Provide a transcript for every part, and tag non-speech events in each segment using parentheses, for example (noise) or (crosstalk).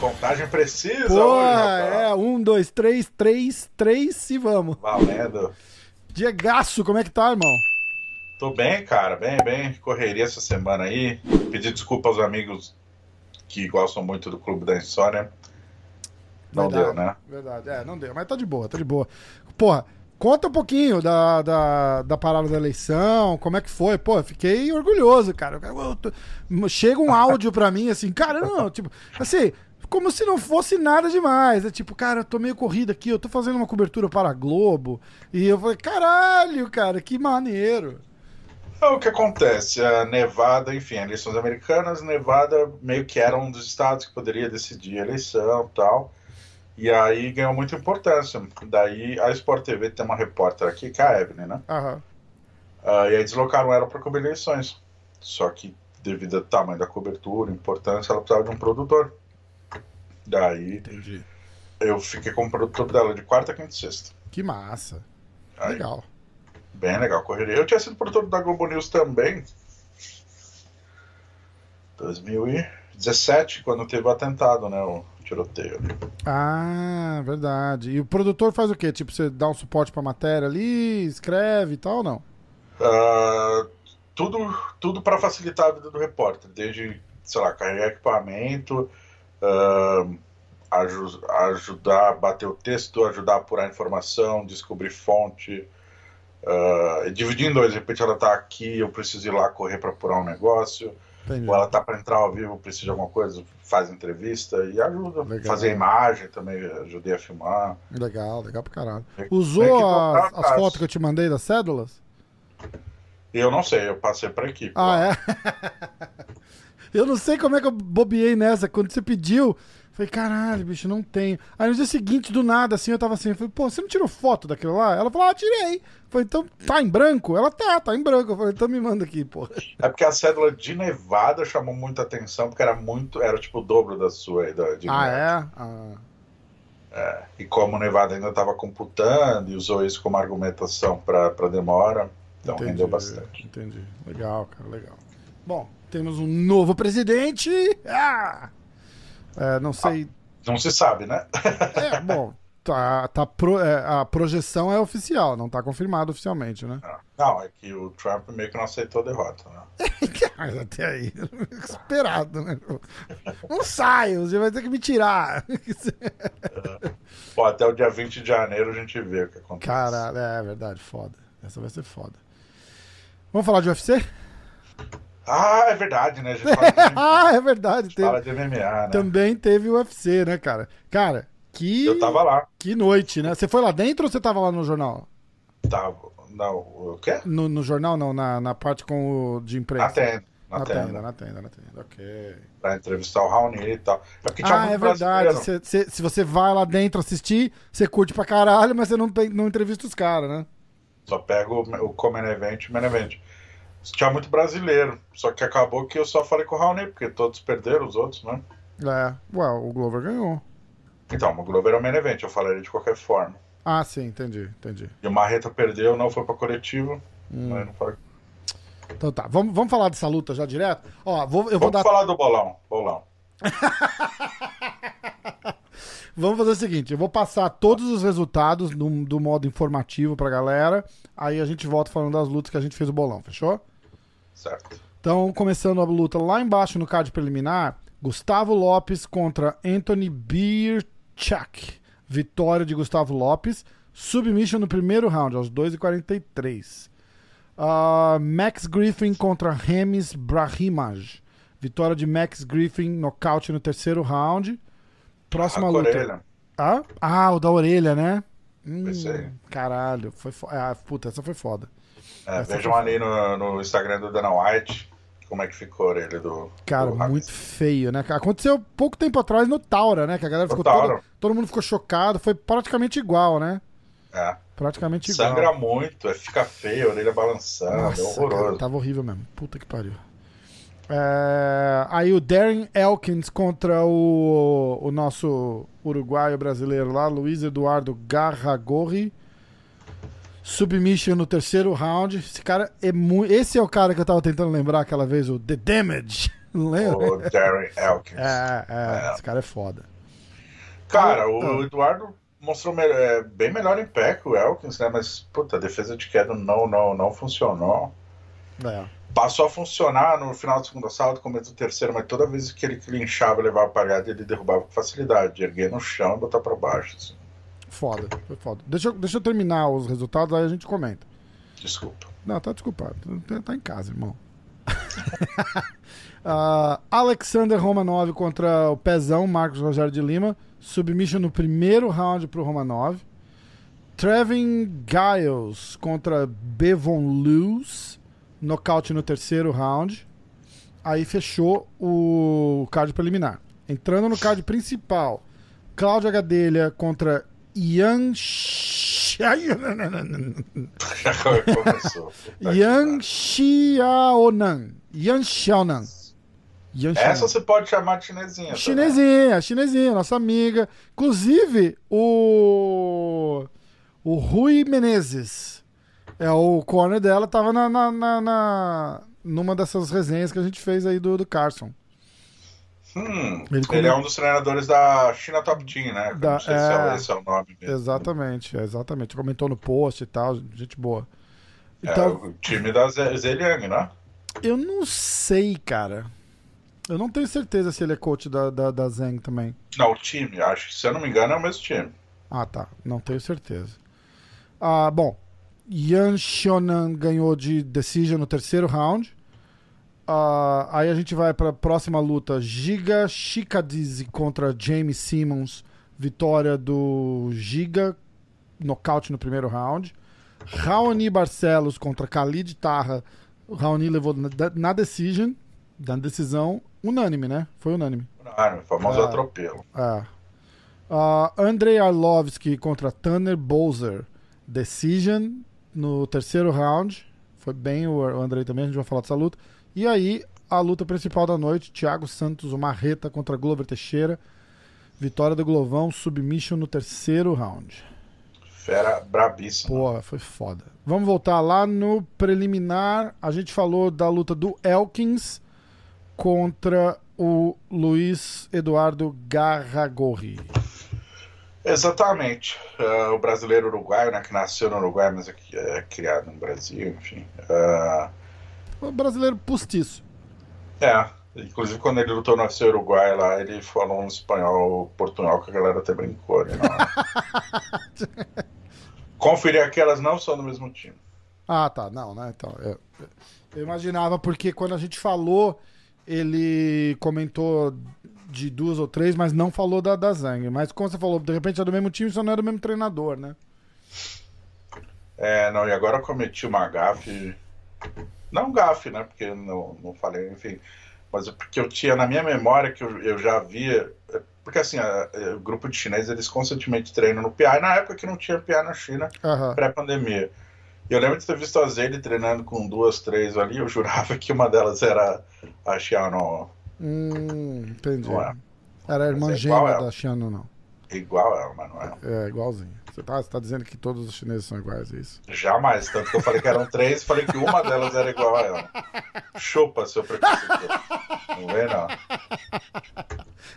Contagem precisa Pô, hoje, é, um, dois, três, três, três e vamos. Valendo. Diegaço, como é que tá, irmão? Tô bem, cara, bem, bem. Correria essa semana aí. Pedir desculpa aos amigos que gostam muito do Clube da Insônia. Não Verdade, deu, né? Verdade, é, não deu, mas tá de boa, tá de boa. Porra, conta um pouquinho da, da, da parada da eleição, como é que foi. Pô, eu fiquei orgulhoso, cara. Tô- Chega um (laughs) áudio pra mim, assim, cara, não, tipo, assim, como se não fosse nada demais. É tipo, cara, eu tô meio corrido aqui, eu tô fazendo uma cobertura para a Globo. E eu falei, caralho, cara, que maneiro. Então, o que acontece? A Nevada, enfim, eleições americanas, Nevada meio que era um dos estados que poderia decidir a eleição e tal. E aí ganhou muita importância. Daí a Sport TV tem uma repórter aqui, que é a Evelyn, né? Aham. Ah, e aí deslocaram ela para cobrir eleições. Só que, devido ao tamanho da cobertura, importância, ela precisava de um produtor. Daí Entendi. eu fiquei como produtor dela de quarta, quinta e sexta. Que massa. Aí, Legal. Bem legal, correria. Eu tinha sido produtor da Globo News também. 2017, quando teve o atentado, né? O tiroteio. Ah, verdade. E o produtor faz o quê? Tipo, você dá um suporte pra matéria ali, escreve e tal, ou não? Ah, tudo tudo para facilitar a vida do repórter, desde, sei lá, carregar equipamento, ah, aju- ajudar a bater o texto, ajudar a apurar informação, descobrir fonte, ah, dividir em dois, de repente ela tá aqui, eu preciso ir lá correr para apurar um negócio, Entendi. ou ela tá para entrar ao vivo, precisa de alguma coisa, faz entrevista e ajuda. Legal. Fazer imagem também, ajudei a filmar. Legal, legal pra caralho. Usou as, as fotos que eu te mandei das cédulas? Eu não sei, eu passei para equipe. Ah, lá. é? (laughs) eu não sei como é que eu bobiei nessa. Quando você pediu, falei, caralho, bicho, não tenho. Aí no dia seguinte, do nada, assim, eu tava assim, eu falei, pô, você não tirou foto daquilo lá? Ela falou, ah, tirei. Falei, então tá em branco? Ela tá, tá em branco. Eu falei, então me manda aqui, pô. É porque a cédula de Nevada chamou muita atenção, porque era muito, era tipo o dobro da sua aí, da, de Ah, é? Ah, E como o Nevada ainda estava computando e usou isso como argumentação para demora, então entendi, rendeu bastante. Entendi. Legal, cara, legal. Bom, temos um novo presidente. Ah! É, não sei. Não se sabe, né? É, bom, tá, tá pro- é, a projeção é oficial, não tá confirmado oficialmente, né? Não, é que o Trump meio que não aceitou a derrota. Né? Mas (laughs) até aí, esperado, né? Não saio, você vai ter que me tirar. Pô, até o dia 20 de janeiro a gente vê o que acontece. Caralho, é verdade, foda. Essa vai ser foda. Vamos falar de UFC? Ah, é verdade, né? A (laughs) ah, é verdade. teve- fala de MMA, né? também teve o UFC, né, cara? Cara, que, Eu tava lá. que noite, né? Você foi lá dentro ou você tava lá no jornal? Tava. Não, o quê? No, no jornal, não, na, na parte com o de imprensa. Na tenda. Na, Na tenda. tenda, na tenda, na tenda. Ok. Pra entrevistar o Raoni e tal. É porque tinha Ah, é verdade. Cê- cê- se você vai lá dentro assistir, você curte pra caralho, mas você não, tem- não entrevista os caras, né? Só pego o, o Common Event e o Event. Tinha muito brasileiro. Só que acabou que eu só falei com o Raoni, porque todos perderam, os outros, né? É. Ué, o Glover ganhou. Então, o Glover é o Main Event, eu falaria de qualquer forma. Ah, sim, entendi, entendi. E o Marreta perdeu, não foi pra coletivo. Mas não falei. Então tá, vamos, vamos falar dessa luta já direto? Ó, vou, eu vou Vamos dar. falar do bolão. Bolão. (laughs) Vamos fazer o seguinte: eu vou passar todos os resultados do, do modo informativo pra galera. Aí a gente volta falando das lutas que a gente fez o bolão, fechou? Certo. Então, começando a luta lá embaixo no card preliminar, Gustavo Lopes contra Anthony Birchak. Vitória de Gustavo Lopes. Submission no primeiro round, aos 2h43. Ah, Max Griffin contra Remis Brahimaj. Vitória de Max Griffin, nocaute no terceiro round. Próxima A luta. Ah? ah, o da orelha, né? Hum, caralho, foi fo... ah, puta, essa foi foda. É, vejam ali no, no Instagram do Dana White como é que ficou a orelha do. Cara, do muito feio, né? Aconteceu pouco tempo atrás no Taura, né? Que a galera ficou toda, todo mundo ficou chocado, foi praticamente igual, né? É. Praticamente igual. Sangra muito, é, fica feio, a orelha balançando, é Nossa, horroroso. cara, tava horrível mesmo. Puta que pariu. É, aí o Darren Elkins contra o, o nosso uruguaio brasileiro lá, Luiz Eduardo Garragorri. Submission no terceiro round. Esse cara é muito. Esse é o cara que eu tava tentando lembrar aquela vez, o The Damage. (laughs) Não lembra? O Darren Elkins. É, é, É. esse cara é foda. Cara, Ah. o Eduardo mostrou me- é, bem melhor em pé que o Elkins, né? Mas, puta, a defesa de queda não, não, não funcionou. É. Passou a funcionar no final do segundo assalto, começo do terceiro, mas toda vez que ele clinchava e levava a parada, ele derrubava com facilidade, de erguer no chão e botar pra baixo. assim. Foda, foi foda. Deixa, eu- deixa eu terminar os resultados, aí a gente comenta. Desculpa. Não, tá desculpado. Tá, tá em casa, irmão. (laughs) Ah, Alexander Romanov contra o Pezão, Marcos Rogério de Lima. Submission no primeiro round pro Romanov. Trevin Giles contra Bevon Luz. Nocaute no terceiro round. Aí fechou o card preliminar. Entrando no card principal. Cláudia Gadelha contra Ian Começou. Yang Xiaonan. (laughs) Yang Xiaonan. Yang Essa você pode chamar de chinesinha. também. Chinesinha, chinesinha, nossa amiga. Inclusive, o. O Rui Menezes. É o corner dela, tava na, na, na- na- numa dessas resenhas que a gente fez aí do, do Carson. Hum, Ele ele, é um dos treinadores da China Top Team, né? Da- não sei se é. é- esse é o nome mesmo. Exatamente, exatamente. Comentou no post e tal, gente boa. É, Então, o time da Ze- Zeliang, né? eu não sei, cara. Eu não tenho certeza se ele é coach da, da, da Zeng também. Não, o time, acho que se eu não me engano é o mesmo time. Ah, tá. Não tenho certeza. Ah, bom, Yan Shonan ganhou de decision no terceiro round. Ah, aí a gente vai para a próxima luta: Giga Chikadze contra James Simmons. Vitória do Giga, nocaute no primeiro round. Raoni Barcelos contra Khalid Tarra. O Raoni levou na, na decision, na decisão unânime, né? Foi unânime. O famoso Ah. atropelo. É. Ah, Andrei Arlovski contra Tanner Bowser. Decision no terceiro round. Foi bem o Andrei também, a gente vai falar dessa luta. E aí, a luta principal da noite: Thiago Santos, o Marreta contra Glover Teixeira. Vitória do Glovão, submission no terceiro round. Fera brabíssima. Porra, foi foda. Vamos voltar lá no preliminar. A gente falou da luta do Elkins contra o Luiz Eduardo Garragorri. Exatamente. Ah, o brasileiro uruguaio, né, que nasceu no Uruguai, mas é, é criado no Brasil, enfim. O brasileiro postiço. é, inclusive quando ele lutou no UFC Uruguai lá, ele falou um espanhol portunhol que a galera até brincou. Né. (laughs) Conferir aqui, elas não são do mesmo time. Ah, tá. Não, né? Então, eu, eu imaginava porque quando a gente falou, ele comentou de duas ou três, mas não falou da, da Zang. Mas como você falou, de repente é do mesmo time, só não é do mesmo treinador, né? É, não, e agora eu cometi uma gafe. Não gafe, né? Porque eu não, não falei, enfim. Mas é porque eu tinha na minha memória que eu, eu já via. é, Porque assim, a- é, o grupo de chineses eles constantemente treinam no PI, na época que não tinha PI na China, Aham. pré-pandemia. E eu lembro de ter visto a Zeli treinando com duas, três ali, eu jurava (laughs) que uma delas era a Xiano, Hum, entendi. Era a irmã é gêmea da Xiano, não. igual ela, mas não é. É, igualzinho. Você tá, você tá dizendo que todos os chineses são iguais, é isso? Jamais, tanto que eu falei que eram três falei que uma delas era igual a ela. Chupa, seu preconceito. Não vem, não.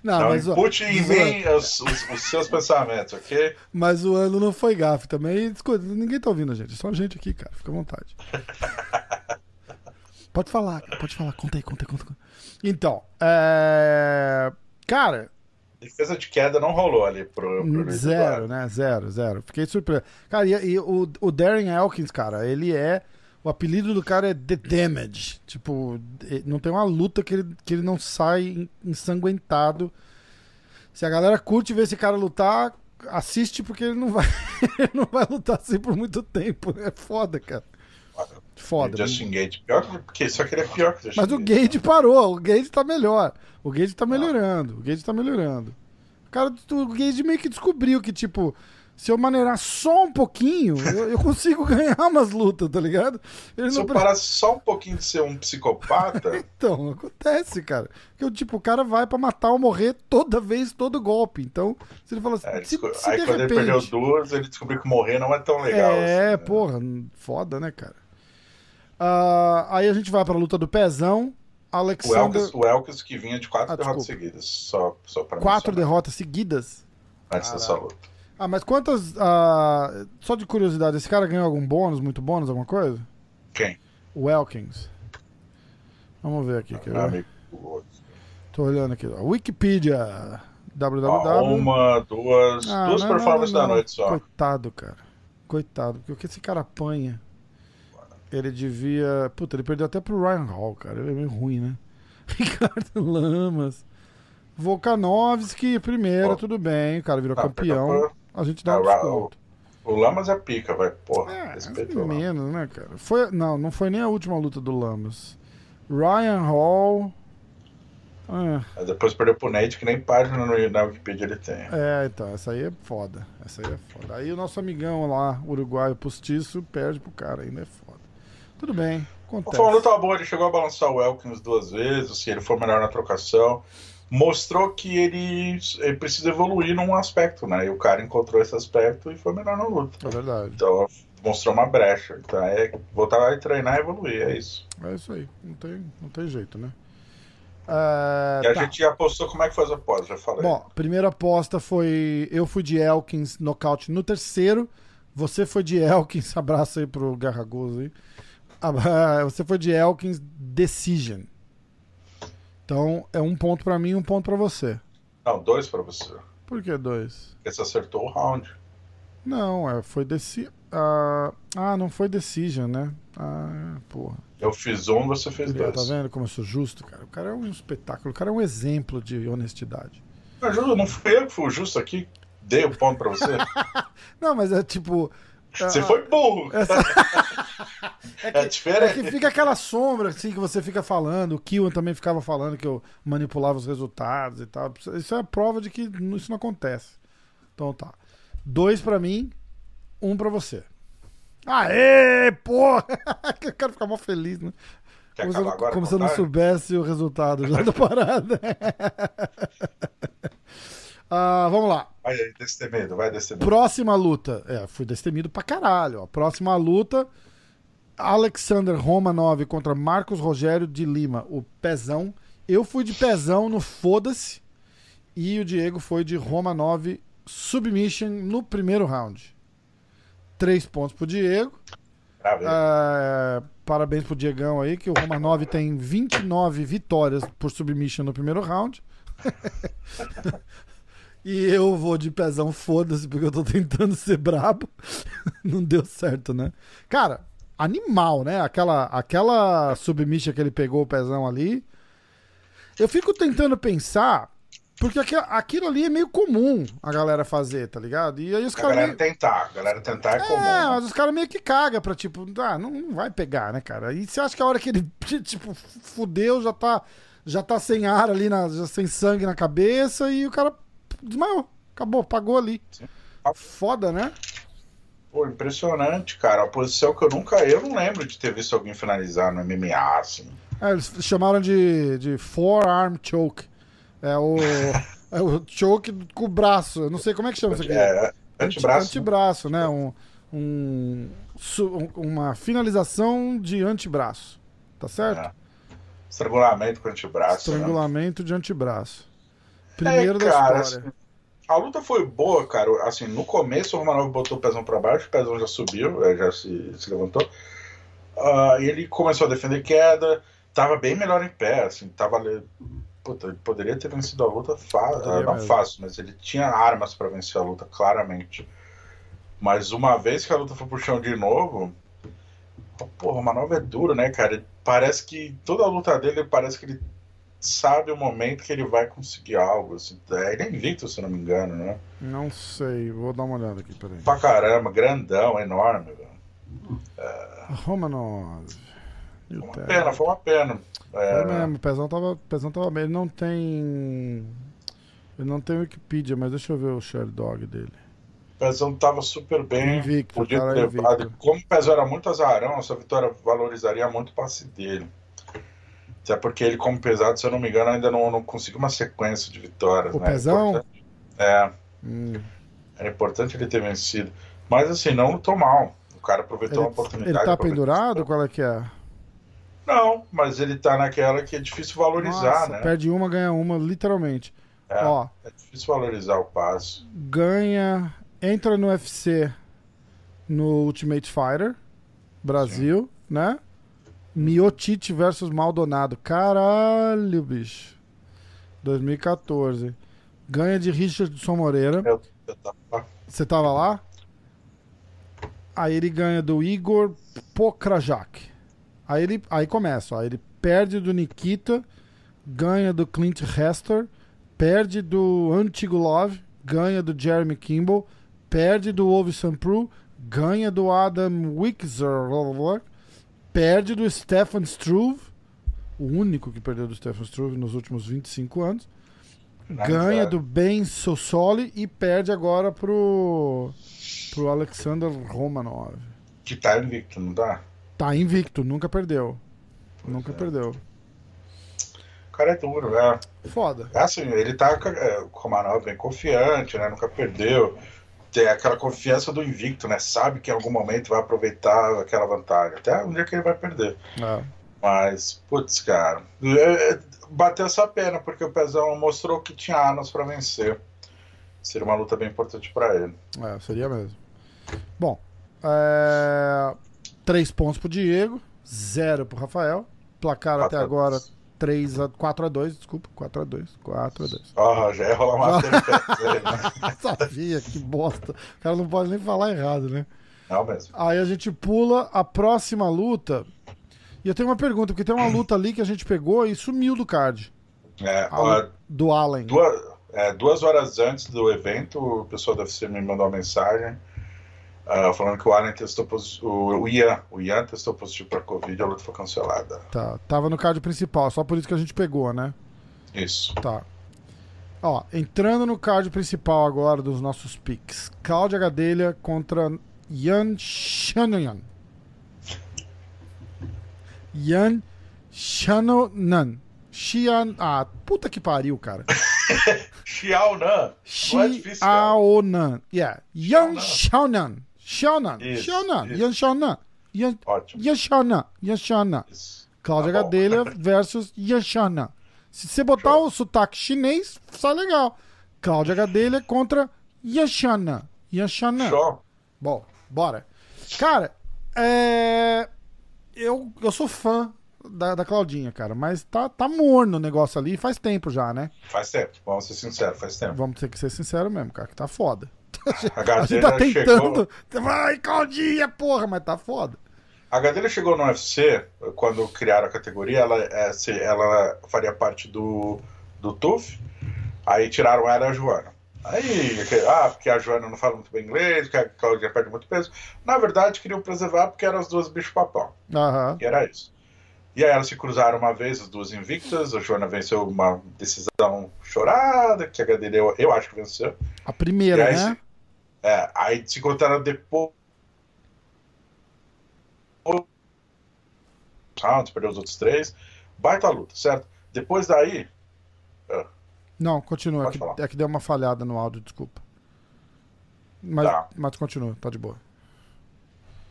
Não, Não, mas, impute em mas, mim os, os- os seus pensamentos, ok? mas o ano não foi gafe também. Escuta, ninguém tá ouvindo a gente, só a gente aqui, cara. Fica à vontade. pode falar, pode falar. Conta aí, conta aí, conta aí. Então, é... Cara, Defesa de queda não rolou ali pro, pro zero, né? Zero, zero. Fiquei surpreso. Cara, e, e o, o Darren Elkins, cara, ele é. O apelido do cara é The Damage. Tipo, não tem uma luta que ele, que ele não sai en- ensanguentado. Se a galera curte ver esse cara lutar, assiste porque ele não vai, (laughs) ele não vai lutar assim por muito tempo. É foda, cara. Foda. Justin Gate, pior que, porque só que ele é pior que o Justin Mas o Gage parou, o Gage tá melhor. O Gage tá melhorando, o Gage tá melhorando. O cara, o Gage meio que descobriu que, tipo, Se eu maneirar só um pouquinho, eu, eu consigo (laughs) ganhar umas lutas, tá ligado? Ele Se não eu pre- parar só um pouquinho de ser um psicopata, (laughs) Então, acontece, cara. Porque, tipo, o cara vai pra matar ou morrer toda vez, todo golpe. Então, se ele fala assim, é, se, se aí quando ele perdeu repente... duas, ele descobriu que morrer não é tão legal. É, assim, né? porra, foda, né, cara? Ah, aí a gente vai pra luta do pezão. O Alexander, o Elkins que vinha de quatro Ah, derrotas seguidas, só, só pra quatro mencionar, derrotas seguidas. antes dessa luta. Ah, mas quantas. ah, só de curiosidade, esse cara ganhou algum bônus, muito bônus, alguma coisa? Quem? O Elkins. Vamos ver aqui. Quer ver? amigo. o. Tô olhando aqui. ó. Wikipedia. Www. uma, duas, Ah, duas não, performances não, da não. noite só. Coitado, cara. Coitado. Porque o que esse cara apanha? Ele devia. Puta, ele perdeu até pro Ryan Hall, cara. Ele é meio ruim, né? (laughs) Ricardo Lamas. Volkanovski, primeiro, Ó. tudo bem. O cara virou Ah, campeão. A gente dá um Ah, Ra- desconto. O Lamas é pica, vai. Porra, É, o Lamas. menos, né, cara? Foi, não, não foi nem a última luta do Lamas. Ryan Hall. Ah, Aí depois perdeu pro Nate, que nem página no, na Wikipedia ele tem. é, então, essa aí é foda. Essa aí é foda. Aí o nosso amigão lá, uruguaio postiço, perde pro cara, ainda é foda. Tudo bem, acontece. Foi uma luta boa, ele chegou a balançar o Elkins duas vezes, assim, ele foi melhor na trocação. Mostrou que ele, ele precisa evoluir num aspecto, né? E o cara encontrou esse aspecto e foi melhor na luta. É verdade. Então mostrou uma brecha. Então é voltar a treinar e evoluir, é isso. É isso aí. Não tem, não tem jeito, né? É, E a tá. gente apostou como é que faz a pós, já falei. Bom, primeira aposta foi. Eu fui de Elkins, nocaute no terceiro. Você foi de Elkins, (laughs) abraço aí pro Garragoso aí. Ah, Você foi de Elkins Decision. Então é um ponto pra mim e um ponto pra você. Não, dois pra você. Por que dois? Porque você acertou o round. Não, é, foi deci... ah, ah, não foi Decision, né? Ah, porra. Eu fiz um, você fez Tá dois. vendo como eu sou justo, cara? O cara é um espetáculo, o cara é um exemplo de honestidade. Júlio, não fui eu que fui justo aqui? Dei o ponto pra você? (laughs) Não, mas é tipo. Você ah, foi burro. essa- (laughs) É, É diferente. que fica aquela sombra assim que você fica falando. O Kiwan também ficava falando que eu manipulava os resultados e tal. Isso é a prova de que isso não acontece. Então tá. Dois pra mim, um pra você. Aê, porra! (laughs) Eu quero ficar mó feliz, né? Quer Como, se agora como se eu não soubesse o resultado já da (laughs) parada. Ah, vamos lá. Vai aí, destemido, vai destemido. Próxima luta. É, fui destemido pra caralho. Ó. Próxima luta. Alexander Romanov contra Marcos Rogério de Lima, o pezão. Eu fui de pezão no foda-se. E o Diego foi de Romanov submission no primeiro round. Três pontos pro Diego. É, parabéns pro Diegão aí, que o Romanov tem 29 vitórias por submission no primeiro round. (laughs) e eu vou de pezão, foda-se, porque eu tô (laughs) tentando ser brabo. (laughs) Não deu certo, né? Cara, animal, né? Aquela, aquela submission que ele pegou o pezão ali. Eu fico tentando pensar, porque aqui- aquilo ali é meio comum a galera fazer, tá ligado? E aí os a caras. galera meio- tentar, a galera tentar é, comum. é, mas os caras meio que cagam pra, tipo, ah, não, não vai pegar, né, cara? E você acha que a hora que ele, (laughs) tipo, fudeu, já tá, já tá sem ar ali, na, já sem sangue na cabeça e o cara desmaiou. Acabou, pagou ali. Foda, né? Pô, impressionante, cara. A posição que eu nunca. Eu não lembro de ter visto alguém finalizar no MMA, assim. É, eles chamaram de, de forearm choke. É o, (laughs) é o choke com o braço. Eu não sei como é que chama isso aqui. É, Anti- antebraço. Antebraço, né? Um, um, um- uma finalização de antebraço. Tá certo? É. Estrangulamento com o antebraço. né? Estrangulamento de antebraço. Primeiro É, da cara, história. assim, a luta foi boa, cara. Assim, no começo o Romanov botou o pezão pra baixo, o pezão já subiu, eh, já se, se levantou. Ah, e ele começou a defender queda, tava bem melhor em pé, assim, tava. Puta, ele poderia ter vencido a luta fácil, Poderia não mesmo. fácil, mas ele tinha armas pra vencer a luta, claramente. Mas uma vez que a luta foi pro chão de novo, o Romanov é duro, né, cara? Parece que toda a luta dele parece que ele sabe o momento que ele vai conseguir algo. Assim. É, Ele é invicto, se não me engano, né? Não sei, vou dar uma olhada aqui, peraí. Pra caramba, grandão, enorme. velho. Romanov. Foi uma pena, foi uma pena. É, Foi mesmo, o Pezão tava, Pezão tava bem. Ele não tem. Ele não tem Wikipedia, mas deixa eu ver o share dog dele. O Pezão tava super bem. Invicto, podia ter levado. Como o Pezão era muito azarão, essa vitória valorizaria muito o passe dele. Até porque ele, como pesado, se eu não me engano, ainda não, não conseguiu uma sequência de vitórias. O né? Pezão? importante- É, Hum. era importante ele ter vencido. Mas assim, não lutou mal. O cara aproveitou Ele, a oportunidade. ele tá pendurado? Qual é que é? Não, mas ele tá naquela que é difícil valorizar, Nossa, né? perde uma, ganha uma, literalmente. É, Ó, é difícil valorizar o passe. ganha, entra no UFC no Ultimate Fighter Brasil, né? Miotite versus Maldonado. Caralho, bicho. 2014. Ganha de Richardson Moreira. Eu, eu tava- Você tava lá? Aí ele ganha do Igor Pokrajak. Aí ele aí começa, ó, ele perde do Nikita, ganha do Clint Hester, perde do Antigulov, ganha do Jeremy Kimball, perde do Wolf Sampru, ganha do Adam Wixer, perde do Stefan Struve, o único que perdeu do Stefan Struve nos últimos 25 anos. Ganha é. do Ben Sossoli e perde agora pro, pro Alexander Romanov. Que tá invicto, não tá? Tá invicto, nunca perdeu. nunca é. perdeu. O cara é duro, né? Foda. É assim, ele tá é, o Romanov bem confiante, né? Nunca perdeu. Tem aquela confiança do invicto, né? Sabe que em algum momento vai aproveitar aquela vantagem. Até um dia que ele vai perder. É. Mas, putz, cara. é, é, bateu essa pena, porque o Pezão mostrou que tinha armas pra vencer. Seria uma luta bem importante pra ele. É, seria mesmo. Bom, é... três pontos pro Diego, zero pro Rafael. Placar até Quatro agora dois. 3 a 4 a 2, desculpa, 4 a 2, 4 a 2. Ó, já ia rolar uma (laughs) treta. Sabia, que bosta. O cara não pode nem falar errado, né? Não mesmo. Aí a gente pula a próxima luta. E eu tenho uma pergunta, porque tem uma luta ali que a gente pegou e sumiu do card. É, A do Allen. duas, é, duas horas antes do evento, o pessoal da UFC me mandou uma mensagem ah, falando que o Allen testou positivo. O Ian, o Ian testou positivo pra Covid e a luta foi cancelada. Tá, tava no card principal, só por isso que a gente pegou, né? Isso. Tá. Ó, entrando no card principal agora dos nossos picks. Cláudia Gadelha contra Yan Shananan. Yan Shananan. Xian... Ah, puta que pariu, cara. (laughs) Xiaonan. Não é. Xiaonan. Yeah. Yan Xiaonan. Xiaonan. Isso, Xiaonan. isso. Yan Xiaonan. Yan Ótimo. Yan Xiaonan. Isso. Cláudia Tá. Gadelha versus Yashana. Se você botar Show. o sotaque chinês, sai legal. Cláudia Gadelha contra Yashana. Yashana. Show. Bom, bora. Cara, é... eu, eu sou fã da, da Claudinha, cara, mas tá, tá morno o negócio ali faz tempo já, né? Faz tempo, vamos ser sinceros, faz tempo. Vamos ter que ser sincero mesmo, cara, que tá foda. A A gente tá tentando. chegou, Vai, Claudinha, porra, mas tá foda. a Gadelha chegou no UFC, quando criaram a categoria, ela, é, se- ela faria parte do, do TUF, aí tiraram ela e a Joana. Aí, ah, porque a Joana não fala muito bem inglês, que a Claudia perde muito peso. Na verdade, queriam preservar porque eram as duas bicho-papão. Aham. E era isso. E aí elas se cruzaram uma vez, as duas invictas. A Joana venceu uma decisão chorada, que a Gadelha eu, eu acho que venceu. A primeira, aí, né? É, aí se encontraram depois. Rounds, perdeu os outros três. Baita luta, certo? Depois daí. Não, continua. É que, é que deu uma falhada no áudio, desculpa. Mas, Tá. mas continua, tá de boa.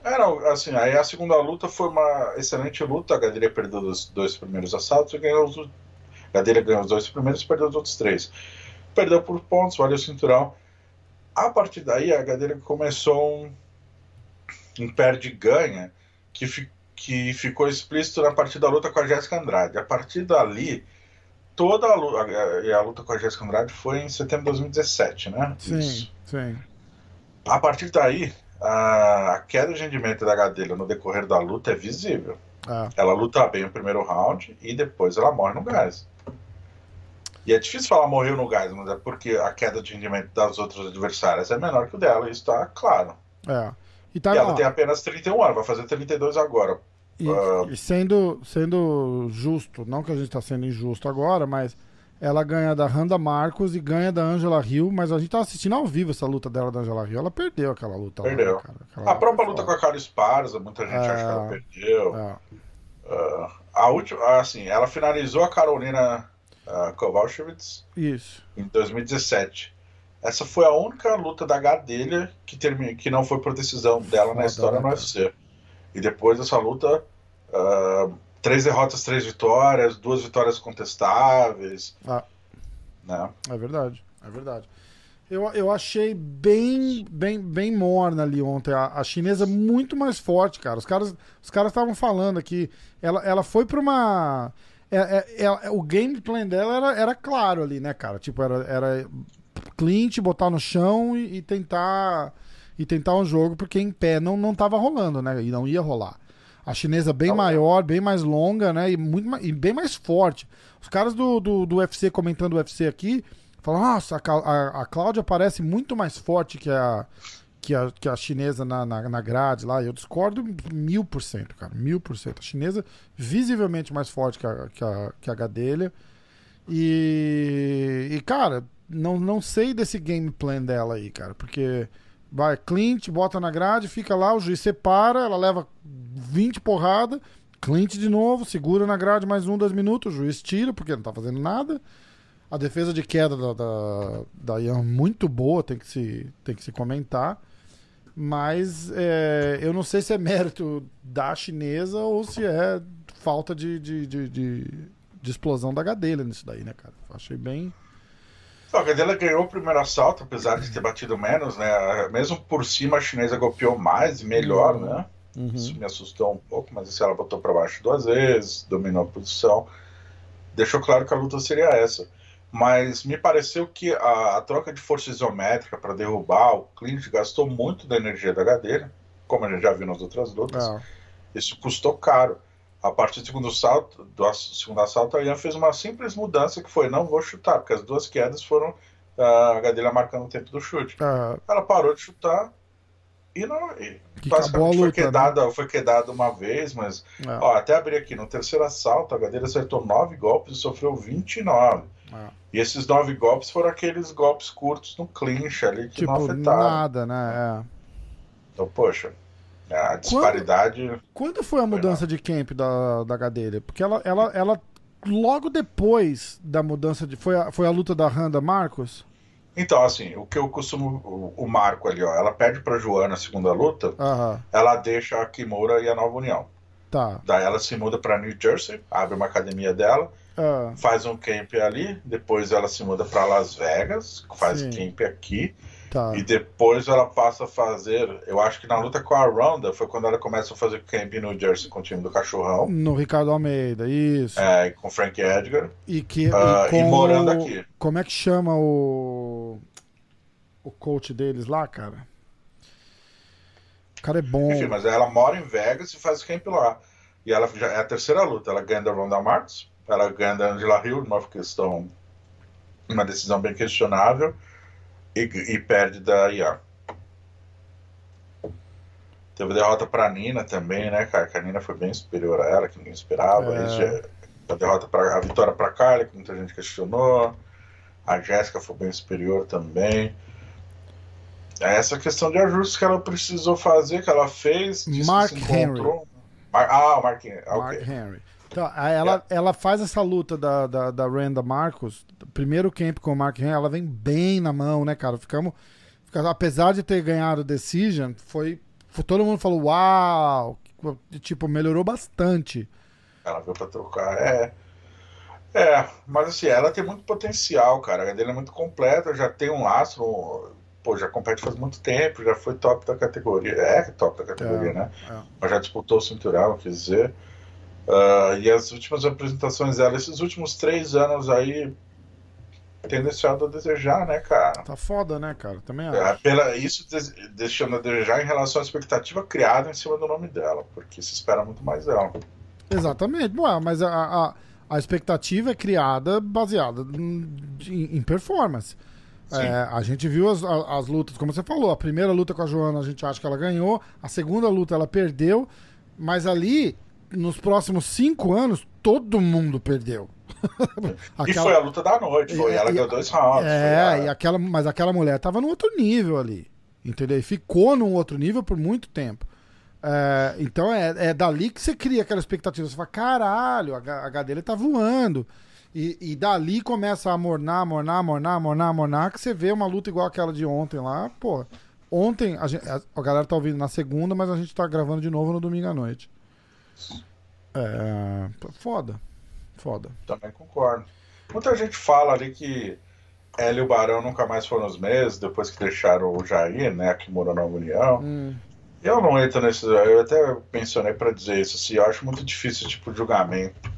Era assim, aí a segunda luta foi uma excelente luta. A Gadelha perdeu os dois primeiros assaltos e ganhou os. A Gadelha ganhou os dois primeiros e perdeu os outros três. Perdeu por pontos, valeu o cinturão. A partir daí, a Gadelha começou um, um perde-ganha que, fi- que ficou explícito na partir da luta com a Jéssica Andrade. A partir dali, toda a luta, e a luta com a Jéssica Andrade foi em setembro de 2017, né? Sim, Isso. sim. A partir daí, a a queda de rendimento da Gadelha no decorrer da luta é visível. É. Ela luta bem o primeiro round e depois ela morre no gás. E é difícil falar morreu no gás, mas é porque a queda de rendimento das outras adversárias é menor que o dela, isso está claro. é. E, tá, e ela tem apenas 31 anos, vai fazer 32 agora. e- ah, e sendo, sendo justo, não que a gente tá sendo injusto agora, mas ela ganha da Randa Marcos e ganha da Angela Hill, mas a gente tava assistindo ao vivo essa luta dela da Angela Hill. Ela perdeu aquela luta. Perdeu. Lá, cara. Aquela a própria luta com a Cara Esparza, muita gente É. acha que ela perdeu. É. Uh, a última, assim, ela finalizou a Carolina uh, Kowalkiewicz Isso. em 2017. Essa foi a única luta da Gadelha que, termi- que não foi por decisão dela Foda, na história né, no cara? UFC. E depois dessa luta, uh, três derrotas, três vitórias, duas vitórias contestáveis. Ah. Né? É verdade, é verdade. Eu, eu achei bem, bem, bem morna ali ontem. A, a chinesa muito mais forte, cara. Os caras os caras estavam falando aqui. Ela, ela foi pra uma. É- é- é- o game plan dela era, era claro ali, né, cara? Tipo, era, era Clint, botar no chão e, e tentar e tentar um jogo, porque em pé não, não tava rolando, né? E não ia rolar. A chinesa bem maior, bem mais longa, né? E, muito, e bem mais forte. Os caras do, do, do UFC comentando o UFC aqui falam: Nossa, a, a, a Cláudia parece muito mais forte que a, que a, que a chinesa na, na, na grade lá. Eu discordo mil por cento, cara. Mil por cento. A chinesa visivelmente mais forte que a, que a, que a Gadelha. E, e, cara, não, não sei desse game plan dela aí, cara. Porque vai Clint, bota na grade, fica lá, o juiz separa, ela leva 20 porrada, Clint de novo, segura na grade mais um, dois minutos, o juiz tira, porque não tá fazendo nada. A defesa de queda da, da, da Ian muito boa, tem que se, tem que se comentar. Mas é, eu não sei se é mérito da chinesa ou se é falta de, de, de, de, de explosão da Gadelha nisso daí, né, cara? Achei bem. A Gadelha ganhou o primeiro assalto, apesar de ter batido menos, né? Mesmo por cima, a chinesa golpeou mais e melhor, Uhum. né? Uhum. Isso me assustou um pouco, mas assim, ela botou pra baixo duas vezes, dominou a posição. Deixou claro que a luta seria essa. Mas me pareceu que a, a troca de força isométrica para derrubar o Clint gastou muito da energia da Gadelha, como a gente já viu nas outras lutas. É. Isso custou caro. A partir do segundo salto, do segundo assalto, a Ian fez uma simples mudança que foi não vou chutar, porque as duas quedas foram ah, a Gadelha marcando o tempo do chute. É, Ela parou de chutar e não. E basicamente foi luta, né? quedada, foi quedada uma vez, mas é, ó, até abrir aqui, no terceiro assalto, a Gadelha acertou nove golpes e sofreu 29. É. E esses nove golpes foram aqueles golpes curtos no clinch ali que não Tipo, afetaram. nada, né? É. Então, poxa, a disparidade. Quando foi a mudança de camp da, da Gadelha? Porque ela, ela, ela, logo depois da mudança de. Foi a, foi a luta da Randa Marcos? Então, assim, o que eu costumo. O, o Marco ali, ó, ela perde pra Joana a segunda luta, ela deixa a Kimura e a Nova União. tá. Daí ela se muda pra New Jersey, abre uma academia dela, Ah, faz um camp ali, depois ela se muda pra Las Vegas, faz Sim. camp aqui, tá. e depois ela passa a fazer. Eu acho que na luta com a Ronda foi quando ela começa a fazer camp New Jersey com o time do Cachorrão, No Ricardo Almeida, isso. é, com Frank Edgar, E, que, ah, e, com e morando aqui. Como é que chama o. O coach deles lá, cara? O cara é bom. Enfim, mas ela mora em Vegas e faz camp lá. E ela já é a terceira luta. Ela ganha da Ronda Marks, ela ganha da Angela Hill, numa questão, uma decisão bem questionável, e, e perde da Ian. Teve derrota pra Nina também, né, cara? Que a Nina foi bem superior a ela, que ninguém esperava. É. Já- a derrota pra, a vitória pra Carla, que muita gente questionou. A Jéssica foi bem superior também. É essa questão de ajustes que ela precisou fazer, que ela fez. que Mark encontrou. Mar- ah, o Mark Henry. ah, Mark. Henry. Então, ela, ela faz essa luta da, da, da Randa Marcos, primeiro camp com o Mark Henry, ela vem bem na mão, né, cara? Ficamos. fica- apesar de ter ganhado o Decision, foi, foi- Todo mundo falou, uau! Tipo, melhorou bastante. Ela veio pra trocar. É. É, mas assim, ela tem muito potencial, cara. A dele é muito completa, já tem um lastro. Pô, já compete faz muito tempo, já foi top da categoria. É top da categoria, É, né? é. Mas já disputou o cinturão, quer dizer. Ah, e as últimas apresentações dela, esses últimos três anos aí, tem deixado a desejar, né, cara? Tá foda, né, cara? Também acho. É, isso deixando a desejar em relação à expectativa criada em cima do nome dela, porque se espera muito mais dela. Exatamente. Ué, mas a, a, a expectativa é criada baseada em, em performance. É, a gente viu as, as lutas, como você falou, a primeira luta com a Joana a gente acha que ela ganhou, a segunda luta ela perdeu, mas ali, nos próximos cinco anos, todo mundo perdeu. (laughs) e foi a luta da noite, foi. E- ela e- ganhou dois rounds. É, a- e aquela, mas aquela mulher tava num outro nível ali. Entendeu? E ficou num outro nível por muito tempo. É, então é, é dali que você cria aquela expectativa. Você fala, caralho, a, a Gadelha tá voando. E, e dali começa a mornar, mornar, mornar, mornar, mornar, que você vê uma luta igual aquela de ontem lá. Pô, ontem, a, gente- a- a galera tá ouvindo na segunda, mas a gente tá gravando de novo no domingo à noite. É, foda. Foda. Também concordo. Muita gente fala ali que ela e o Barão nunca mais foram os mesmos, depois que deixaram o Jair, né, que morou na União. Hum. Eu não entro nesse. Eu até mencionei pra dizer isso, assim, eu acho muito difícil esse tipo de julgamento.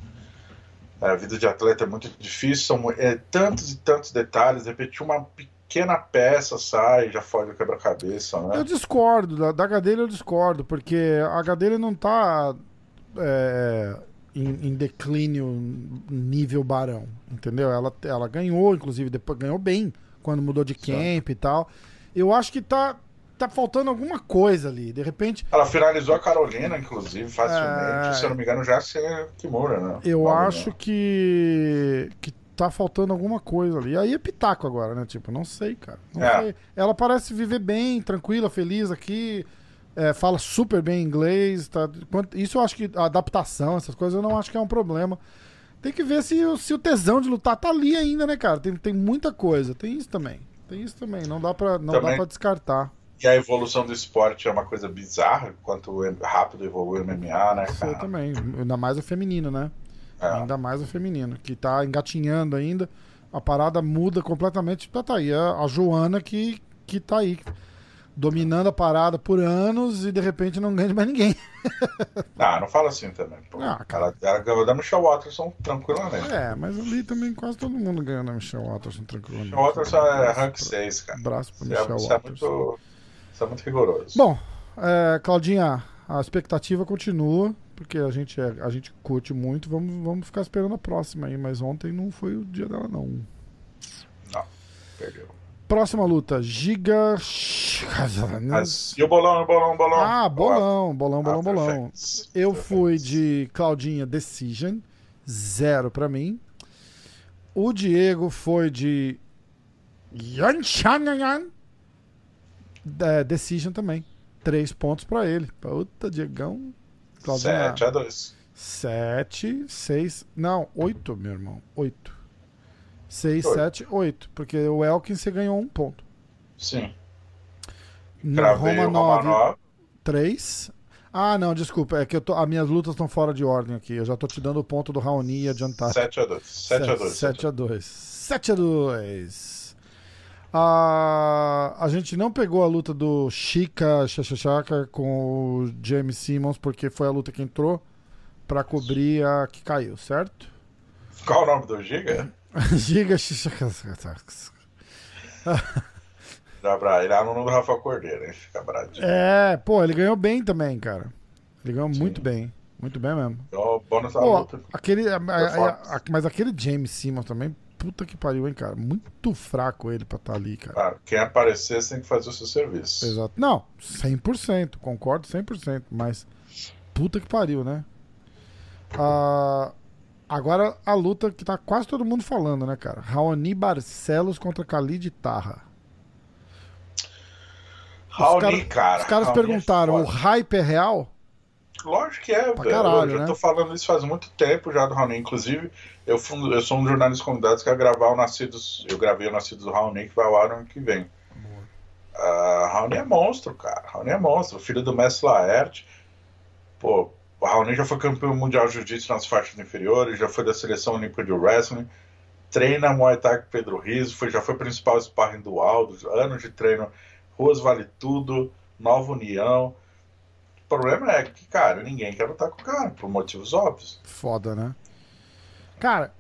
A vida de atleta é muito difícil, são é, tantos e tantos detalhes, de repente uma pequena peça sai, já foge o quebra-cabeça, né? Eu discordo, da, da Gadelha eu discordo, porque a Gadelha não tá é, em, em declínio nível barão, entendeu? Ela, ela ganhou, inclusive, depois ganhou bem quando mudou de camp e tal. Eu acho que tá, tá faltando alguma coisa ali. De repente, Ela finalizou a Carolina, inclusive, facilmente. É. Se eu não me engano, já sem a Kimura, né? eu Não, acho que, que tá faltando alguma coisa ali. Aí é pitaco agora, né? Tipo, não sei, cara. Não É. sei. Ela parece viver bem, tranquila, feliz aqui. É, fala super bem inglês. Tá, isso eu acho que a adaptação, essas coisas, eu não acho que é um problema. Tem que ver se, o- se o tesão de lutar tá ali ainda, né, cara? Tem, tem muita coisa. Tem isso também. Tem isso também. Não dá pra, não Também. dá pra descartar. E a evolução do esporte é uma coisa bizarra, quanto rápido evoluiu o MMA, né, Isso cara? também. Ainda mais o feminino, né? É. Ainda mais o feminino, que tá engatinhando ainda. A parada muda completamente. Tá, tá aí. A, a Joana que, que tá aí. Dominando a parada por anos e de repente não ganha mais ninguém. (laughs) Ah, não fala assim também. Pô. Ah, cara. ela, ganhou da Michelle Watterson tranquilamente. É, mas ali também quase todo mundo ganha na Michelle Watterson tranquilamente. Michelle Watterson é rank 6, cara. Abraço pra Isso é, Michelle isso é Watterson. muito, isso é muito rigoroso. Bom, é, Claudinha, a expectativa continua, porque a gente, é- a gente curte muito. Vamos, vamos ficar esperando a próxima aí, mas ontem não foi o dia dela, não. Perdeu. Próxima luta, Giga. Mas, e o bolão, o bolão, o bolão? Ah, bolão, bolão, bolão, Ah, bolão. Eu fui de Claudinha Decision, zero pra mim. O Diego foi de Yan Shanyan, é, Decision também. Três pontos pra ele. Puta, Diegão. Claudinha. 7 a 2. Sete, seis. Não, oito, meu irmão. Oito. Seis, Oito. sete, oito. Porque o Elkin você ganhou um ponto. Sim. No Cravei Romanov, Romanov. 3. Ah, não, desculpa. É que eu tô, as minhas lutas estão fora de ordem aqui. Eu já tô te dando o ponto do Raoni e adiantado. 7 a 2. 7 a 2. 7 a 2. 7 a 2. Ah, a gente não pegou a luta do Chica Chachachaka com o James Simmons porque foi a luta que entrou pra cobrir a que caiu, certo? Qual o nome do Giga? Giga Chachachaka. Dá pra ele aluno do Rafael Cordeiro, hein? Fica bradinho. É, pô, ele ganhou bem também, cara. Ele ganhou muito bem. Muito bem mesmo. Então, bônus da Pô, luta. aquele, a- a- a- mas aquele James Simmons também, puta que pariu, hein, cara. Muito fraco ele pra estar ali, cara. Claro, quem aparecer, tem que fazer o seu serviço. Exato. Não, 100%, concordo 100%, mas puta que pariu, né? Ah, agora a luta que tá quase todo mundo falando, né, cara? Raoni Barcelos contra Khalid Tarra. Raoni, cara- cara. Os caras Raoni é perguntaram, o foda. hype é real? Lógico que é, Pra velho. caralho, eu já né? tô falando isso faz muito tempo já do Raoni. Inclusive, eu, fui- eu sou um jornalista convidado que vai gravar o Nascidos. Eu gravei o Nascidos do Raoni que vai ao ar no ano que vem. Ah, Raoni é monstro, cara. Raoni é monstro. Filho do Mestre Laerte. Pô, o Raoni já foi campeão mundial de jiu-jitsu nas faixas inferiores, já foi da seleção olímpica de wrestling. Treina Muay Thai com Pedro Rizzo, foi, já foi principal sparring do Aldo, anos de treino, Ruas Vale Tudo, Nova União. O problema é que, cara, ninguém quer lutar com o cara, por motivos óbvios. Foda, né? Cara,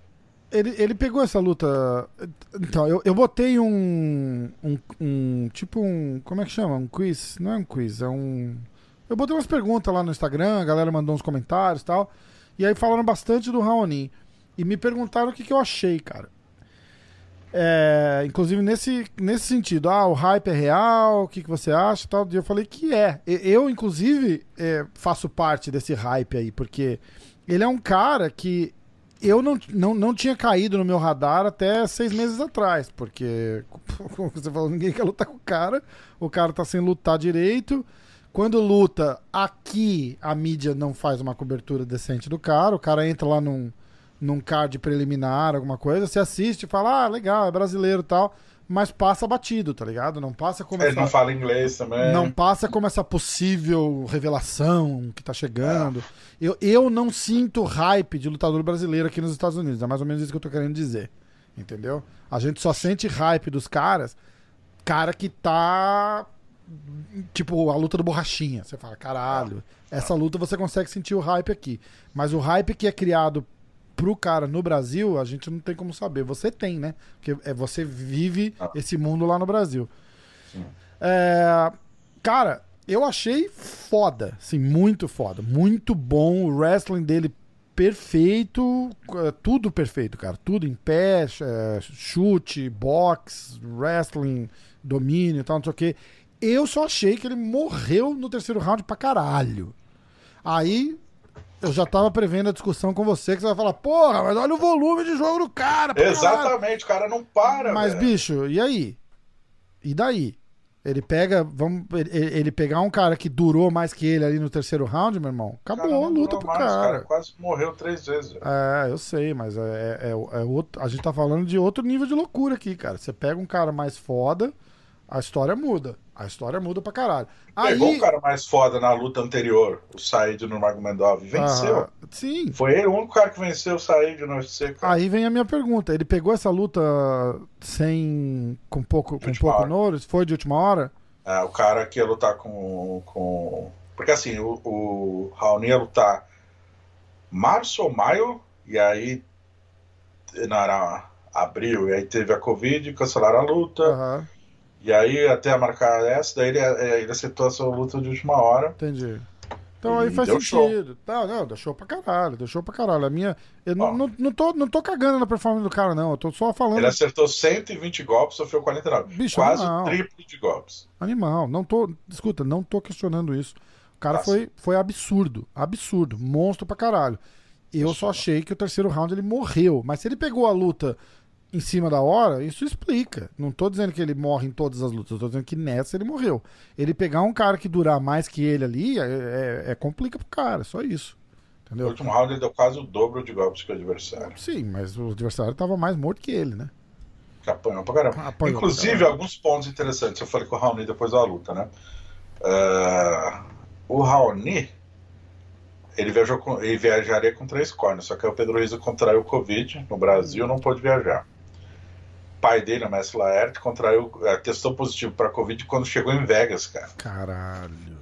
ele, ele pegou essa luta. Então, eu, eu botei um, um, um. Tipo um. Como é que chama? Um quiz? Não é um quiz, é um. Eu botei umas perguntas lá no Instagram, a galera mandou uns comentários e tal. E aí falaram bastante do Raoni. E me perguntaram o que, que eu achei, cara. É, inclusive nesse, nesse sentido, ah, o hype é real, o que, que você acha e tal. E eu falei que é. Eu, inclusive, é, faço parte desse hype aí, porque ele é um cara que eu não, não, não tinha caído no meu radar até seis meses atrás, porque, (laughs) como você falou, ninguém quer lutar com o cara, o cara tá sem lutar direito. Quando luta, aqui a mídia não faz uma cobertura decente do cara, o cara entra lá num, num card preliminar, alguma coisa, você assiste e fala, ah, legal, é brasileiro e tal, mas passa batido, tá ligado? Não passa como Ele essa, não fala inglês também. não passa como essa possível revelação que tá chegando. Eu, eu não sinto hype de lutador brasileiro aqui nos Estados Unidos, é mais ou menos isso que eu tô querendo dizer. Entendeu? A gente só sente hype dos caras, cara que tá tipo a luta do borrachinha. Você fala, caralho, essa luta você consegue sentir o hype aqui. Mas o hype que é criado pro cara no Brasil, a gente não tem como saber. Você tem, né? Porque é, você vive Ah. esse mundo lá no Brasil. Sim. É, cara, eu achei foda, assim, muito foda. Muito bom. O wrestling dele perfeito. é, Tudo perfeito, cara. Tudo em pé, é, chute, box, wrestling, domínio e tal, não sei o quê. Eu só achei que ele morreu no terceiro round pra caralho. Aí eu já tava prevendo a discussão com você, que você vai falar, porra, mas olha o volume de jogo do cara. pra caralho." Exatamente, o cara não para, Mas, velho. bicho, e aí? E daí? Ele pega, vamos, ele, ele pegar um cara que durou mais que ele ali no terceiro round, meu irmão, O cara acabou a luta pro mais, cara. Cara quase morreu três vezes. velho. É, eu sei, mas é, é, é outro, a gente tá falando de outro nível de loucura aqui, cara. Você pega um cara mais foda, a história muda. A história muda pra caralho. Pegou Aí, o cara mais foda na luta anterior, o Said no Magomedov, e venceu. Ah, sim. Foi ele o único cara que venceu o Said no UFC, cara. Aí vem a minha pergunta. Ele pegou essa luta sem. com pouco, com pouco hora. Foi de última hora? É, o cara que ia lutar com. com... Porque assim, o, o Raoni ia lutar março ou maio, e aí. Não, era abril, e aí teve a Covid, cancelaram a luta. Aham, E aí, até marcar essa, daí ele, ele aceitou essa luta de última hora. entendi. Então aí faz sentido. Não, não, deixou pra caralho, deixou pra caralho. A minha. Eu não, Ó. não, não, tô, não tô cagando na performance do cara, não. Eu tô só falando. Ele acertou 120 golpes, sofreu 49. Bicho, Quase o triplo de golpes. Animal. Não tô. Escuta, não tô questionando isso. O cara Tá foi, foi absurdo. Absurdo. Monstro pra caralho. Eu só Isso. achei que o terceiro round ele morreu. Mas se ele pegou a luta em cima da hora, isso explica. Não tô dizendo que ele morre em todas as lutas, eu tô dizendo que nessa ele morreu. Ele pegar um cara que durar mais que ele ali, é, é, é complica pro cara, só isso. No Entendeu? último round ele deu quase o dobro de golpes que o adversário. Sim, mas o adversário tava mais morto que ele, né? Que apanhou pra caramba. Apanhou pra Inclusive, caramba. alguns pontos interessantes. Eu falei com o Raoni depois da luta, né? Ah, o Raoni, ele, viajou com, ele viajaria com três cornes, só que o Pedro Rizzo contraiu o Covid no Brasil não pôde viajar. O pai dele, o Messi Laerte, contraiu, eh, testou positivo para Covid quando chegou em Vegas, cara. Caralho.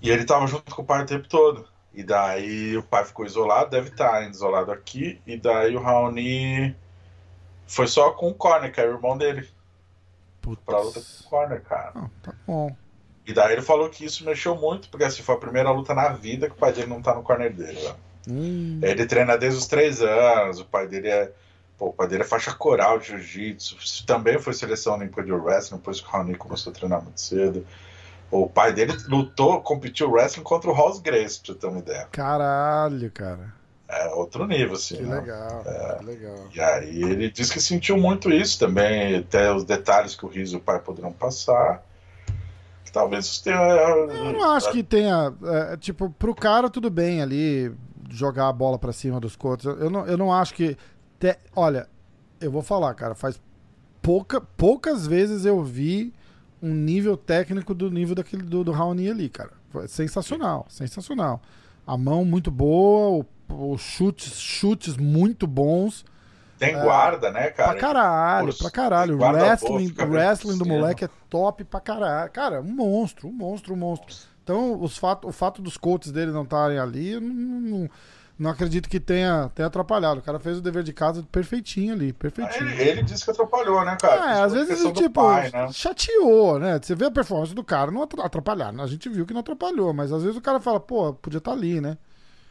E ele tava junto com o pai o tempo todo. E daí o pai ficou isolado, deve estar ainda isolado aqui. E daí o Raoni foi só com o Corner, que é o irmão dele, pra luta com Putz. o Corner, cara. Não, tá bom. E daí ele falou que isso mexeu muito, porque assim, foi a primeira luta na vida que o pai dele não tá no corner dele. Né? Hum, Ele treina desde os três anos, o pai dele é. Pô, o pai dele é faixa coral de jiu-jitsu. Também foi seleção olímpica de wrestling, depois que o Raoni começou a treinar muito cedo. O pai dele lutou, competiu wrestling contra o Ross Grace, pra você ter uma ideia. Caralho, cara. É outro nível, assim. Que né? legal, que legal. E aí ele disse que sentiu muito isso também, até os detalhes que o Riso e o pai poderão passar. Talvez isso tenha. Eu não acho que tenha. é, tipo, pro cara tudo bem ali jogar a bola pra cima dos cotos. Eu não, eu não acho que. Te- Olha, eu vou falar, cara, faz pouca, poucas vezes eu vi um nível técnico do nível daquele do, do Raoni ali, cara. Foi sensacional, sensacional. A mão muito boa, os chutes, chutes muito bons. Tem guarda, né, cara? pra caralho, pra caralho. O guarda boa, wrestling, wrestling do moleque é top pra caralho. Cara, um monstro, um monstro, um monstro. Então, os fato, o fato dos coaches dele não estarem ali, não, não, não acredito que tenha, tenha atrapalhado. O cara fez o dever de casa perfeitinho ali, perfeitinho. Ele, ele disse que atrapalhou, né, cara? É, às vezes, do tipo, pai, né? chateou, né? Você vê a performance do cara, não atra- atrapalhar. A gente viu que não atrapalhou, mas às vezes o cara fala, pô, podia estar ali, né?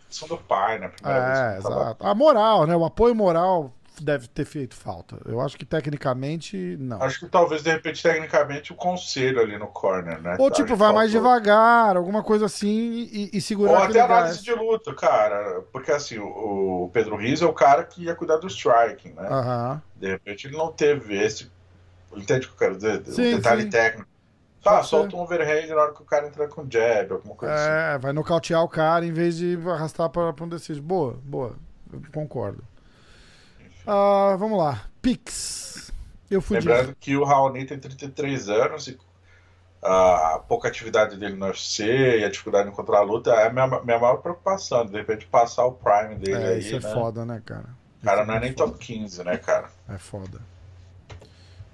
Questão do pai, né? Primeira É, que tava- exato. A moral, né? O apoio moral deve ter feito falta. Eu acho que tecnicamente, não. Acho que talvez, de repente, tecnicamente, o conselho ali no corner, né? Ou tipo, vai mais devagar, alguma coisa assim, e, e segurar Ou até análise gás. de luta, cara. Porque assim, o, o Pedro Riz é o cara que ia cuidar do striking, né? Aham. De repente ele não teve esse. Entende o que eu quero dizer? O Sim, detalhe sim. técnico. Pode Ah, ser. solta um overhand na hora que o cara entra com jab, alguma coisa assim. É, vai nocautear o cara em vez de arrastar para um decide. Boa, boa. Eu concordo. Ah, vamos lá. Pix. Eu fui de. Lembrando que o Raoni tem 33 anos e a pouca atividade dele no UFC e a dificuldade de encontrar a luta é a minha, minha maior preocupação. De repente passar o prime dele É, aí. isso é né? foda, né, cara? O cara Isso não é nem foda. top 15, né, cara? É foda.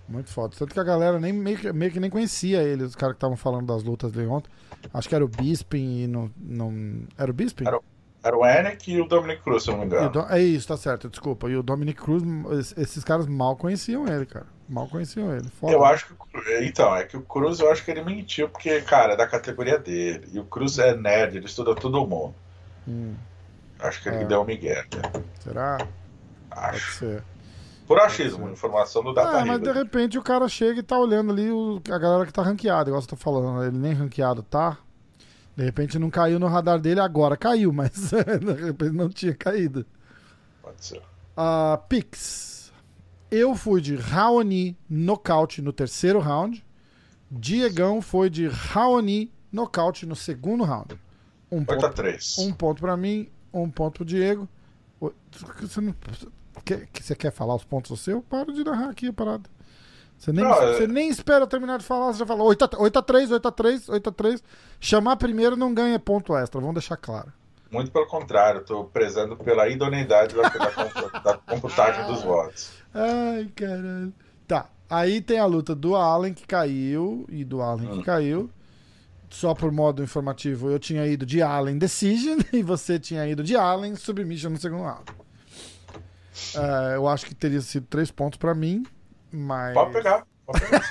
Muito foda. Tanto que a galera nem, meio, que, meio que nem conhecia ele, os caras que estavam falando das lutas dele ontem. Acho que era o Bisping e não. não... Era o Bisping? Era Era o Enek e o Dominic Cruz, se eu não me engano. Do- É isso, tá certo, desculpa. E o Dominic Cruz, es- esses caras mal conheciam ele, cara. Mal conheciam ele. Foda. Eu acho que. Então, é que o Cruz eu acho que ele mentiu, porque, cara, é da categoria dele. E o Cruz é nerd, ele estuda todo mundo. Hum, Acho que ele É. deu um migué, né? será? Pode Acho. ser. Por achismo, Pode informação do Data Ah, mas de repente o cara chega e tá olhando ali o- a galera que tá ranqueada, igual você tá falando. Ele nem ranqueado tá. De repente não caiu no radar dele, agora caiu, mas (laughs) de repente não tinha caído. Pode ser. Ah, Pix. Eu fui de Raoni nocaute no terceiro round. Diegão foi de Raoni nocaute no segundo round. Um 8 a ponto, 3 um ponto pra mim, um ponto pro Diego. Você, não, quer, que você quer falar os pontos do seu? Para de narrar aqui a parada. Você nem, Não, é- você nem espera eu terminar de falar, você já falou 8 a, 8 a 3, 8 a 3, 8 a 3. Chamar primeiro não ganha ponto extra, vamos deixar claro. Muito pelo contrário, estou prezando pela idoneidade da, da, da computagem dos votos. Ai, caralho. Tá, aí tem a luta do Allen que caiu e do Allen que Hum. caiu. Só por modo informativo, eu tinha ido de Allen Decision (laughs) e você tinha ido de Allen Submission no segundo round. É, eu acho que teria sido três pontos pra mim, mas. Pode pegar. Pode pegar.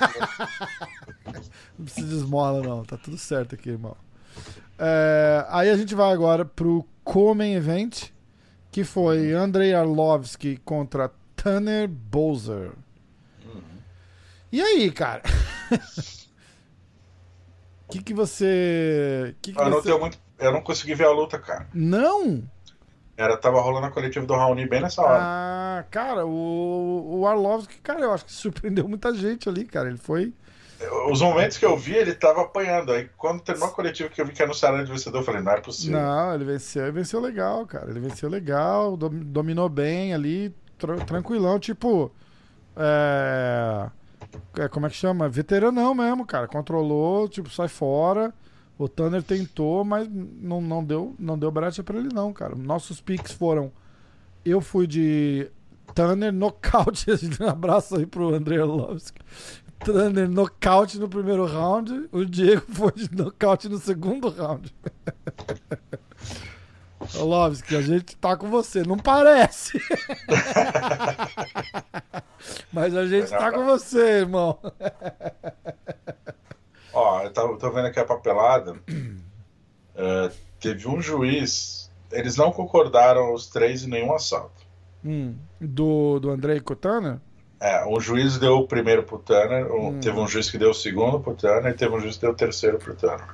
(laughs) Não precisa de esmola, não. Tá tudo certo aqui, irmão. É, aí a gente vai agora pro Comen Event, que foi Andrei Arlovski contra Tanner Bowser. E aí, cara? O (laughs) que, que você. Que que eu, não você... tenho muito, eu não consegui ver a luta, cara. Não? Era, tava rolando a coletiva do Raoni bem nessa hora. Ah, cara, o, o Arlovski, cara, eu acho que (laughs) surpreendeu muita gente ali, cara. Ele foi. Os momentos que eu vi, ele tava apanhando. Aí quando terminou a coletiva que eu vi que anunciaram de vencedor, eu falei, não é possível. Não, ele venceu e venceu legal, cara. Ele venceu legal, dom- dominou bem ali, tra- tranquilão, tipo. É... é, Como é que chama? Veteranão mesmo, cara. Controlou, tipo, sai fora. O Tanner tentou, mas não, não deu, não deu brecha pra ele, não, cara. Nossos picks foram. Eu fui de Tanner nocaute. (laughs) Um abraço aí pro André Arlovski. Tanner nocaute no primeiro round. O Diego (laughs) foi de nocaute no segundo round. (laughs) Arlovski, a gente tá com você. Não parece. Mas a gente tá com você, irmão. Ó, eu tô, tô vendo aqui a papelada. (clears throat) É, teve um juiz. Eles não concordaram os três em nenhum assalto. Hum, do, do Andrei Cotana? É, um juiz deu o primeiro pro Tanner, um- Hum. teve um juiz que deu o segundo pro Tanner e teve um juiz que deu o terceiro pro Tanner.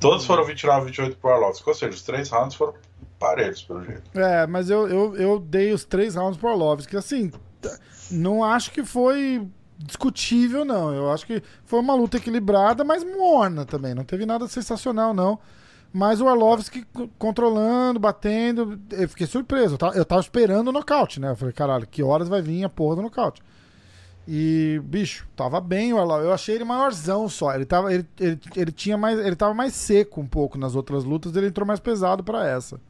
Todos foram 29 28 pro Arlovski, ou seja, os três rounds foram parelhos, pelo jeito. É, mas eu, eu, eu dei os três rounds pro Arlovski. Assim, não acho que foi discutível, não. Eu acho que foi uma luta equilibrada, mas morna também. Não teve nada sensacional, não. Mas o Arlovski controlando, batendo. Eu fiquei surpreso. Eu tava, eu tava esperando o nocaute, né? Eu falei, caralho, que horas vai vir a porra do nocaute? E, bicho, tava bem o Arlovski. Eu achei ele maiorzão só. Ele, tava, ele, ele, ele, tinha mais, ele tava mais seco um pouco nas outras lutas. Ele entrou mais pesado pra essa.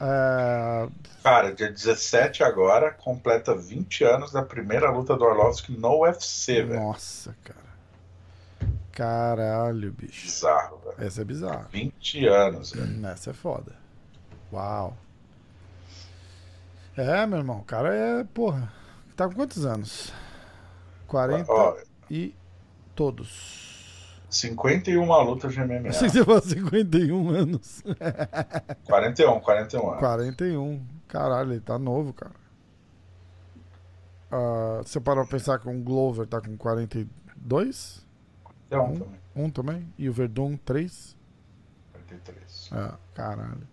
É, Cara, dia 17 agora, completa 20 anos da primeira luta do Arlovski no UFC, velho. Nossa, cara. Caralho, bicho. Bizarro, velho. Essa é bizarra. 20 anos, velho. Essa é foda. Uau. É, meu irmão, o cara é, porra. Tá com quantos anos? 40 Ó, e todos. 51 lutas de MMA. Você falou 51 anos. (laughs) 41, 41 anos. 41. Caralho, ele tá novo, cara. Uh, você parou pra pensar que o Glover tá com 42? É um, Um? também. Um também? E o Verdun, 3? 43. Ah, caralho.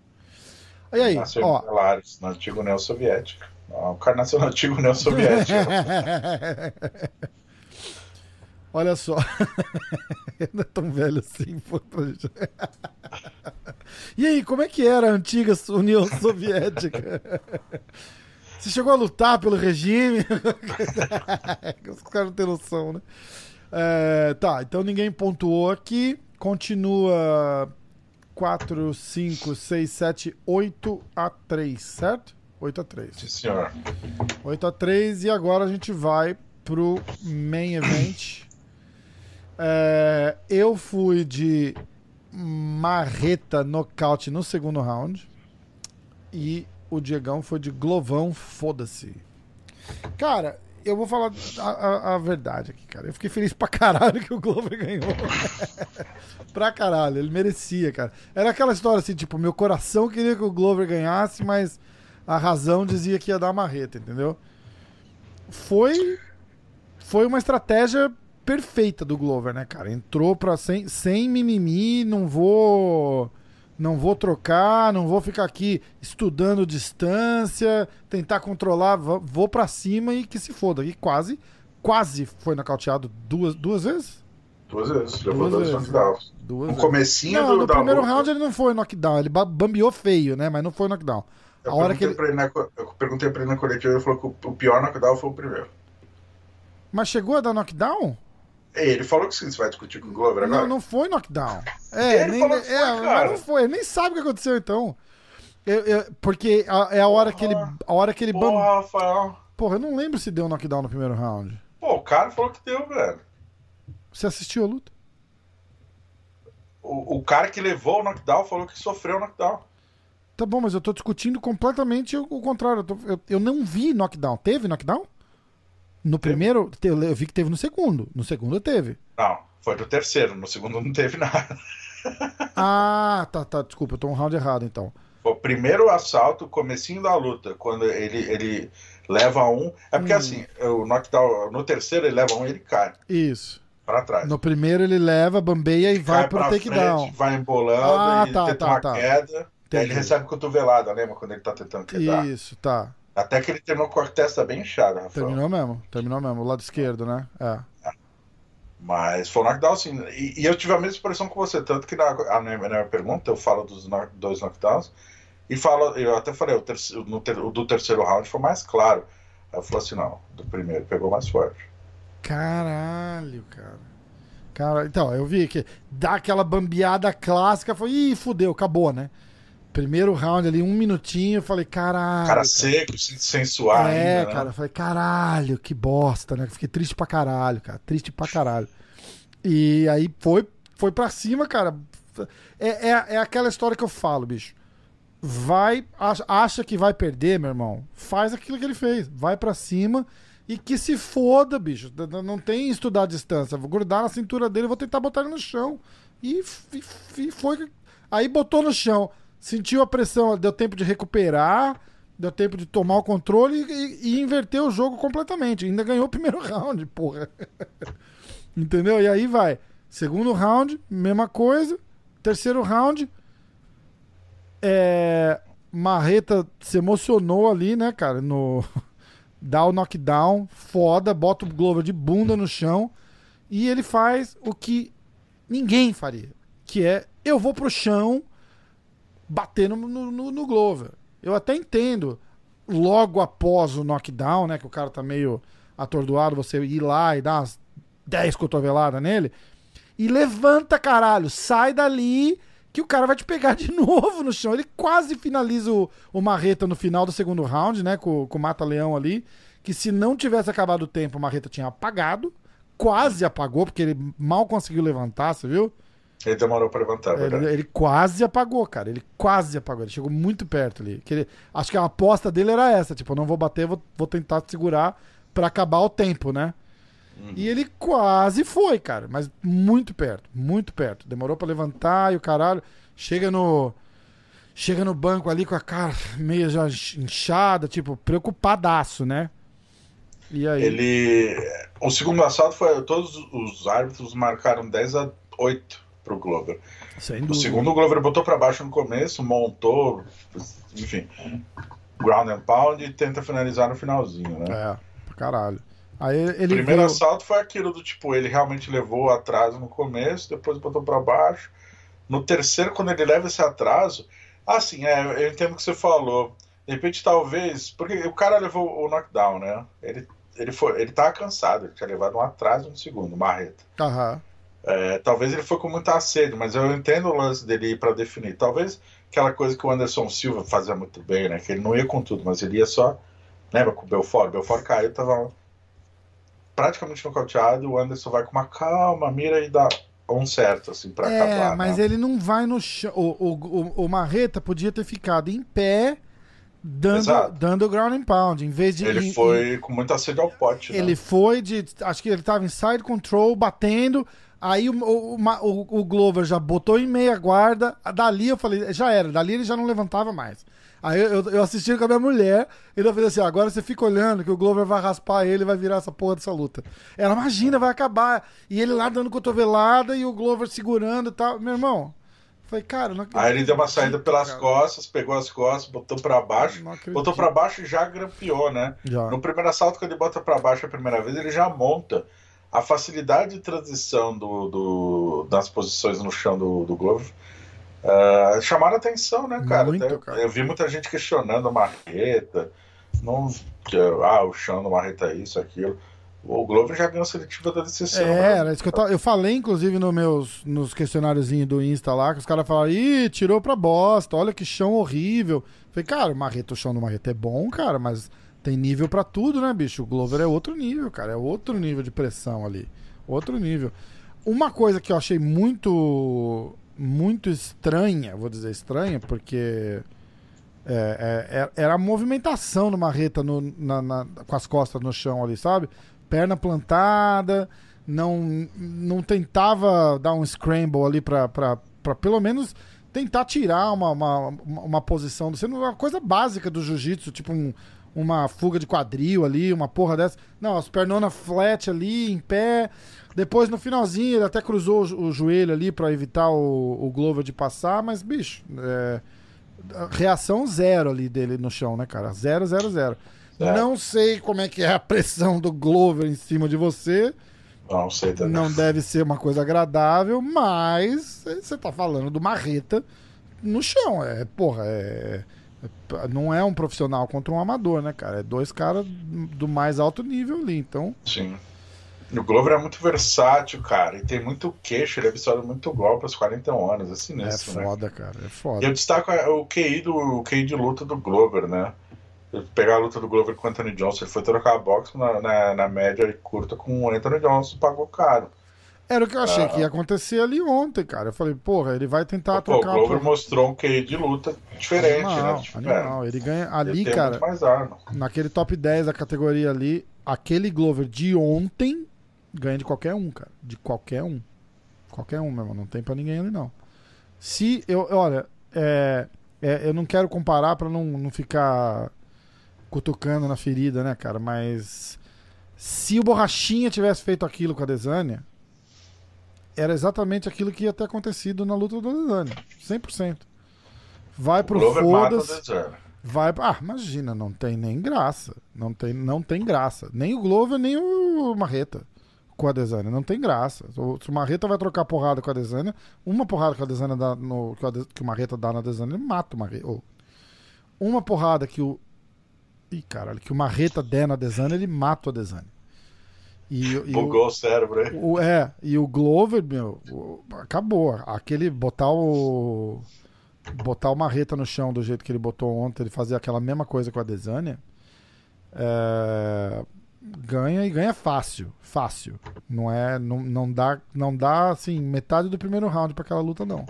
E aí, Nasceu ó. Belarus, na antiga União Soviética. Não, o cara nasceu na antiga União Soviética. (laughs) Olha só. (laughs) Não é tão velho assim, pô. pra gente. (laughs) E aí, como é que era a antiga União Soviética? (laughs) Você chegou a lutar pelo regime? Os caras não têm noção, né? É, tá, então ninguém pontuou aqui. Continua 4, 5, 6, 7, 8 a 3, certo? 8 a 3. Sim, senhor. 8 a 3 e agora a gente vai pro main event. É, eu fui de marreta nocaute no segundo round e o Diegão foi de glovão, foda-se. Cara, eu vou falar a, a- a verdade aqui, cara. Eu fiquei feliz pra caralho que o Glover ganhou. (laughs) pra caralho, ele merecia, cara. Era aquela história assim, tipo, meu coração queria que o Glover ganhasse, mas a razão dizia que ia dar marreta, entendeu? Foi foi uma estratégia perfeita do Glover, né, cara? Entrou pra sem, sem mimimi, não vou não vou trocar, não vou ficar aqui estudando distância, tentar controlar, vou, para cima e que se foda. E quase, quase foi nocauteado duas, duas vezes? Duas vezes. Levou Duas dois vezes, knockdowns. Duas No vezes. comecinho Não, do, no primeiro luta, round ele não foi knockdown, ele ba- bambeou feio, né? Mas não foi knockdown. eu A hora que perguntei ele... pra ele na co- eu perguntei pra ele na coletiva, ele falou que o pior knockdown foi o primeiro. Mas chegou a dar knockdown? Ele falou que você vai discutir com o Glover agora? Não, não foi knockdown. É, Ele nem, falou que foi, é, não foi. Ele nem sabe o que aconteceu então. Eu- eu- porque a- é a hora que ele. A hora que ele. bam- Porra, Rafael. Porra, eu não lembro se deu knockdown no primeiro round. Pô, o cara falou que deu, velho. Você assistiu a luta? O, o cara que levou o knockdown falou que sofreu o knockdown. Tá bom, mas eu tô discutindo completamente o, o contrário. Eu, tô- eu- eu não vi knockdown. Teve knockdown? No primeiro, eu vi que teve no segundo. No segundo teve. Não, foi do terceiro. No segundo não teve nada. (laughs) Ah, tá, tá. Desculpa, eu tô um round errado então. O primeiro assalto, comecinho da luta, quando ele, ele leva um. É porque Hum. assim, o knockdown, no terceiro ele leva um e ele cai Isso. pra trás. No primeiro ele leva, bambeia e vai pro takedown. vai embolando Ah, e tá, tenta tá, uma tá. queda. Aí ele recebe cotovelada, lembra quando ele tá tentando quedar? Isso, tá. Até que ele terminou com a testa bem inchada, Rafael. Terminou mesmo. Terminou mesmo. O lado esquerdo, né? É. Mas foi um knockdown, sim. E, e eu tive a mesma expressão que você, tanto que na, a na minha pergunta eu falo dos no- dois knockdowns e falo, eu até falei, o, terceiro, no o do terceiro round foi mais claro. Aí eu falei assim, não, do primeiro pegou mais forte. Caralho, cara. Cara, então, eu vi que dá aquela bambeada clássica, foi, ih, fudeu, acabou, né? Primeiro round ali, um minutinho, eu falei, caralho. Cara cara. seco, suar É, ainda, né? cara, eu falei, caralho, que bosta, né? Fiquei triste pra caralho, cara. Triste pra caralho. E aí foi, foi pra cima, cara. É, é, é aquela história que eu falo, bicho. Vai, acha, que vai perder, meu irmão. Faz aquilo que ele fez. Vai pra cima e que se foda, bicho. Não tem estudar a distância. Vou grudar na cintura dele, vou tentar botar ele no chão. E, f- e foi. Aí botou no chão. Sentiu a pressão, deu tempo de recuperar, deu tempo de tomar o controle e, e inverter o jogo completamente. Ainda ganhou o primeiro (laughs) round, porra. Entendeu? E aí vai. Segundo round, mesma coisa. Terceiro round. É, Marreta se emocionou ali, né, cara? No. (laughs) Dá o knockdown, foda, bota o Glover de bunda no chão. E ele faz o que ninguém faria. Que é, eu vou pro chão bater no, no, no- no Glover. Eu até entendo, logo após o knockdown, né? Que o cara tá meio atordoado, você ir lá e dar umas 10 cotoveladas nele. E levanta, caralho. Sai dali que o cara vai te pegar de (laughs) novo no chão. Ele quase finaliza o, o Marreta no final do segundo round, né? Com, com o Mata-Leão ali. Que se não tivesse acabado o tempo, o Marreta tinha apagado. Quase apagou, porque ele mal conseguiu levantar, você viu? Ele demorou pra levantar, é Ele, verdade. ele quase apagou, cara. Ele quase apagou. Ele chegou muito perto ali. Que ele- acho que a aposta dele era essa: tipo, eu não vou bater, vou, vou tentar segurar pra acabar o tempo, né? E ele quase foi, cara. Mas muito perto, muito perto. Demorou pra levantar e o caralho. Chega no. Chega no banco ali com a cara meio já inchada, tipo, preocupadaço, né? E aí? Ele. O segundo assalto foi. Todos os árbitros marcaram 10 a 8 pro Glover. O segundo o Glover botou pra baixo no começo, montou, enfim, ground and pound e tenta finalizar no finalzinho, né? É, caralho. Aí ele primeiro veio- assalto foi aquilo do tipo, ele realmente levou o atraso no começo, depois botou pra baixo. No terceiro, quando ele leva esse atraso, assim, é, eu entendo o que você falou. De repente, talvez, porque o cara levou o knockdown, né? Ele, ele, foi, ele tava cansado, ele tinha levado um atraso no segundo, marreta. Aham. É, talvez ele foi com muita sede, mas eu entendo o lance dele pra definir. Talvez aquela coisa que o Anderson Silva fazia muito bem, né? Que ele não ia com tudo, mas ele ia só. Lembra com o Belfort? O Belfort caiu, tava praticamente nocauteado. O Anderson vai com uma calma, mira e dá um certo, assim, pra É, acabar. mas né? ele não vai no chão. O, o, o, o Marreta podia ter ficado em pé, dando, Exato. dando ground and pound, em vez de. Ele em- foi com muita sede ao pote. né? Ele foi de. Acho que ele tava em side control, batendo. Aí o, o, o, o Glover já botou em meia guarda. Dali eu falei, já era. Dali ele já não levantava mais. Aí eu, eu, assisti com a minha mulher. E eu falei assim: agora você fica olhando que o Glover vai raspar ele e vai virar essa porra dessa luta. Ela, imagina, vai acabar. E ele lá dando cotovelada e o Glover segurando e tal. Meu irmão. Falei, cara, não Aí ele deu uma saída acredito, pelas cara. costas, pegou as costas, botou pra baixo. Acredito. Botou pra baixo e já grampeou, né? Já. No primeiro assalto, quando ele bota pra baixo a primeira vez, ele já monta. A facilidade de transição do, do- das posições no chão do, do Glover uh, chamaram a atenção, né, cara? Muito, Até- cara. Eu vi muita gente questionando a marreta. Não, que, ah, o chão do marreta é isso, aquilo. O Glover já ganhou a seletiva da decisão. É, né? era isso que eu, tava- eu falei, inclusive, no meus, nos questionáriozinhos do Insta lá, que os caras falaram, ih, tirou pra bosta, olha que chão horrível. Falei, cara, o Marreta, o chão do Marreta é bom, cara, mas tem nível pra tudo, né, bicho? O Glover é outro nível, cara, é outro nível de pressão ali. Outro nível. Uma coisa que eu achei muito, muito estranha, vou dizer estranha, porque é, é, é- era a movimentação do Marreta no- na- na- com as costas no chão ali, sabe? Perna plantada, não, não tentava dar um scramble ali pra, pelo menos tentar tirar uma, uma, uma- uma posição, do- sendo uma coisa básica do jiu-jitsu, tipo um- uma fuga de quadril ali, uma porra dessa. Não, as pernonas flat ali, em pé. Depois, no finalzinho, ele até cruzou o, jo- o joelho ali pra evitar o, o Glover de passar, mas, bicho, é, reação zero ali dele no chão, né, cara? Zero, zero, zero. É. Não sei como é que é a pressão do Glover em cima de você. Não sei também. Não deve ser uma coisa agradável, mas você tá falando do Marreta no chão. É, porra, é- não é um profissional contra um amador, né, cara? É dois caras do mais alto nível ali. Então, Sim. E O Glover é muito versátil, cara, e tem muito queixo, ele absorve muito golpe aos 41 anos, é é né? foda, cara. É E foda. eu destaco a- o QI, do, o QI de luta do Glover, né? Pegar a luta do Glover com o Anthony Johnson, ele foi trocar a boxe na, na, na média e curta com o Anthony Johnson, pagou caro. Era o que eu achei Ah. que ia acontecer ali ontem, cara. Eu falei, porra, ele vai tentar Pô, o trocar Glover por- mostrou um QI de luta diferente, Animal, né? Tipo, animal. Ele ganha é, ali, ele cara. naquele top 10 da categoria ali, aquele Glover de ontem ganha de qualquer um, cara. De qualquer um. Qualquer um, meu irmão. Não tem pra ninguém ali, não. Se eu, olha, é, é, eu não quero comparar pra não, não ficar cutucando na ferida, né, cara? Mas se o Borrachinha tivesse feito aquilo com a Desânia, era exatamente aquilo que ia ter acontecido na luta da Desânia. 100%. Vai O pro o foda-se. Desana. Vai. Ah, imagina, não tem nem graça. Não tem, não tem graça. Nem o Glover, nem o Marreta com a Desânia. Não tem graça. O- Se o Marreta vai trocar porrada com a Desânia, uma porrada que a Desânia dá no. Que, Des- que o Marreta dá na Desânia, ele mata o Marreta. Uma porrada que o. Ih, caralho, que o Marreta der na Desânia, ele mata o Desânia. E, o- e o, Bugou o cérebro aí. o- é, e o Glover, meu, acabou. Aquele botar o. Botar o Marreta no chão do jeito que ele botou ontem, ele fazer aquela mesma coisa com a Desânia. é, ganha e ganha fácil. Fácil. Não é. Não, não dá, não dá assim, metade do primeiro round pra aquela luta, não.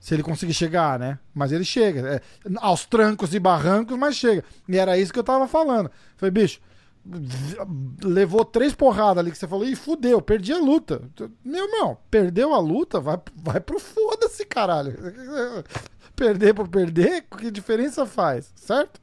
Se ele conseguir chegar, né? Mas ele chega. é, aos trancos e barrancos, mas chega. E era isso que eu tava falando. Falei, bicho, levou três porradas ali que você falou, ih, fudeu, perdi a luta. Meu irmão, perdeu a luta, vai, vai pro foda-se, caralho. (laughs) Perder por perder, que diferença faz, certo?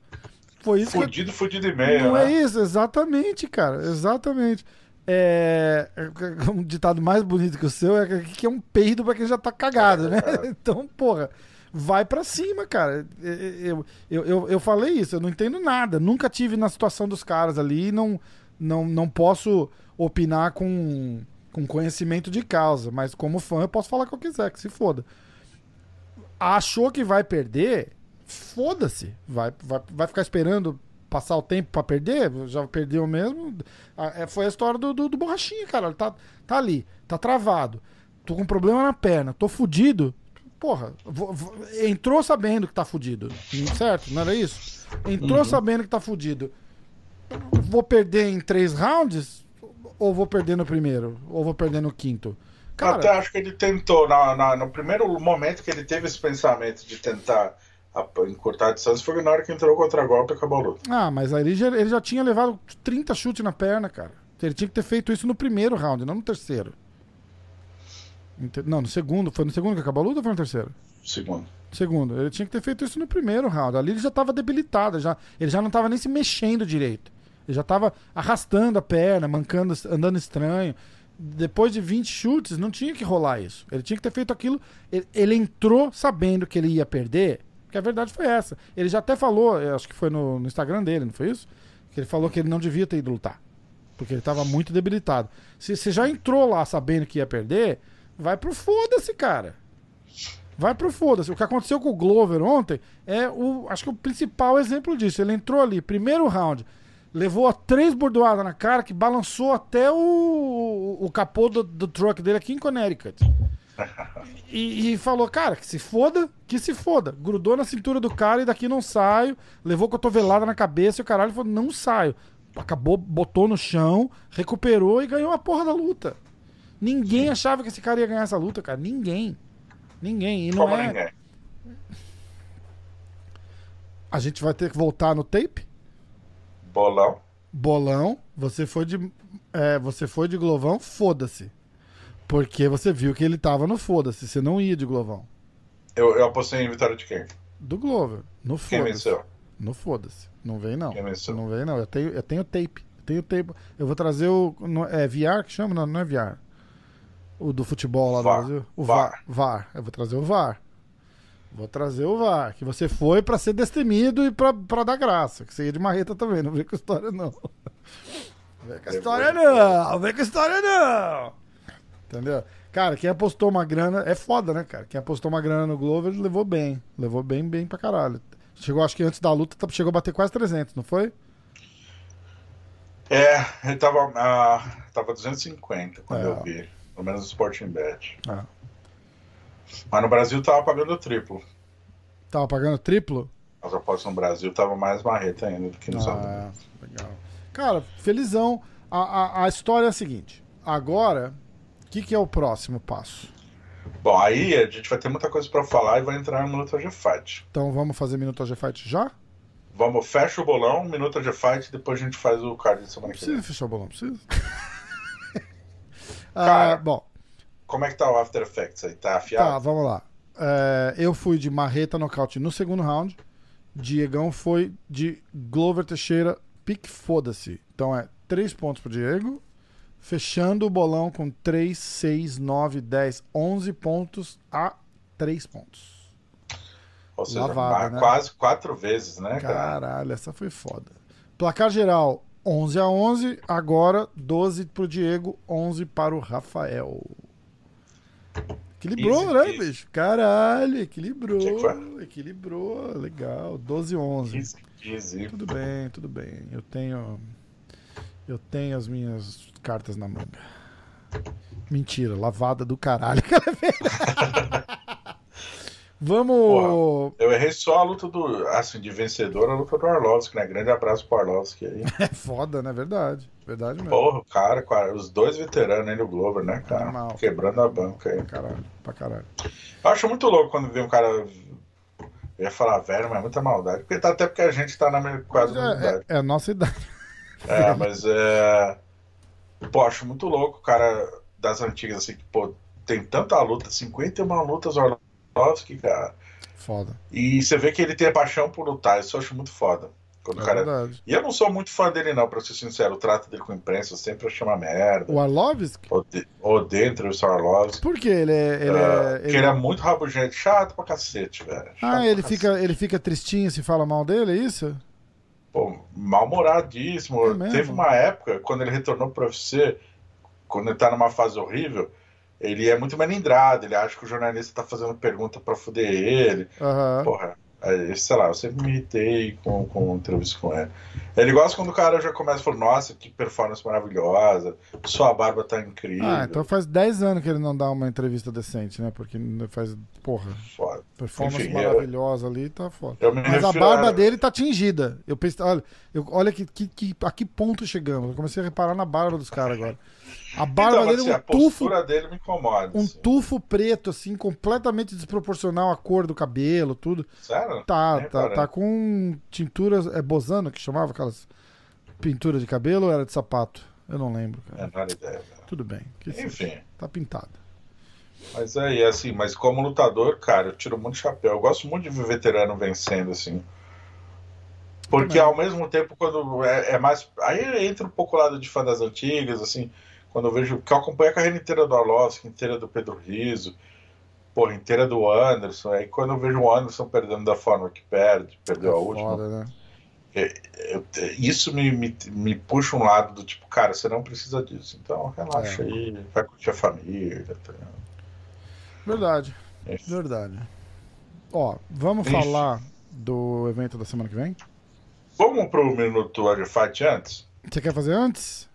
Foi isso fudido, que... fudido e meio. Não né? é isso, exatamente, cara. Exatamente. É... é (laughs) um ditado mais bonito que o seu é que é um peido pra quem já tá cagado, né? É. (laughs) Então, porra, vai para cima, cara. Eu, eu, eu, eu falei isso, eu não entendo nada. Nunca tive na situação dos caras ali, não, não, não posso opinar com, com conhecimento de causa, mas como fã eu posso falar o que eu quiser, que se foda. Achou que vai perder? Foda-se. Vai, vai, vai ficar esperando passar o tempo para perder? Já perdeu mesmo. É, foi a história do, do, do borrachinha, cara. Ele tá, tá ali, tá travado. Tô com problema na perna, tô fudido. Porra, entrou sabendo que tá fudido. Certo? Não era isso? Entrou uhum. sabendo que tá fudido. Vou perder em três rounds? Ou vou perder no primeiro? Ou vou perder no quinto? Cara, Até acho que ele tentou, na, na, no primeiro momento que ele teve esse pensamento de tentar encurtar a distância, foi na hora que entrou contra golpe e acabou a luta. Ah, mas aí ele já, ele já tinha levado 30 chutes na perna, cara. Ele tinha que ter feito isso no primeiro round, não no terceiro. Não, no segundo. Foi no segundo que acabou a luta ou foi no terceiro? Segundo. Segundo. Ele tinha que ter feito isso no primeiro round. Ali ele já estava debilitado. Já, ele já não estava nem se mexendo direito. Ele já estava arrastando a perna, mancando, andando estranho. Depois de 20 chutes, não tinha que rolar isso. Ele tinha que ter feito aquilo. Ele, ele entrou sabendo que ele ia perder. Porque a verdade foi essa. Ele já até falou, acho que foi no, no Instagram dele, não foi isso? Que ele falou que ele não devia ter ido lutar. Porque ele estava muito debilitado. Se você já entrou lá sabendo que ia perder, vai pro foda-se, cara. Vai pro foda-se. O que aconteceu com o Glover ontem é o, acho que o principal exemplo disso. Ele entrou ali, primeiro round, levou a três bordoadas na cara que balançou até o, o capô do, do truck dele aqui em Connecticut. E, e, falou, cara, que se foda, que se foda. Grudou na cintura do cara e daqui não saio. Levou cotovelada na cabeça e o caralho falou, não saio. Acabou, botou no chão, recuperou e ganhou a porra da luta. Ninguém Sim. achava que esse cara ia ganhar essa luta, cara. Ninguém. Ninguém. E não Como é. Ninguém? A gente vai ter que voltar no tape? Bolão. Bolão. Você foi de. É, você foi de Glovão, foda-se. Porque você viu que ele tava no foda-se. Você não ia de Glovão. Eu, eu apostei em vitória de quem? Do Glover. No foda-se. Quem venceu? No foda-se. Não vem, não. Quem venceu? Não vem, não. Eu tenho, eu tenho tape. Eu tenho tape. Eu vou trazer o. É VR que chama? Não, não é VR. O do futebol lá VAR. do Brasil? O VAR. VAR. Eu vou trazer o VAR. Vou trazer o VAR. Que você foi para ser destemido e para dar graça. Que você ia de marreta também. Não vem com história, não. Vem com história, não. Vem com história, não. Entendeu? Cara, quem apostou uma grana. É foda, né, cara? Quem apostou uma grana no Glover levou bem. Levou bem, bem pra caralho. Chegou, acho que antes da luta, chegou a bater quase 300, não foi? É, ele tava, uh, tava 250 quando é. eu vi. Pelo menos o Sporting Bet. Ah. Mas no Brasil tava pagando triplo. Tava pagando triplo? As apostas no Brasil tava mais marreta ainda do que nos ah, Legal. Cara, felizão. A, a, a história é a seguinte. Agora, o que, que é o próximo passo? Bom, aí a gente vai ter muita coisa para falar e vai entrar no Minuto G Fight. Então vamos fazer Minuto G Fight já? Vamos, fecha o bolão, Minuto G Fight, depois a gente faz o card de semana que vem. Precisa fechar o bolão, precisa. (laughs) Cara, ah, bom. Como é que tá o After Effects aí? Tá afiado? Tá, vamos lá. É, eu fui de Marreta nocaute no segundo round. Diegão foi de Glover Teixeira, pique foda-se. Então é 3 pontos pro Diego. Fechando o bolão com 3, 6, 9, 10, 11 pontos a 3 pontos. Ou seja, Lavada, né? quase quatro vezes, né? Caralho, essa foi foda. Placar geral: 11 a 11, agora 12 pro Diego, 11 para o Rafael. Equilibrou, easy, né, easy. bicho? Caralho, equilibrou. Equilibrou, legal. 12 a 11. Easy, easy. Tudo bem, tudo bem. Eu tenho eu tenho as minhas cartas na manga. Mentira, lavada do caralho. (laughs) Vamos. Porra, eu errei só a luta do. Assim, de vencedor, a luta do Arlovski, né? Grande abraço pro Arlovski aí. (laughs) É foda, né? Verdade. Verdade mesmo. Porra, cara, os dois veteranos aí no Glover, né, cara? Normal. Quebrando a banca aí. Pra caralho, pra caralho. Eu acho muito louco quando vê um cara. Eu ia falar velho, mas é muita maldade. Porque tá, até porque a gente tá na quase é, idade. É, é a nossa idade. É, mas é. Pô, acho muito louco o cara das antigas, assim, que, pô, tem tanta luta, 51 lutas Orlovski, cara. Foda. E você vê que ele tem a paixão por lutar, isso eu acho muito foda. Quando É cara... verdade. E eu não sou muito fã dele, não, pra ser sincero. O trato dele com a imprensa sempre chama merda. O Arlovski? Ode- Odeio entrevistar o Arlovski. Por quê? Ele é. Ele Ah, é, Porque ele é muito rabugento, chato pra cacete, velho. Ah, ele fica, ele fica tristinho se fala mal dele, é isso? Pô, mal-humoradíssimo. É? Teve uma época, quando ele retornou pro UFC, quando ele tá numa fase horrível, ele é muito melindrado, ele acha que o jornalista tá fazendo pergunta pra fuder ele. Aham. Porra, é, sei lá, eu sempre me irritei com, com entrevista com ele. Ele gosta quando o cara já começa a falar, nossa, que performance maravilhosa, sua barba tá incrível. Ah, então faz 10 anos que ele não dá uma entrevista decente, né? Porque faz. Porra, Foda. performance Enfim, eu- maravilhosa ali, tá foda. Eu Mas a barba a- dele tá tingida. Eu pensei, olha, eu, olha que, que, que- a que ponto chegamos. Eu comecei a reparar na barba dos caras agora. A barba Então, dele assim, é a um tufo, postura dele me incomoda. um assim. tufo preto, assim, completamente desproporcional à cor do cabelo, tudo. Sério? Tá, Nem tá, tá com tinturas. É Bozano que chamava aquelas pinturas de cabelo ou era de sapato? Eu não lembro, cara. Menor ideia. Tudo bem. que seja. Enfim. Tá pintado. Mas aí, assim, mas como lutador, cara, eu tiro muito chapéu. Eu gosto muito de ver veterano vencendo, assim. Porque Também. ao mesmo tempo, quando é, é mais. Aí entra um pouco o lado de fã das antigas, assim, quando eu vejo. Que eu acompanho a carreira inteira do Arlovski, inteira do Pedro Riso, porra, inteira do Anderson. Aí quando eu vejo o Anderson perdendo da forma que perde, perdeu a É última. foda, né? eu- isso me, me, me puxa um lado do tipo, cara, você não precisa disso. Então relaxa É. aí, vai curtir a família. Tá? Verdade. É. Verdade. Ó, vamos Ixi. falar do evento da semana que vem? Vamos pro minuto fight antes? Você quer fazer antes?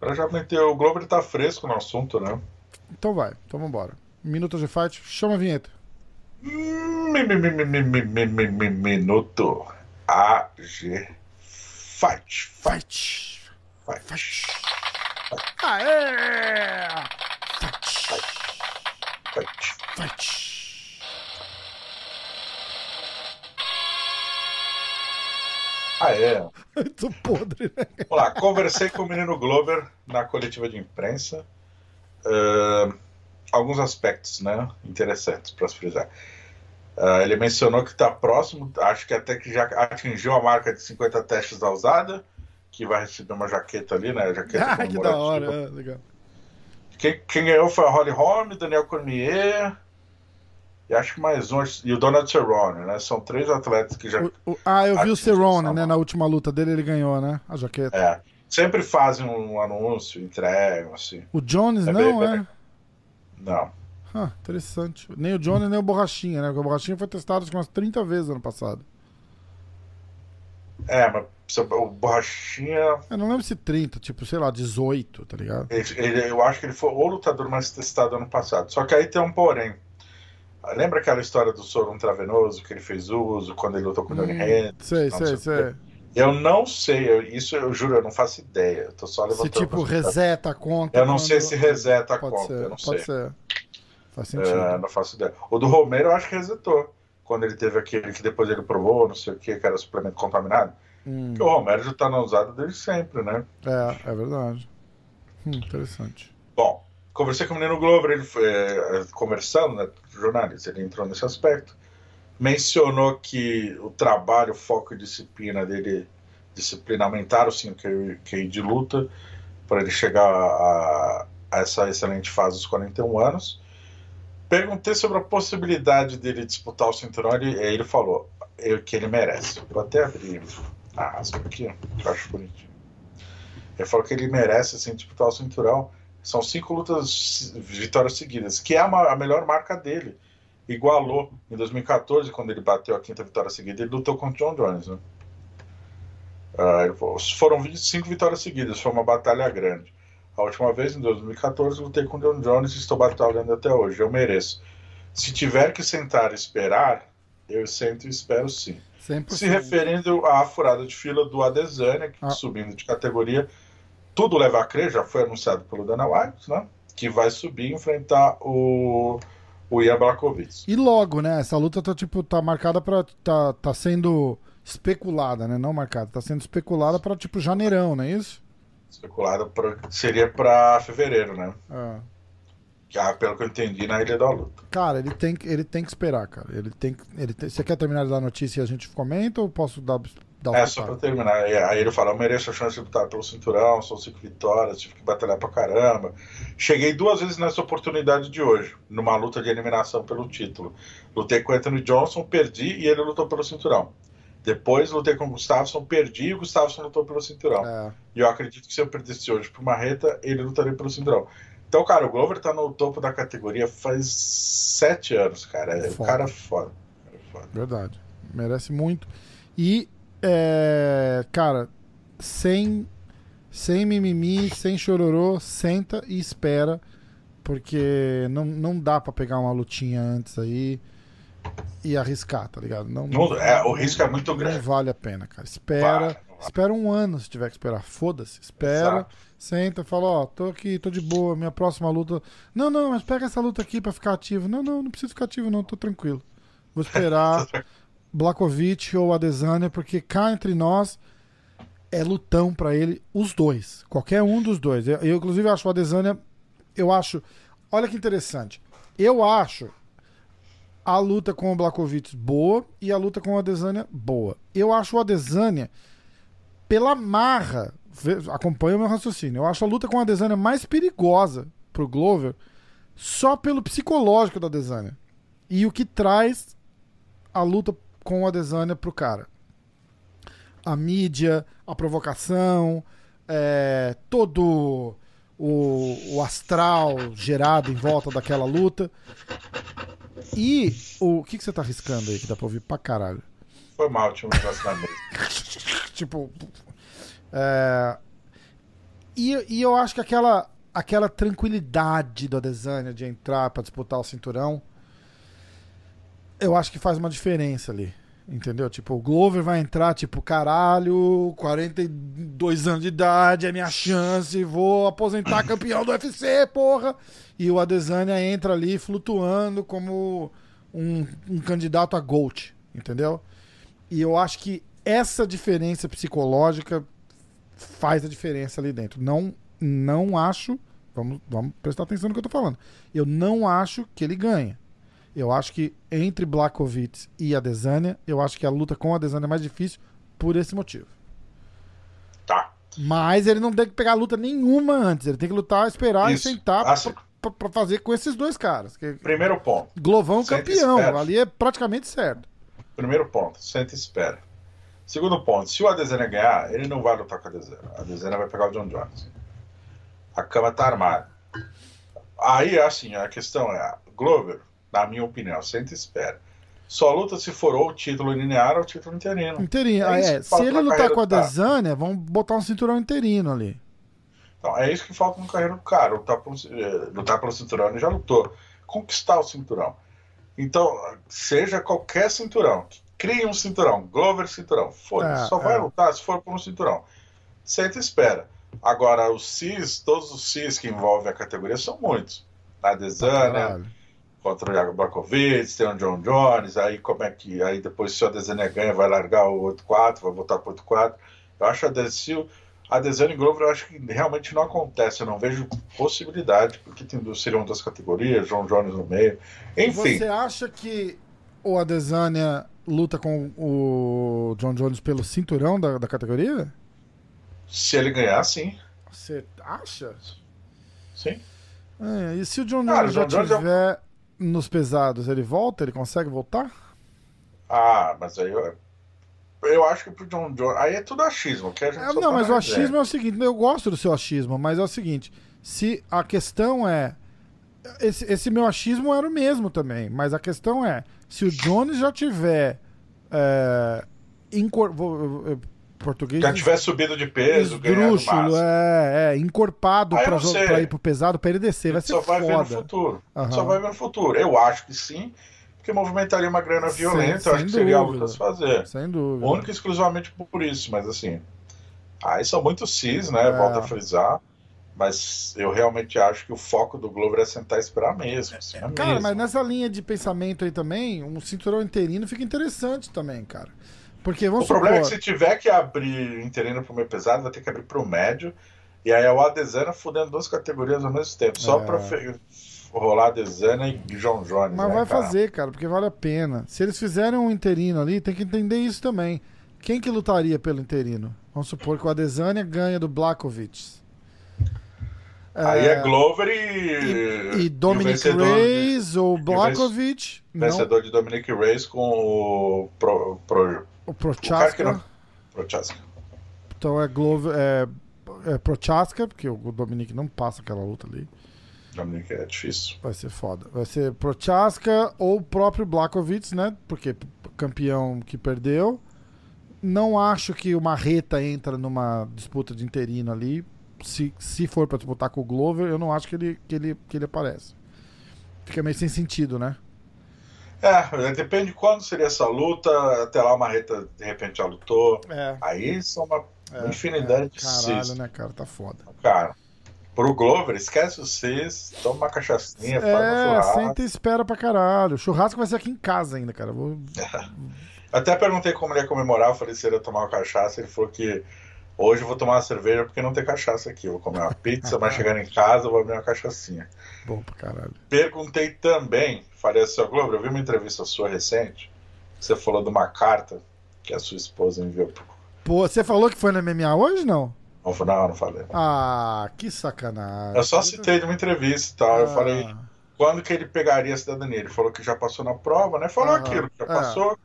Pra já meter o Globo, ele tá fresco no assunto, né? Então vai, então vambora. Minuto de fight, chama a vinheta. Minuto AG Fight. Fight. Fight. Fight. Aê! Fight. Fight. Fight. Ah, é. (laughs) Tô podre, né? Vamos lá, conversei com o menino Glover na coletiva de imprensa. Ahn, alguns aspectos né, interessantes para se frisar. Ah, ele mencionou que está próximo, acho que até que já atingiu a marca de 50 testes da usada, que vai receber uma jaqueta ali, né? Jaqueta Ah, que da hora. é, legal. Quem, quem ganhou foi a Holly Holm, Daniel Cormier e acho que mais um, e o Donald Cerrone, né? São três atletas que já O- o- ah, eu vi o Cerrone, né? Na última luta dele, ele ganhou, né? A jaqueta. é, sempre fazem um anúncio, entregam, assim. O Jones É não, bem- é? bem- Não. Ah, interessante. Nem o Jones, nem o Borrachinha, né? Porque o Borrachinha foi testado acho que umas 30 vezes ano passado. É, mas o Borrachinha, Eu não lembro se 30, tipo, sei lá, 18, tá ligado? ele- ele- eu acho que ele foi o lutador mais testado ano passado. Só que aí tem um porém. Lembra aquela história do soro intravenoso que ele fez uso quando ele lutou com o Johnny Hum, Hendricks? Sei, sei, sei sei. Eu não sei, eu- isso eu juro, eu não faço ideia. Eu tô só Se levantando. tipo, possibilidade. reseta a conta. Eu não sei quando- se reseta a Pode conta, ser, eu não pode sei. ser. Faz sentido. É, não faço ideia. O do Romero eu acho que resetou. Quando ele teve aquele que depois ele provou, não sei o que, que era suplemento contaminado. Hum, Porque o Romero já tá na usada desde sempre, né? é, é verdade. Hum, interessante. Bom, conversei com o menino Glover, ele foi, é, conversando, né, jornalista, ele entrou nesse aspecto. Mencionou que o trabalho, foco e disciplina dele, disciplina aumentaram sim o QI de luta, para ele chegar a, a essa excelente fase dos 41 anos. Perguntei sobre a possibilidade dele disputar o cinturão, ele, ele falou eu, que ele merece. Vou até abrir a aspa aqui, que eu acho bonitinho. Ele falou que ele merece assim, disputar o cinturão. São cinco lutas, vitórias seguidas, que é a, a melhor marca dele. Igualou em 2014, quando ele bateu a quinta vitória seguida, ele lutou contra o John Jones. Né? Falou, foram 25 vitórias seguidas, foi uma batalha grande. A última vez, em 2014, lutei com o John Jones e estou batalhando até hoje. Eu mereço. Se tiver que sentar e esperar, eu sento e espero sim. 100%. Se referindo à furada de fila do Adesanya, que Ah. subindo de categoria, tudo leva a crer, já foi anunciado pelo Dana White, né? Que vai subir e enfrentar o, o Ian Blachowicz. E logo, né? Essa luta tá, tipo, tá marcada pra. Tá, tá sendo especulada, né? Não marcada. Tá sendo especulada pra, tipo, janeirão, não é isso? Especulado pra, seria para fevereiro, né? É. Que, ah, pelo que eu entendi, na Ilha da Luta. Cara, ele tem, que- ele tem que esperar, cara. Ele tem, ele tem, você quer terminar de dar notícia e a gente comenta ou posso dar Dá o É, só pra terminar. Aí ele fala: eu mereço a chance de lutar pelo cinturão, são cinco vitórias, tive que batalhar pra caramba. Cheguei duas vezes nessa oportunidade de hoje, numa luta de eliminação pelo título. Lutei com o Anthony Johnson, perdi e ele lutou pelo cinturão. Depois lutei com o Gustafsson, perdi e o Gustafsson lutou pelo cinturão. É. E eu acredito que se eu perdesse hoje pro Marreta, ele lutaria pelo cinturão. Então, cara, o Glover tá no topo da categoria faz sete anos, cara. É, o Foda. cara é foda. O é foda. Verdade. Merece muito. E, é, cara, sem, sem mimimi, sem chororô, senta e espera. Porque não, não dá pra pegar uma lutinha antes aí e arriscar, tá ligado? Não, Não- é, o risco é muito não grande. vale a pena, cara. Espera. Não vale. Espera um ano se tiver que esperar. Foda-se. Espera. Exato. Senta, fala, ó, tô aqui, tô de boa, minha próxima luta. Não, não, mas pega essa luta aqui pra ficar ativo. Não, não, não preciso ficar ativo, não, tô tranquilo. Vou esperar (laughs) Blakovic ou Adesanya, porque cá entre nós é lutão pra ele, os dois. Qualquer um dos dois. Eu, eu, inclusive, acho o Adesanya. Eu acho. Olha que interessante. Eu acho a luta com o Blakovic boa e a luta com o Adesanya boa. Eu acho o Adesanya pela marra, acompanha o meu raciocínio. Eu acho a luta com o Adesanya mais perigosa pro Glover só pelo psicológico do Adesanya. E o que traz a luta com o Adesanya pro cara. A mídia, a provocação, é, todo o, o astral gerado em volta daquela luta. E o, o que, que você tá arriscando aí que dá pra ouvir pra caralho? Foi mal, tinha um negócio na mesa. (laughs) tipo. é, e, e eu acho que aquela, aquela tranquilidade do Adesanya de entrar pra disputar o cinturão, eu acho que faz uma diferença ali. Entendeu? Tipo, o Glover vai entrar, tipo, caralho, 42 anos de idade, é minha chance, vou aposentar campeão do UFC, porra! E o Adesanya entra ali flutuando como um, um candidato a GOAT, entendeu? E eu acho que essa diferença psicológica faz a diferença ali dentro. Não, não acho. Vamos, vamos prestar atenção no que eu tô falando. Eu não acho que ele ganha. Eu acho que entre Blakovic e Adesanya, eu acho que a luta com Adesanya é mais difícil por esse motivo. Tá. Mas ele não tem que pegar luta nenhuma antes. Ele tem que lutar, esperar Isso. e sentar Assim. pra, pra- fazer com esses dois caras. Primeiro ponto. Glovão Senta campeão. Ali é praticamente certo. Primeiro ponto. Senta e espera. Segundo ponto. Se o Adesanya ganhar, ele não vai lutar com o Adesanya. A Adesanya vai pegar o John Jones. A cama tá armada. Aí, assim, a questão é: Glover, na minha opinião, senta e espera. Só luta se for ou título linear ou título interino. Inteirinho. É Ah, é, Se ele lutar com a. Adesanya, vamos botar um cinturão interino ali. Então, é isso que falta no carreira do cara. Lutar pelo, eh, lutar pelo cinturão, ele já lutou. Conquistar o cinturão. Então, seja qualquer cinturão, crie um cinturão, Glover cinturão, foda-se, É, só vai é. lutar se for por um cinturão. Senta e espera. Agora, os CIS, todos os CIS que envolvem a categoria são muitos. A Caralho. Contra o Iago tem o John Jones, aí como é que. Aí depois se o Adesanya ganha, vai largar o 8-4, vai voltar pro 8-4. Eu acho a Adesanya, a Adesanya e Glover, eu acho que realmente não acontece. Eu não vejo possibilidade, porque tem, seriam duas categorias, John Jones no meio. Enfim, Você acha que o Adesanya luta com o John Jones pelo cinturão da, da categoria? se ele ganhar, sim. Você acha? Sim. É, e se o John Jones o já John Jones é tiver nos pesados, ele volta? Ele consegue voltar? Ah, mas aí eu. Eu acho que pro John Jones. Aí é tudo achismo, que a gente É, não, tá mas o achismo é o seguinte, eu gosto do seu achismo, mas é o seguinte, se a questão é esse, esse meu achismo era o mesmo também, mas a questão é, se o Jones já tiver é, incor- português Já tiver subido de peso, esdrúxulo, massa. é, é, encorpado Ah, pra ir pro pesado, pra ele descer, vai ser só vai ver no foda. futuro. Aham. Só vai ver no futuro. Eu acho que sim, porque movimentaria uma grana violenta. sem eu acho que seria dúvida. luta a se fazer. Sem dúvida. Único e exclusivamente por isso, mas assim. Aí são muito cis, né? É. Volta a frisar. Mas eu realmente acho que o foco do Glover é sentar e esperar mesmo. Assim, é Cara, mesmo. mas nessa linha de pensamento aí também, um cinturão interino fica interessante também, cara. Porque O vamos problema é que supor, se tiver que abrir interino pro meio pesado, vai ter que abrir pro médio. E aí é o Adesanya fudendo duas categorias ao mesmo tempo. Só É. pra fe- rolar Adesanya e John Jones. Mas né, vai cara? fazer, cara, porque vale a pena. Se eles fizerem um interino ali, tem que entender isso também. Quem que lutaria pelo interino? Vamos supor que o Adesanya ganha do Blakovic. Aí é Glover e. E, e Dominic ou e o Blakovic. Não, Vencedor de Dominic Reyes com o. Pro, pro, o não. Prochaska. Prochaska. Então é Glover. É, é Prochaska, porque o Dominic não passa aquela luta ali. Dominic é difícil. Vai ser foda. Vai ser Prochaska ou o próprio Blakovic, né? Porque campeão que perdeu. Não acho que o Marreta entra numa disputa de interino ali. Se, se for pra disputar com o Glover, eu não acho que ele, que, ele, que ele aparece. Fica meio sem sentido, né? É, depende de quando seria essa luta. Até lá o Marreta de repente já lutou. É. Aí são uma é, infinidade de Caralho, cis. né, cara? Tá foda. Cara, pro Glover, esquece os cis, toma uma cachaçinha, faz um É, senta e espera pra caralho. O churrasco vai ser aqui em casa ainda, cara. Vou... (laughs) Até perguntei como ele ia comemorar, eu falei se ele ia tomar uma cachaça, ele falou que hoje eu vou tomar uma cerveja porque não tem cachaça aqui. Eu vou comer uma pizza, mas chegando em casa eu vou abrir uma cachaçinha. Bom pra caralho. Perguntei também, falei assim, Glover, eu vi uma entrevista sua recente, você falou de uma carta que a sua esposa enviou pro... Pô, você falou que foi no MMA hoje, não? Não, não, não falei. Ah, que sacanagem. Eu só citei de uma entrevista e tal, eu Ah, falei quando que ele pegaria a cidadania. Ele falou que já passou na prova, né? Falou Aham, aquilo, que já é. passou,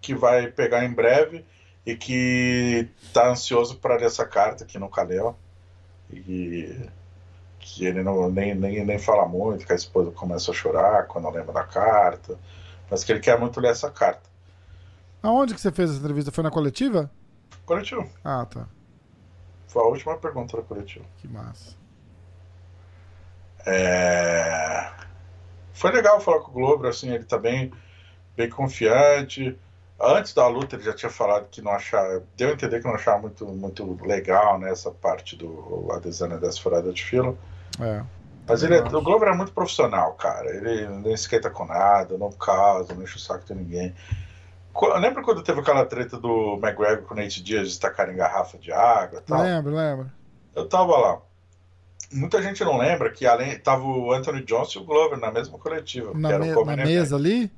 que vai pegar em breve e que tá ansioso para ler essa carta aqui no Calel. E que ele não, nem, nem, nem fala muito, que a esposa começa a chorar quando lembra da carta, mas que ele quer muito ler essa carta. Aonde que você fez essa entrevista? Foi na coletiva? Coletivo. Ah, tá. Foi a última pergunta da coletivo. Que massa. É, Foi legal falar com o Globo, assim, ele tá bem, bem confiante. Antes da luta ele já tinha falado que não achava, deu a entender que não achava muito, muito legal né, essa parte do Adesanya dessa furada de fila. É. Mas ele é- o Glover é muito profissional, cara. Ele não esquenta com nada, não causa, não enche o saco de ninguém. Lembra quando teve aquela treta do McGregor com o Nate Diaz de tacar em garrafa de água e tal? Lembro, lembro. Eu tava lá. Muita gente não lembra que além tava o Anthony Johnson e o Glover na mesma coletiva. Na, me- na mesa ali?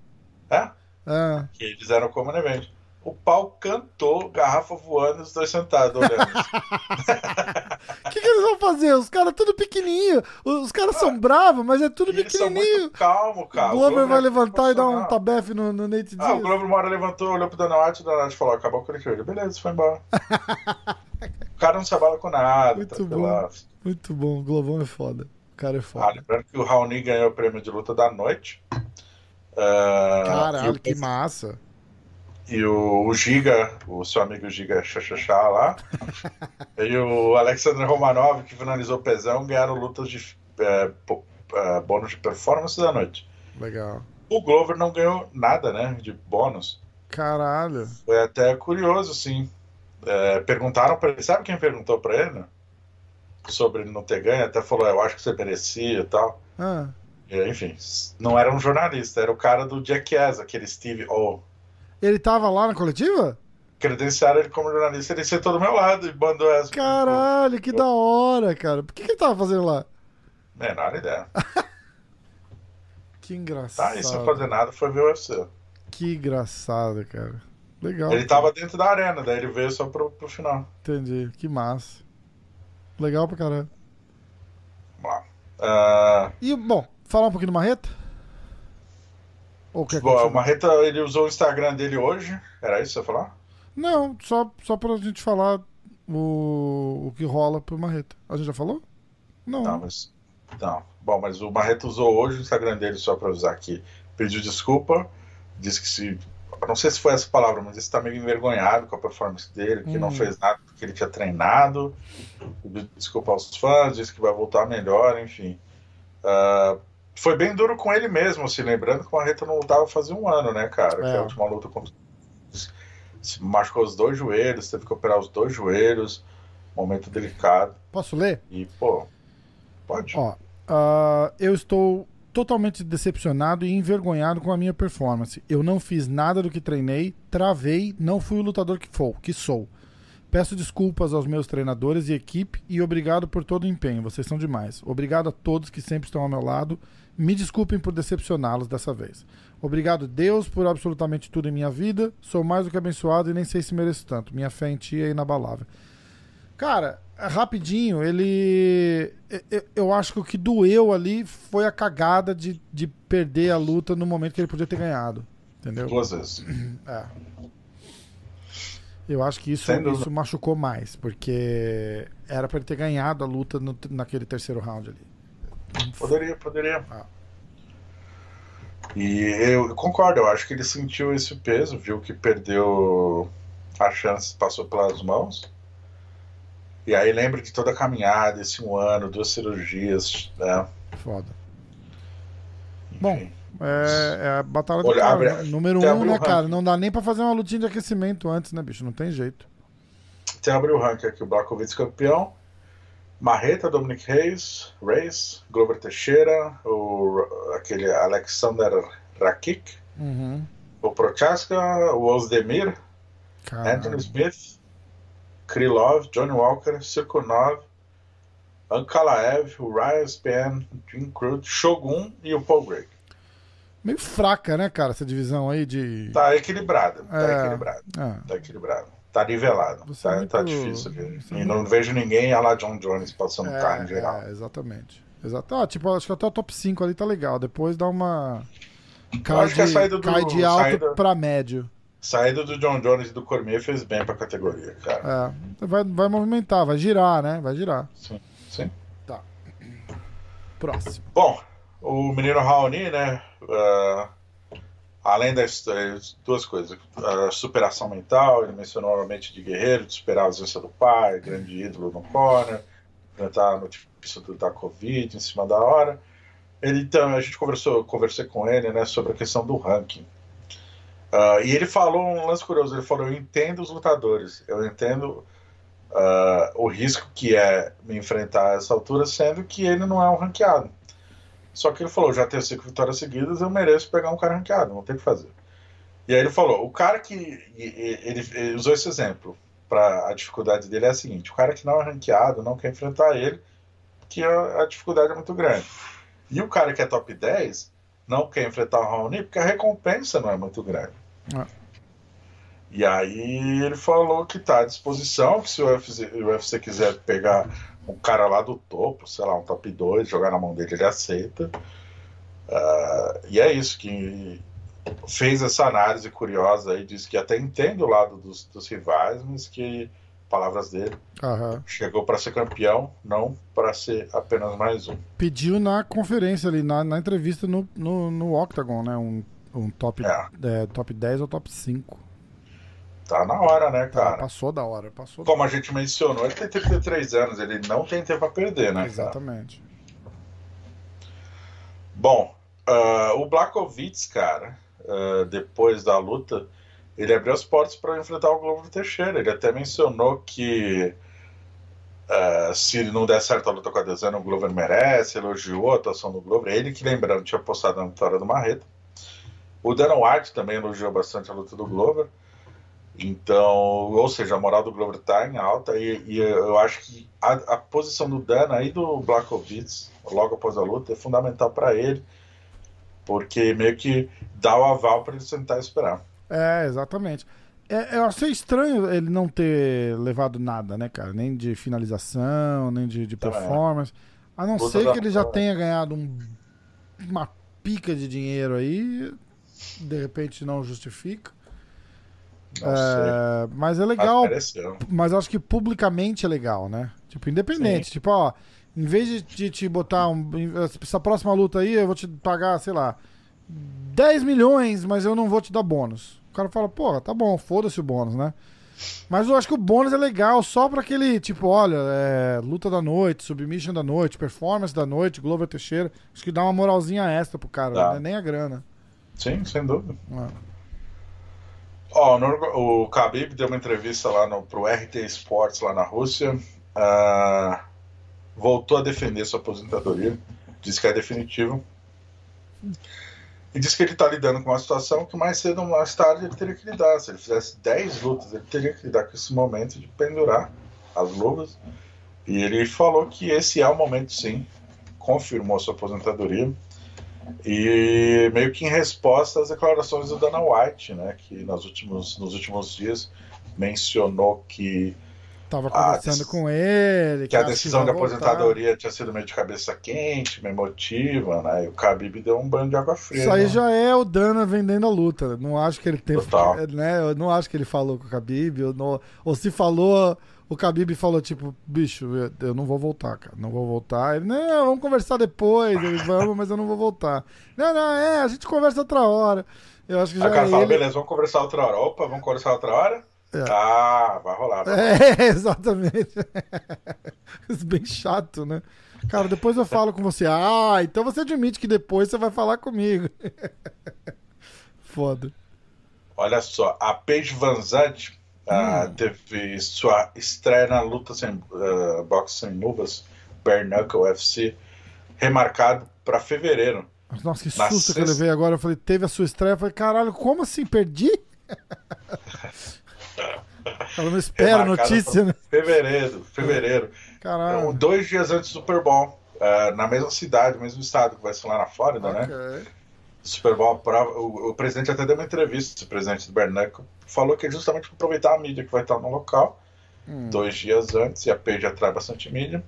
É? Ah. Que eles eram Common Event. O pau cantou, garrafa voando, os dois sentados olhando. O (laughs) que, que eles vão fazer? Os caras tudo pequenininho. Os caras são bravos, mas é tudo E pequenininho. calmo, cara. O Glover vai levantar e dar um tabefe no, no Nate Ah, o. Glover uma hora levantou, olhou pro Dana White, o Dana White falou, acabou o coletivo. Ele, beleza, foi embora. (laughs) o cara não se abala com nada, Muito tranquilaço. Muito bom, o Globão é foda. O cara é Ah, foda. lembrando que o Raoni ganhou o prêmio de luta da noite. Ah, Caralho, o- que massa. E o, o Giga, o seu amigo Giga Xaxaxá lá, (laughs) e o Alexandre Romanov, que finalizou o pesão, ganharam lutas de é, po- é, bônus de performance da noite. Legal. O Glover não ganhou nada, né, de bônus. Caralho. Foi até curioso, sim. É, perguntaram pra ele, sabe quem perguntou pra ele? Sobre ele não ter ganho, até falou, eu acho que você merecia e tal. Ah, enfim, não era um jornalista, era o cara do Jackass, aquele Steve O. ele tava lá na coletiva? Credenciaram ele como jornalista, ele sentou do meu lado e mandou essa. Caralho, que da hora, cara. Por que, que ele tava fazendo lá? Menor ideia. (laughs) Que engraçado. Tá aí sem fazer nada, foi ver o UFC. Que engraçado, cara. Legal. Ele tava dentro da arena, daí ele veio só pro, pro final. Entendi. Que massa. Legal pra caralho. Vamos lá. Ah, E, bom, falar um pouquinho do Marreta? Ou quer bom, o continuar? Marreta, ele usou o Instagram dele hoje. Era isso que você ia falar? Não, só, só pra gente falar o, o que rola pro Marreta. A gente já falou? Não. Não, mas. Não. Bom, mas o Marreta usou hoje o Instagram dele só pra avisar que pediu desculpa. Disse que se. Não sei se foi essa palavra, mas disse que tá meio envergonhado com a performance dele, que Hum. não fez nada porque ele tinha treinado. Pediu desculpa aos fãs, disse que vai voltar melhor, enfim. Ah, foi bem duro com ele mesmo, assim, lembrando que o Marreta não lutava fazia um ano, né, cara? Que É. a última luta contra. Se machucou os dois joelhos, teve que operar os dois joelhos. Momento delicado. Posso ler? E, pô, pode. Ó, ah, eu estou totalmente decepcionado e envergonhado com a minha performance. Eu não fiz nada do que treinei, travei, não fui o lutador que, for, que sou. Peço desculpas aos meus treinadores e equipe e obrigado por todo o empenho. Vocês são demais. Obrigado a todos que sempre estão ao meu lado Me desculpem por decepcioná-los dessa vez. Obrigado, Deus, por absolutamente tudo em minha vida. Sou mais do que abençoado e nem sei se mereço tanto. Minha fé em ti é inabalável. Cara, rapidinho, ele. Eu acho que o que doeu ali foi a cagada de, de perder a luta no momento que ele podia ter ganhado. Entendeu? Duas vezes. (clears throat) É. Eu acho que isso, isso machucou mais, porque era para ele ter ganhado a luta no, naquele terceiro round ali. Poderia, poderia. Ah. E eu concordo, eu acho que ele sentiu esse peso, viu que perdeu a chance, passou pelas mãos. E aí lembra de toda a caminhada, esse um ano, duas cirurgias, né? Foda. Enfim. Bom, é, é, a batalha do Olha, cara, abre, número um, né, cara? Não dá nem pra fazer uma lutinha de aquecimento antes, né, bicho? Não tem jeito. Você abre o ranking aqui, o Blakovic campeão. Marreta, Dominic Reis, Reis, Glover Teixeira, o, aquele Alexander Rakik, uhum. o Prochaska, o Ozdemir, Caramba. Anthony Smith, Krylov, Johnny Walker, Sirkunov, Ankalaev, o Ryan Span, Jim Cruz, Shogun e o Paul Gregg. Meio fraca, né, cara, essa divisão aí de. Tá equilibrada, tá é, equilibrado. É. Tá equilibrado. Tá nivelado. Tá, é muito... tá, difícil. E não vejo ninguém a lá John Jones passando é, carne em geral. É, exatamente. Exato. Ah, tipo, acho que até o top 5 ali tá legal. Depois dá uma. Cai de, do, cai de alto saída, pra médio. Saída do John Jones e do Cormier fez bem pra categoria, cara. É. Vai, vai movimentar, vai girar, né? Vai girar. Sim, sim. Tá. Próximo. Bom, o menino Raoni, né? Uh, além das duas coisas, a superação mental, ele mencionou novamente de guerreiro, de superar a ausência do pai, grande ídolo no corner, enfrentar a notícia da Covid em cima da hora. Ele então, a gente conversou, conversei com ele, né, sobre a questão do ranking. Uh, e ele falou um lance curioso, ele falou, eu entendo os lutadores, eu entendo uh, o risco que é me enfrentar a essa altura, sendo que ele não é um ranqueado. Só que ele falou: já tenho cinco vitórias seguidas, eu mereço pegar um cara ranqueado, não tem o que fazer. E aí ele falou: o cara que. Ele, ele usou esse exemplo para a dificuldade dele é a seguinte: o cara que não é ranqueado não quer enfrentar ele, que a, a dificuldade é muito grande. E o cara que é top 10 não quer enfrentar o Raoni porque a recompensa não é muito grande. É. E aí ele falou que está à disposição, que se o UFC, o UFC quiser pegar um cara lá do topo, sei lá, um top 2, jogar na mão dele, ele aceita. Uh, e é isso, que fez essa análise curiosa aí, disse que até entende o lado dos, dos rivais, mas que, palavras dele, uhum. chegou para ser campeão, não para ser apenas mais um. Pediu na conferência ali, na, na entrevista no, no, no Octagon, né? Um, um top, é. É, top 10 ou top 5. Tá na hora, né, tá, cara? Tá, passou da hora. Passou Como da... a gente mencionou, ele tem 33 anos, ele não tem tempo a perder, né? Exatamente. Cara? Bom, uh, o Blakovitz, cara, uh, depois da luta, ele abriu as portas para enfrentar o Globo Teixeira. Ele até mencionou que uh, se não der certo a luta com a Dezena, o Glover merece, elogiou a atuação do Glover. Ele que, lembrando, tinha postado na vitória do Marreta. O Dana White também elogiou bastante a luta do Glover. Então, ou seja, a moral do Glover está em alta e, e, eu acho que a, a, posição do Dana e do Blackovitz, logo após a luta, é fundamental para ele, porque meio que dá o aval para ele sentar e esperar. É, exatamente. É, eu achei estranho ele não ter levado nada, né, cara? Nem de finalização, nem de, de performance. A não ser que ele já tenha ganhado um, uma pica de dinheiro aí, de repente não justifica. É, mas é legal. Apareceu. Mas acho que publicamente é legal, né? Tipo, independente. Sim. Tipo, ó, em vez de, de, te botar um, essa próxima luta aí, eu vou te pagar, sei lá, 10 milhões, mas eu não vou te dar bônus. O cara fala, porra, tá bom, foda-se o bônus, né? Mas eu acho que o bônus é legal só pra aquele, tipo, olha, é, luta da noite, submission da noite, performance da noite, Glover Teixeira. Acho que dá uma moralzinha extra pro cara, tá. né? nem a grana. Sim, sem dúvida. É. Ó, oh, o Khabib deu uma entrevista lá no, pro RT Sports lá na Rússia. Uh, voltou a defender sua aposentadoria. Disse que é definitivo. E disse que ele está lidando com uma situação que mais cedo ou mais tarde ele teria que lidar. Se ele fizesse 10 lutas, ele teria que lidar com esse momento de pendurar as luvas. E ele falou que esse é o momento, sim. Confirmou sua aposentadoria. E meio que em resposta às declarações do Dana White, né, que nos últimos, nos últimos dias mencionou que Tava conversando com ele. Que a decisão de aposentadoria tinha sido meio de cabeça quente, meio emotiva, né? E o Khabib deu um banho de água fria. Isso aí né? já é o Dana vendendo a luta. Não acho que ele tem. Total. Né? Eu não acho que ele falou com o Khabib. Ou, não- ou se falou, o Khabib falou, tipo, bicho, eu, não vou voltar, cara. Não vou voltar. Ele, não, vamos conversar depois. Ele, vamos, mas eu não vou voltar. Não, não, é, a gente conversa outra hora. Eu acho que Aí já o cara fala, ele. beleza, vamos conversar outra hora. Opa, vamos conversar outra hora? É. Ah, vai rolar. vai rolar. É, (laughs) exatamente. (laughs) Isso é Bem chato, né? Cara, depois eu falo com você. Ah, então você admite que depois você vai falar comigo. (laughs) Foda. Olha só, a Paige Van Zandt ah, Hum. teve sua estreia na luta sem ah, boxe sem luvas, Bare Knuckle UFC, remarcado para fevereiro. Nossa, que susto que eu sexta- levei agora. Eu falei, teve a sua estreia. Eu falei, caralho, como assim? Perdi? (laughs) Ela não espera notícia, né? Fevereiro, fevereiro. Então, Caralho. dois dias antes do Super Bowl, ah, na mesma cidade, mesmo estado, que vai ser lá na Flórida, né? Super Bowl, pra- o, o presidente até deu uma entrevista, o presidente do Berneco, falou que é justamente para aproveitar a mídia que vai estar no local, Hum. dois dias antes, e a Paige atrai bastante mídia.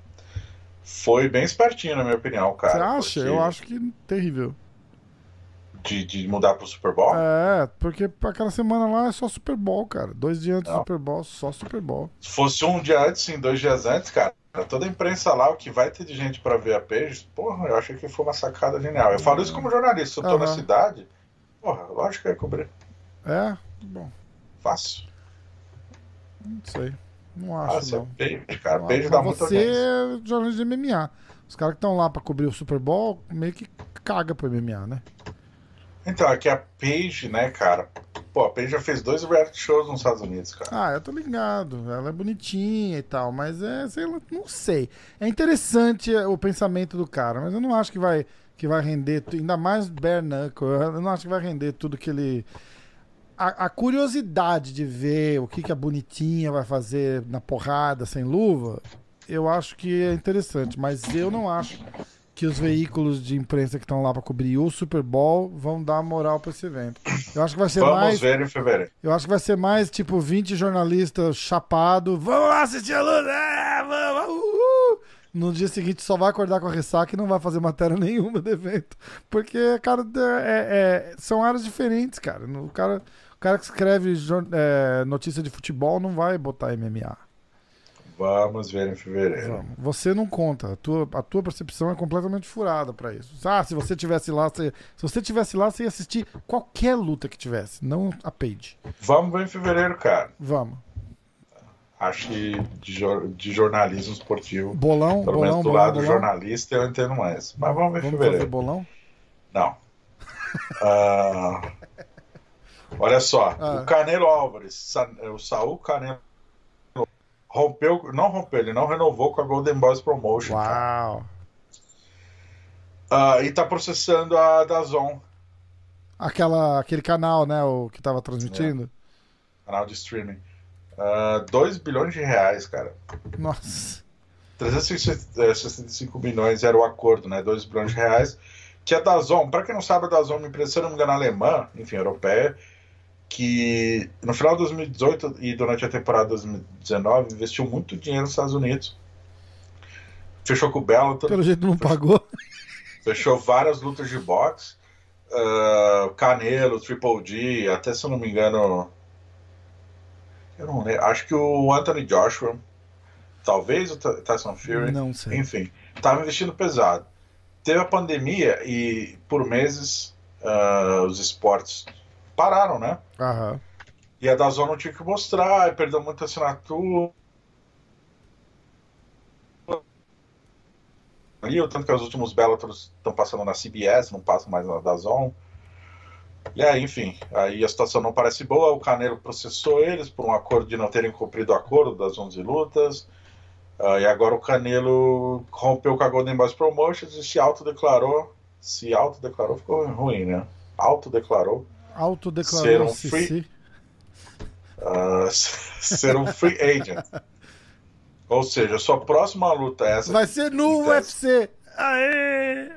Foi bem espertinho, na minha opinião, Você cara. acha? porque Eu acho que terrível. De, de mudar pro Super Bowl? É, porque aquela semana lá é só Super Bowl, cara. Dois dias antes do. Super Bowl, só Super Bowl. Se fosse um dia antes, sim, dois dias antes, cara, toda a imprensa lá, o que vai ter de gente para ver a Paige, porra, eu achei que foi uma sacada genial. Eu falo isso como jornalista, se eu tô na Aham. cidade, porra, lógico que eu ia cobrir. É? Bom, Fácil. não sei. Não acho, Fácil, não. é cara. Não acho. dá muita você é jornalista de MMA. Os caras que estão lá pra cobrir o Super Bowl meio que caga pro MMA, né? Então, aqui a Paige, né, cara? Pô, a Paige já fez dois reality shows nos Estados Unidos, cara. Ah, eu tô ligado. Ela é bonitinha e tal, mas é, sei lá, não sei. É interessante o pensamento do cara, mas eu não acho que vai, que vai render, ainda mais Bare eu não acho que vai render tudo que ele. A, a curiosidade de ver o que, que a bonitinha vai fazer na porrada, sem luva, eu acho que é interessante, mas eu não acho que os veículos de imprensa que estão lá pra cobrir o Super Bowl vão dar moral pra esse evento. Eu acho que vai ser Vamos mais. ver em fevereiro. Eu acho que vai ser mais tipo 20 jornalistas chapado. Vamos lá assistir a luta! É, vamos! uhul!" No dia seguinte só vai acordar com a ressaca e não vai fazer matéria (laughs) nenhuma do evento. Porque, cara, é- é- são áreas diferentes, cara. O cara, o cara que escreve é, notícia de futebol não vai botar MMA. Vamos ver em fevereiro. Você não conta. A tua, a tua percepção é completamente furada pra isso. Ah, se você tivesse lá, você, se você tivesse lá, você ia assistir qualquer luta que tivesse, não a Page. Vamos ver em fevereiro, cara. Vamos. Acho que de, de jornalismo esportivo, Bolão, pelo bolão, menos do bolão, lado bolão. jornalista, eu entendo mais. Mas vamos ver em Vamos fazer fevereiro. bolão? Não. Ah, olha só, Ah. o Canelo Álvares, o Saul Canelo rompeu, não rompeu, ele não renovou com a Golden Boys Promotion. Uau! Ah, e tá processando a Dazon, Aquela, aquele canal, né? O que tava transmitindo. canal de streaming. 2 bilhões de reais, cara. Nossa. 365 milhões era o acordo, né? 2 bilhões de reais. Que a Dazon, para quem não sabe, a Dazon é uma empresa, se eu não me engano, alemã, enfim, europeia, que no final de 2018 e durante a temporada 2019 investiu muito dinheiro nos Estados Unidos. Fechou com o Bellator, Pelo jeito não pagou. fechou várias lutas de boxe. ah, Canelo, Triple G, até se eu não me engano. Eu não lembro. Acho que o Anthony Joshua, talvez o Ty- Tyson Fury. Não sei. Enfim, estava investindo pesado. Teve a pandemia e por meses ah, os esportes pararam, né? Aham. E a Dazon não tinha que mostrar, perdeu muita assinatura. E o tanto que os últimos Bellators estão passando na CBS, não passam mais na Dazon. E aí, enfim, aí a situação não parece boa. O Canelo processou eles por um acordo de não terem cumprido o acordo das 11 lutas. Ah, e agora o Canelo rompeu com a Golden Boys Promotions e se autodeclarou. Se autodeclarou, ficou ruim, né? Autodeclarou Ser Autodeclarou um free- ah, (laughs) ser um free agent. Ou seja, sua próxima luta é essa. Vai ser no. UFC. Aê!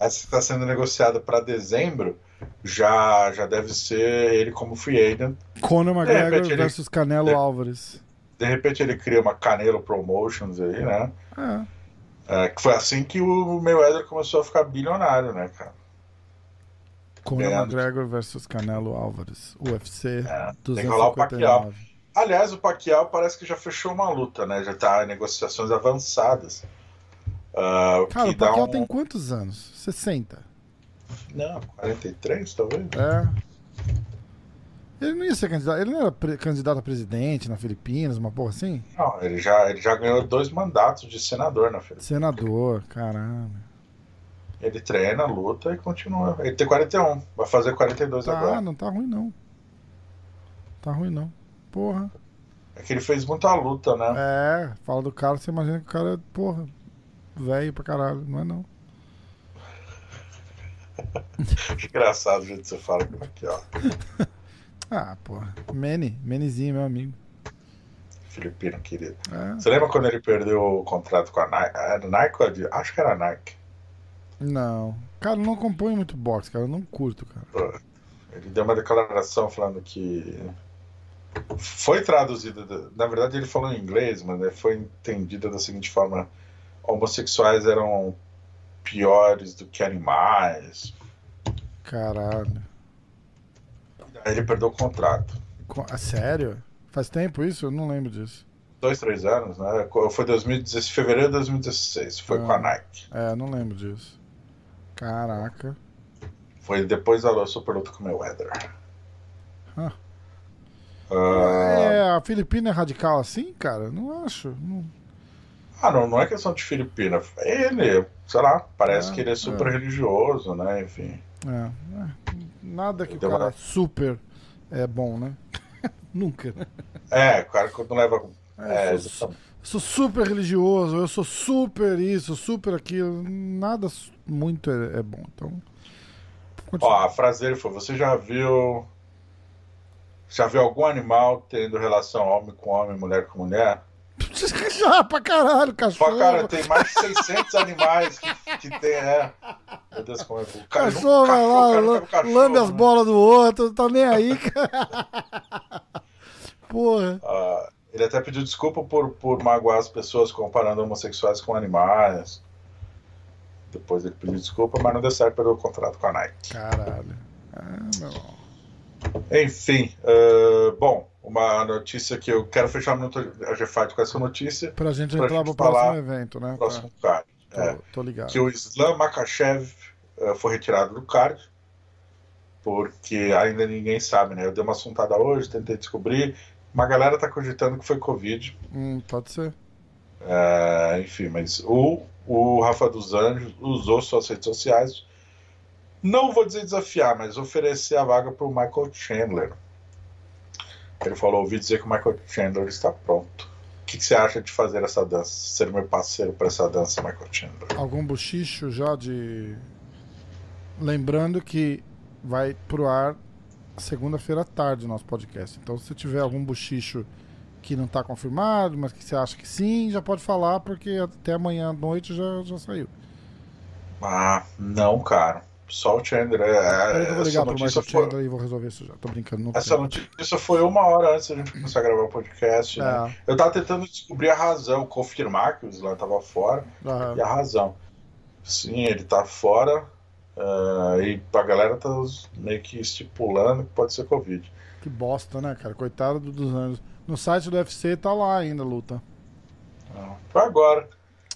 essa que está sendo negociada para dezembro já, já deve ser ele como free agent. Conor McGregor repente ele- versus Canelo de- Álvares. De repente ele cria uma Canelo Promotions aí, né? É. É, que foi assim que o Mayweather começou a ficar bilionário, né, cara? Conor Ganhando. McGregor versus Canelo Álvares. UFC É, tem que rolar o Pacquiao. 259. Aliás, o Pacquiao parece que já fechou uma luta, né? Já tá em negociações avançadas. O Cara, o Pacquiao um... tem quantos anos? 60. Não, 43, talvez. É. Ele não ia ser candidato. Ele não era candidato a presidente na Filipinas, uma porra assim? Não, ele já, ele já ganhou dois mandatos de senador na Filipinas. Senador, caramba. Ele treina, luta e continua. Ele tem 41, vai fazer 42 Tá, agora. não tá ruim não. Tá ruim não. Porra. É que ele fez muita luta, né? É, fala do cara, você imagina que o cara é, porra, velho pra caralho. Não é não. (laughs) Engraçado o jeito que você fala aqui, ó. (laughs) Ah, porra. Manny, Mannyzinho, meu amigo. Filipino querido. É. Você lembra quando ele perdeu o contrato com a Nike? Era Nike ou Adidas? Acho que era Nike. Não. Cara, eu não acompanho muito boxe, cara. Eu não curto, cara. Ele deu uma declaração falando que foi traduzida, na verdade ele falou em inglês, mas né, foi entendida da seguinte forma: homossexuais eram piores do que animais. Caralho. Aí ele perdeu o contrato. Co- Ah, sério? Faz tempo isso? Eu não lembro disso. Dois, três anos, né? Foi 2016, fevereiro de 2016, foi Ah. com a Nike. É, não lembro disso. Caraca. Foi depois da super luta com o Mayweather. Ah. Ah, É, a Filipina é radical assim, cara? Não acho. Não- Ah, não, não é questão de Filipina. Ele, sei lá, parece É, que ele é super é. religioso, né? Enfim. É, é, nada que o cara uma- é super é bom, né? (laughs) Nunca, né? É, o cara quando leva. É, É, sou, super religioso, eu sou super isso, super aquilo. Nada muito é, é bom. Então. Ó, continua. a frase dele foi: Você já viu. Já viu algum animal tendo relação homem com homem, mulher com mulher? Já (laughs) pra caralho, Pô, cachorro. cara, tem mais de 600 animais que, que tem. É. Meu Deus, como é que o. Cachorro vai lá, cara, cachorro, lambe as né? bolas do outro, não tá nem aí, cara. (laughs) Porra. Ah, ele até pediu desculpa por, por magoar as pessoas comparando homossexuais com animais. Depois ele pediu desculpa, mas não deu certo, perdeu o contrato com a Nike. Caralho. Ah, meu. Enfim, ah, bom, uma notícia que eu quero fechar no a G-Fight com essa notícia. Pra gente Pra entrar gente pro próximo evento, né? no próximo card. Tá, É, tô, tô ligado. que o Islam Makachev eh, foi retirado do card, porque ainda ninguém sabe, né? Eu dei uma assuntada hoje, tentei descobrir. Uma galera tá cogitando que foi Covid. Hum, pode ser. É, enfim, mas o, o Rafa dos Anjos usou suas redes sociais. Não vou dizer desafiar, mas oferecer a vaga para o Michael Chandler. Ele falou: ouvi dizer que o Michael Chandler está pronto. O que, que você acha de fazer essa dança? Ser meu parceiro para essa dança, Michael Chandler? Algum bochicho já de. Lembrando que vai pro ar segunda-feira à tarde o nosso podcast. Então, se tiver algum bochicho que não tá confirmado, mas que você acha que sim, já pode falar, porque até amanhã à noite já, já saiu. Ah, não, cara. Só o Chandler. É, que eu vou ligar pro Michael foi, Chandler e vou resolver isso já. Tô brincando. Não essa notícia foi uma hora antes da gente começar a gravar o podcast. Né? É, Eu tava tentando descobrir a razão, confirmar que o Islam tava fora. E a razão. Sim, ele tá fora. Eh, e a galera tá meio que estipulando que pode ser Covid. Que bosta, né, cara? Coitado do- dos anos. No site do UFC tá lá ainda a luta. Ah, Foi agora.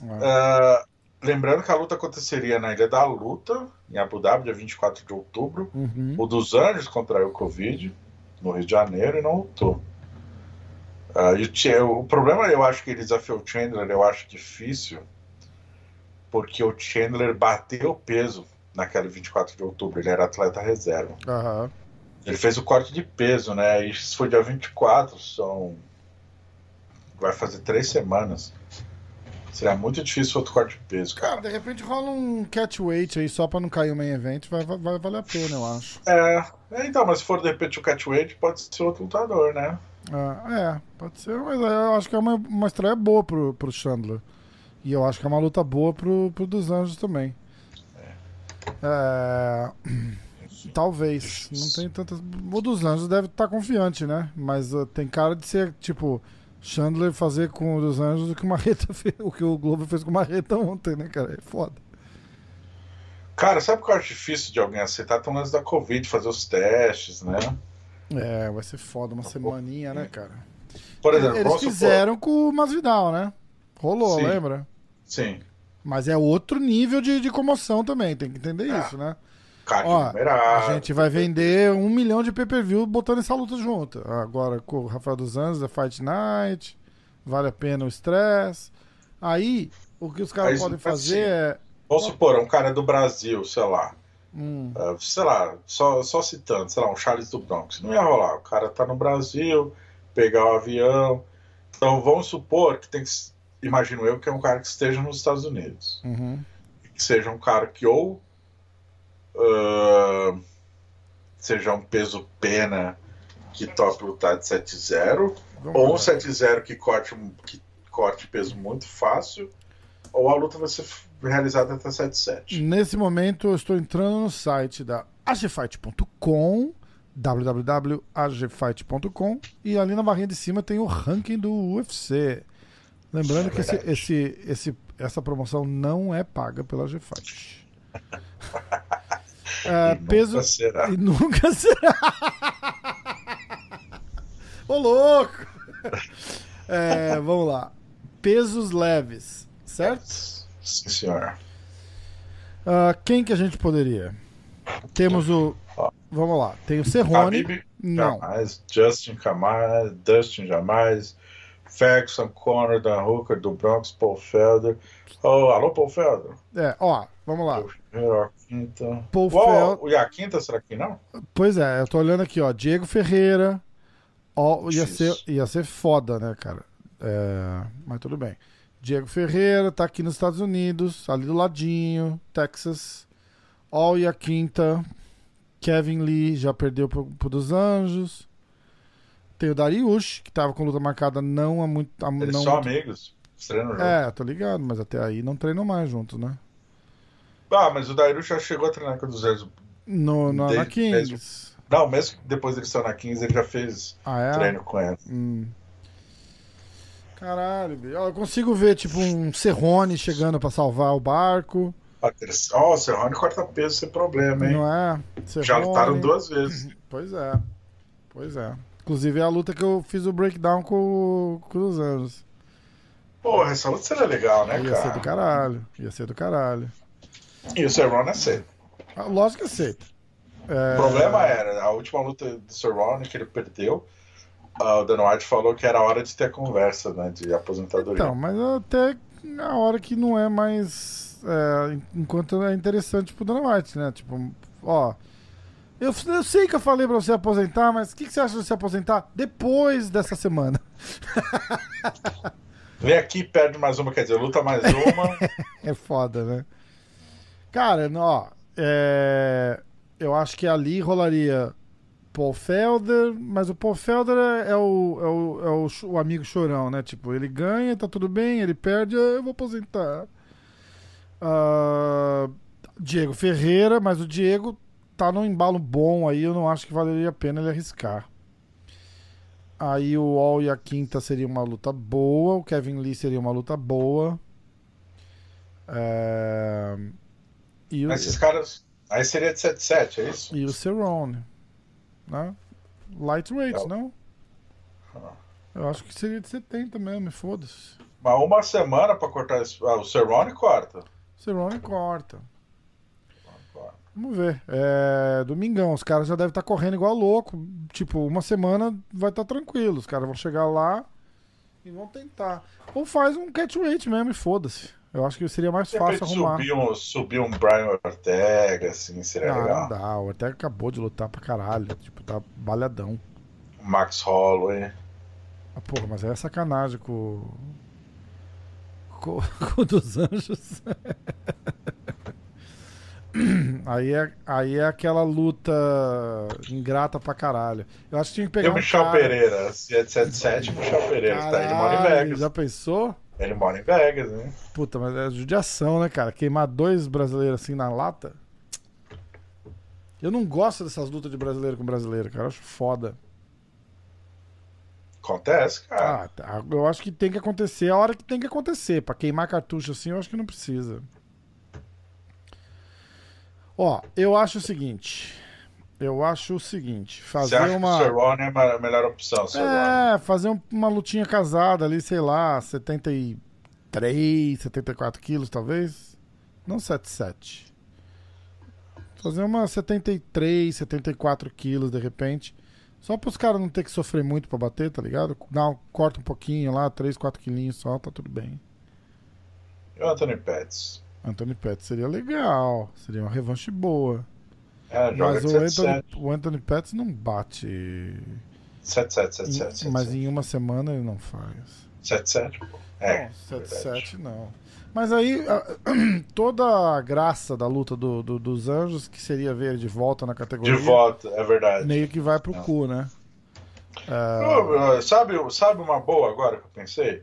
É. Eh, lembrando que a luta aconteceria na Ilha da Luta, em Abu Dhabi, dia 24 de outubro. Uhum. O dos Anjos contraiu Covid no Rio de Janeiro e não lutou. Ah, e o, o problema, eu acho que ele desafiou o Chandler, eu acho difícil, porque o Chandler bateu peso naquele 24 de outubro, ele era atleta reserva. Aham. Ele fez o corte de peso, né? Isso foi dia 24, são. Vai fazer três semanas. Seria muito difícil outro corte de peso, Cara, cara. de repente rola um catchweight aí só pra não cair o main event, vai, vai, vai valer a pena, eu acho. É, é, então, mas se for de repente o catchweight, pode ser outro lutador, né? Ah, é, pode ser, mas eu acho que é uma, uma estreia boa pro, pro Chandler. E eu acho que é uma luta boa pro, pro dos Anjos também. É... (clears throat) Talvez. Não tem tantas. O dos Anjos deve estar confiante, né? Mas uh, tem cara de ser, tipo, Chandler fazer com o dos Anjos o que o Marreta (laughs) fez, o que o Globo fez com o Marreta ontem, né, cara? É foda. Cara, sabe o que acho difícil de alguém aceitar? Um lance da Covid, fazer os testes, né? É, vai ser foda, uma semaninha, né, cara? Por exemplo, Eles vamos supor- fizeram com o Masvidal, né? Rolou, Sim. lembra? Sim. Mas é outro nível de, de comoção também, tem que entender Ah, isso, né? Ó, numerado. a gente vai vender um milhão de pay-per-view botando essa luta junto. Agora com o Rafael dos Anjos, é Fight Night, vale a pena o stress. Aí, o que os caras podem assim, fazer é. Vamos supor, um cara do Brasil, sei lá. hum, ah, sei lá, só, só citando, sei lá, um Charles do Bronx. Não ia rolar. O cara tá no Brasil, pegar o avião. Então vamos supor que tem que. Imagino eu que é um cara que esteja nos Estados Unidos. uhum. que seja um cara que ou ah, seja um peso pena que tope lutar de 7-0, Vamos ou um lá. 7-0 que corte, que corte peso muito fácil, ou a luta vai ser realizada até 7-7. Nesse momento, eu estou entrando no site da agfight.com, www.agfight.com, e ali na barrinha de cima tem o ranking do UFC. Lembrando que esse, esse, esse- essa promoção não é paga pela AGFight. (laughs) É, E nunca peso. será. E nunca será. Ô, louco! É, vamos lá. Pesos leves, certo? Sim, senhor. Ah, quem que a gente poderia? Temos o. Vamos lá. Tem o Cerrone. Não. jamais. Justin jamais. Dustin jamais. Ferguson, Conor, Dan Hooker, do Bronx, Paul Felder. Oh, alô, Paul Felder. É, ó, vamos lá. Primeiro, a quinta. Paul Fel- E a quinta, será que não? Pois é, eu tô olhando aqui, ó. Diego Ferreira. Ó, ia, ser, ia ser foda, né, cara? É, mas tudo bem. Diego Ferreira tá aqui nos Estados Unidos, ali do ladinho, Texas. All e a quinta. Kevin Lee já perdeu pro, pro dos Anjos. Tem o Dariush, que tava com luta marcada não há muito. há- Eles não são muito- amigos. Treinam. É, tô ligado, mas até aí não treinam mais juntos, né? Ah, mas o Dairu já chegou a treinar com o Anjos. No, no, Desde- Kings. Não, mesmo depois eles estão na 15, ele já fez Ah, é? treino com ele. Hum. Caralho, eu consigo ver, tipo, um Serrone chegando pra salvar o barco. Ó, o Serrone corta peso sem problema, hein? Não é? Já Serrone. lutaram duas vezes. Pois é. Pois é. Inclusive é a luta que eu fiz o breakdown com, com os anos. Porra, essa luta seria legal, né, Ia ser do cara? caralho. Ia ser do caralho. E o Serrone aceita. Ah, Lógico que aceita. É... O problema era, a última luta do Serrone que ele perdeu, ah, o Dan White falou que era hora de ter conversa, né, de aposentadoria. Então, mas até a hora que não é mais. é, enquanto é interessante pro Dana White, né? Tipo, ó. Eu, eu sei que eu falei pra você aposentar, mas o que, que você acha de você aposentar depois dessa semana? (laughs) Vem aqui perde mais uma, quer dizer, luta mais uma. (laughs) É foda, né? Cara, ó. é, eu acho que ali rolaria Paul Felder, mas o Paul Felder é, é o, é, o, é o, o amigo chorão, né? Tipo, ele ganha, tá tudo bem, ele perde, eu vou aposentar. Ah, Diego Ferreira, mas o Diego tá num embalo bom aí, eu não acho que valeria a pena ele arriscar. Aí o All e a Quinta seria uma luta boa, o Kevin Lee seria uma luta boa. É, E o, esses caras. Aí seria de 7-7, é isso? e o Cerrone. Né? Lightweight, É não? Ah. Eu acho que seria de 70 mesmo, foda-se. Mas uma semana pra cortar. Ah, o Cerrone corta. Cerrone corta. Vamos ver. É, domingão, os caras já devem estar correndo igual louco. Tipo, uma semana vai estar tranquilo. Os caras vão chegar lá e vão tentar. Ou faz um catchweight mesmo e foda-se. Eu acho que seria mais De fácil arrumar. subir um, subir um Brian Ortega, assim, seria Não, não legal. dá. O Ortega acabou de lutar pra caralho. Tipo, tá balhadão. Max Holloway. Ah, porra, mas é sacanagem com. (laughs) Com, com o dos anjos. (laughs) (clears throat) aí, é, aí é aquela luta ingrata pra caralho. Eu acho que tinha que E pegar o um Michel cara... Pereira. Se é de 7-7, o Michel Pereira. tá, ele mora em Caralho, Vegas. Já pensou? Ele mora em Vegas, né? Puta, mas é judiação, né, cara? Queimar dois brasileiros assim na lata. Eu não gosto dessas lutas de brasileiro com brasileiro, cara. Eu acho foda. Acontece, cara. Ah, tá. eu acho que tem que acontecer a hora que tem que acontecer. Pra queimar cartucho assim, eu acho que não precisa. Ó, eu acho o seguinte. Eu acho o seguinte. Fazer Você acha uma. que o Cerrone é a melhor opção, Cerrone? É, fazer um- uma lutinha casada ali, sei lá, 73, 74 quilos, talvez. Não 77. Fazer uma 73, 74 quilos, de repente. Só pros caras não ter que sofrer muito pra bater, tá ligado? Um, corta um pouquinho lá, 3, 4 quilinhos só, tá tudo bem. E o Anthony Pettis? Anthony Pettis seria legal, seria uma revanche boa. É, Mas de o Anthony, 77. o Anthony Pettis não bate. 77, 77, em- mas em uma semana ele não faz. 77, pô. É, não, 7 verdade. 7 não. Mas aí, a- (clears throat) toda a graça da luta do, do- dos anjos, que seria ver de volta na De categoria, volta, é verdade. meio que vai pro Não. cu, né? É, sabe, sabe uma boa agora que eu pensei?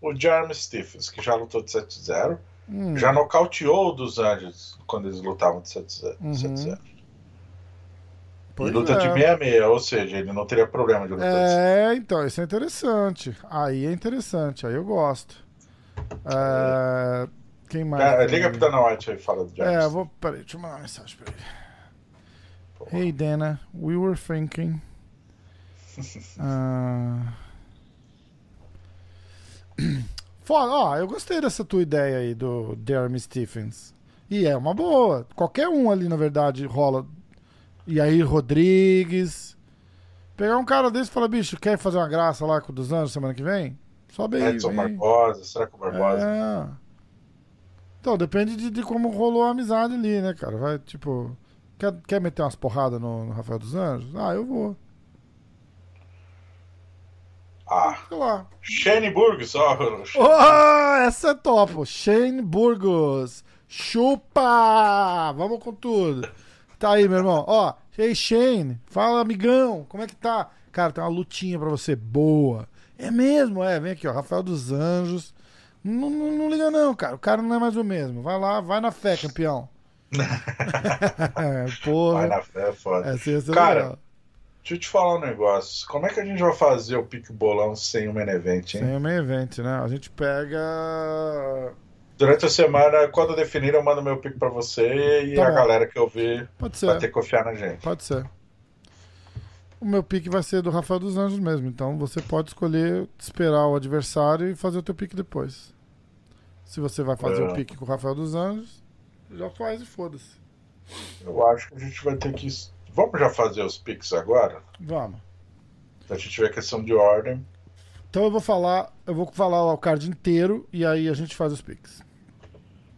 O Jeremy Stephens, que já lutou de 7-0, hum, já nocauteou o dos Anjos quando eles lutavam de 7-0. Uhum. 7-0. E luta é. de 6-6, ou seja, ele não teria problema de lutar É, então, isso é interessante. Aí é interessante, aí eu gosto. É, quem mais? Cara, liga pro Dana White aí fala do Jeremy É, eu vou. Peraí, deixa eu mandar uma mensagem pra ele. Hey Dana, we were thinking. (laughs) Ah. (clears throat) Ó, eu gostei dessa tua ideia aí do Jeremy Stephens. E é uma boa. Qualquer um ali, na verdade, rola. E aí, Rodrigues. Pegar um cara desse e falar, bicho, quer fazer uma graça lá com o dos anos semana que vem? Sobe aí. Edson vem. Barbosa, será que o Barbosa? É. Então, depende de, de como rolou a amizade ali, né, cara? Vai, tipo. Quer, quer meter umas porradas no, no Rafael dos Anjos? Ah, eu vou. Ah, Sei lá. Shane Burgos, ó. Oh, essa é top. Shane Burgos. Chupa! Vamos com tudo. Tá aí, meu irmão. Ó, ei, Shane. Fala, amigão. Como é que tá? Cara, tem uma lutinha pra você boa. É mesmo? É, vem aqui, ó. Rafael dos Anjos. Não, não, não liga, não, cara. O cara não é mais o mesmo. Vai lá, vai na fé, campeão. (laughs) (laughs) Porra. Vai na fé, é foda. Essa ia ser Cara, legal. Deixa eu te falar um negócio. Como é que a gente vai fazer o pique bolão sem o main event, hein? Sem o main event, né? A gente pega. Durante a semana, quando definir, eu mando meu pique pra você e Tá a bom. galera que eu ver Pode ser. vai ter que confiar na gente. Pode ser. O meu pique vai ser do Rafael dos Anjos mesmo. Então você pode escolher esperar o adversário e fazer o teu pique depois. Se você vai fazer É. o pique com o Rafael dos Anjos, já faz e foda-se. Eu acho que a gente vai ter que. Vamos já fazer os piques agora? Vamos. Se a gente tiver questão de ordem. Então eu vou falar, eu vou falar o card inteiro e aí a gente faz os piques.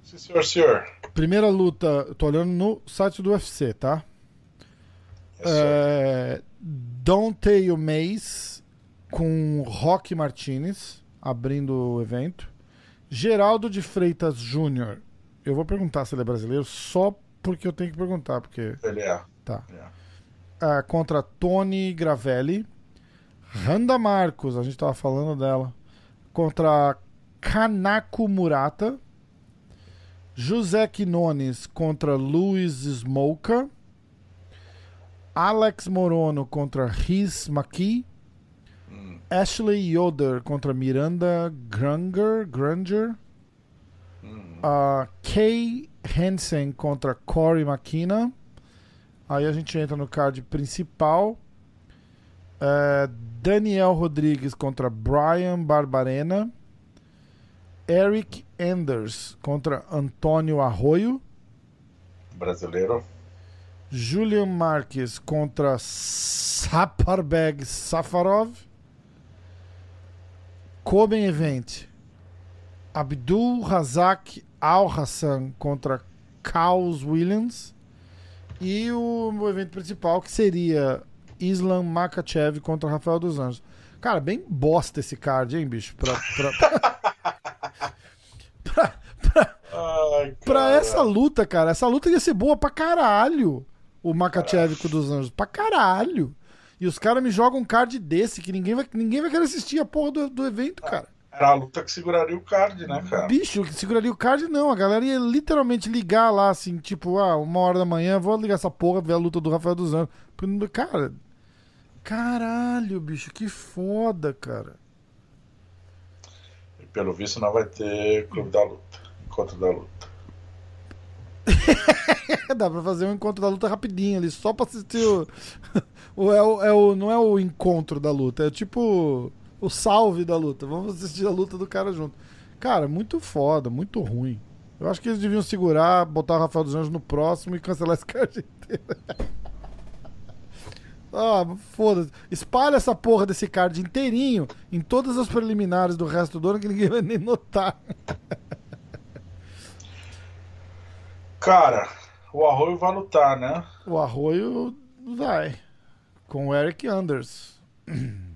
Sim, senhor, senhor. Primeira luta, eu tô olhando no site do UFC, tá? É É, Dante com Rock Martinez abrindo o evento. Geraldo de Freitas Júnior. Eu vou perguntar se ele é brasileiro só porque eu tenho que perguntar, porque Ele é. Tá. É. Ah, contra Tony Gravelli. Randa Marcos, a gente tava falando dela. Contra Kanako Murata. José Quinones contra Luiz Smoka. Alex Morono contra Riz Maki. Hum. Ashley Yoder contra Miranda Granger. Granger. Hum. Uh, Kay Hansen contra Corey McKenna. Aí a gente entra no card principal. É, Daniel Rodrigues contra Brian Barbarena. Eric Enders contra Antônio Arroio. Brasileiro. Julian Marques contra Saparbeg Safarov. Coben Event. Abdul Razak Al Hassan contra Caos Williams. E o, o evento principal que seria Islam Makachev contra Rafael dos Anjos. Cara, bem bosta esse card, hein, bicho? Pra, pra, (laughs) pra, pra, Ai, pra essa luta, cara. Essa luta ia ser boa pra caralho. O Makachev com o dos Anjos. Pra caralho. E os caras me jogam um card desse que ninguém vai, ninguém vai querer assistir a porra do, do evento, cara. Era a luta que seguraria o card, né, cara? Bicho, que seguraria o card, não. A galera ia literalmente ligar lá, assim, tipo, ah, uma hora da manhã, vou ligar essa porra, ver a luta do Rafael dos Anjos. Cara, caralho, bicho, que foda, cara. E pelo visto não vai ter Clube da Luta, Encontro da Luta. (laughs) Dá pra fazer um encontro da luta rapidinho ali, só pra assistir o. (laughs) o, é o, é o não é o encontro da luta, é tipo o salve da luta. Vamos assistir a luta do cara junto. Cara, muito foda, muito ruim. Eu acho que eles deviam segurar, botar o Rafael dos Anjos no próximo e cancelar esse (laughs) card inteiro. ah, foda-se. Espalha essa porra desse card inteirinho em todas as preliminares do resto do ano que ninguém vai nem notar. Cara, o Arroio vai lutar, né? O Arroio vai. Com o Eric Anders. (clears throat)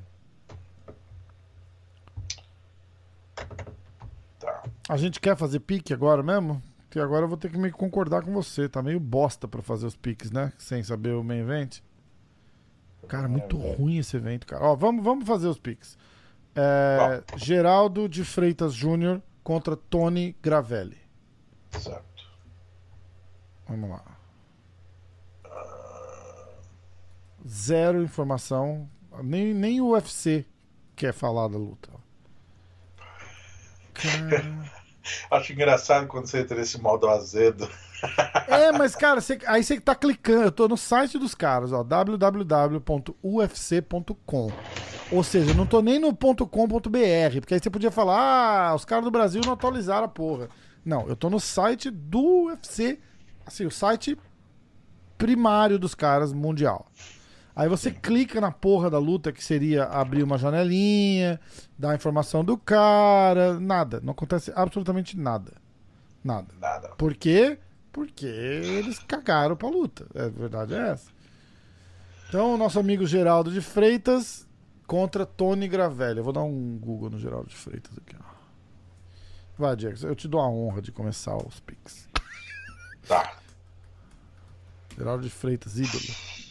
Tá. A gente quer fazer pique agora mesmo? Porque agora eu vou ter que me concordar com você. Tá meio bosta pra fazer os piques, né? Sem saber o main event. Cara, muito ruim esse evento, cara. Ó, vamos, vamos fazer os piques. É, Geraldo de Freitas Júnior contra Tony Gravelli. Certo. Vamos lá. Zero informação. Nem, nem o UFC quer falar da luta. (laughs) Cara... (laughs) Acho engraçado quando você entra nesse modo azedo. (laughs) É, mas, cara, você, aí você tá clicando. Eu tô no site dos caras, ó, www.ufc.com. Ou seja, não tô nem no .com.br, porque aí você podia falar, ah, os caras do Brasil não atualizaram a porra. Não, eu tô no site do UFC assim, o site primário dos caras mundial. Aí você clica na porra da luta, que seria abrir uma janelinha, dar a informação do cara, nada. Não acontece absolutamente nada. Nada. Nada. Por quê? Porque eles cagaram pra luta. É, a verdade é essa. Então, o nosso amigo Geraldo de Freitas contra Tony Gravelli. Eu vou dar um Google no Geraldo de Freitas aqui. Ó. Vai, Diego, eu te dou a honra de começar os pics. Tá. Geraldo de Freitas, ídolo.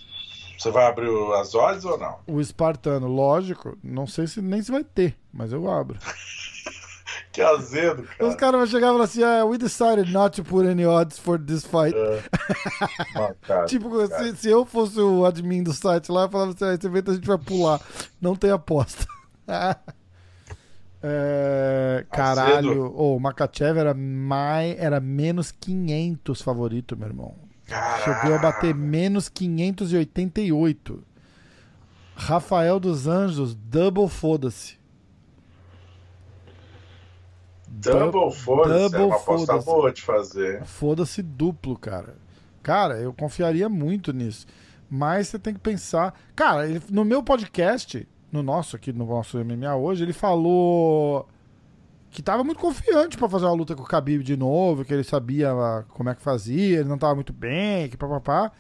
Você vai abrir as odds ou não? O espartano, lógico. Não sei se nem se vai ter, mas eu abro. (laughs) que azedo, cara. Os caras vão chegar e falar assim: ah, we decided not to put any odds for this fight. É. (laughs) Tipo, cara. Se, se eu fosse o admin do site lá, eu falava assim: ah, esse evento a gente vai pular. Não tem aposta. (laughs) É, caralho, oh, o Makachev era, mais, era menos 500 favorito, meu irmão. Chegou a bater menos 588. Rafael dos Anjos, double foda-se. Double foda-se, é uma aposta foda-se. boa de fazer. Foda-se duplo, cara. Cara, eu confiaria muito nisso. Mas você tem que pensar. Cara, ele- no meu podcast, no nosso aqui, no nosso MMA hoje, ele falou que tava muito confiante pra fazer uma luta com o Khabib de novo, que ele sabia ah, como é que fazia, ele não tava muito bem, que papapá.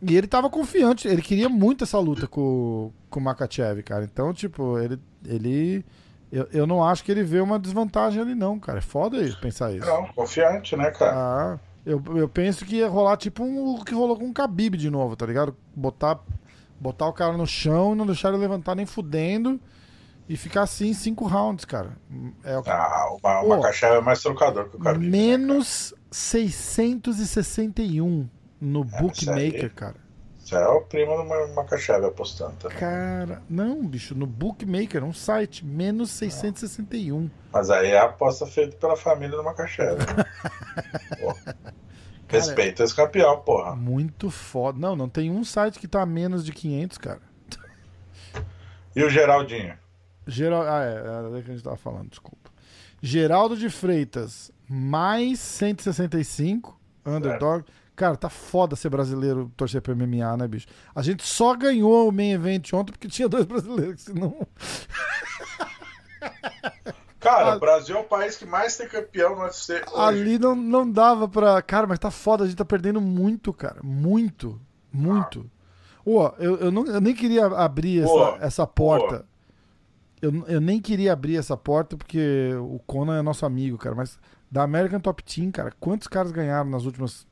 E ele tava confiante, ele queria muito essa luta com, com o Makachev, cara. Então, tipo, ele. ele eu, eu não acho que ele vê uma desvantagem ali, não, cara. É foda isso, pensar isso. Não, confiante, né, cara? Ah, eu, eu penso que ia rolar tipo um, o que rolou com o Khabib de novo, tá ligado? Botar, botar o cara no chão e não deixar ele levantar nem fudendo e ficar assim cinco rounds, cara. É o. Ah, uma, uma é mais trocador que o Khabib. né, Menos 661 no É, bookmaker, isso aí. cara. Você é o primo do Ma- Makachev apostando também. Cara, não, bicho, no bookmaker, um site, menos 661. Mas aí é a aposta feita pela família do Makachev. Né? Respeita esse campeão, porra. Muito foda. Não, não tem um site que tá a menos de 500, cara. E o Geraldinho? Geral... Ah, é, era daí que a gente tava falando, desculpa. Geraldo de Freitas, mais 165, underdog. Cara, tá foda ser brasileiro torcer pro MMA, né, bicho? A gente só ganhou o main event ontem porque tinha dois (laughs) brasileiros, senão. Cara, Ah. o Brasil é o país que mais tem campeão no UFC hoje. Ali não, não dava pra. Cara, mas tá foda, a gente tá perdendo muito, cara. Muito. Muito. Ó, eu, eu, não, eu nem queria abrir essa, essa porta. Eu, eu nem queria abrir essa porta porque o Conan é nosso amigo, cara. Mas da American Top Team, cara, quantos caras ganharam nas últimas.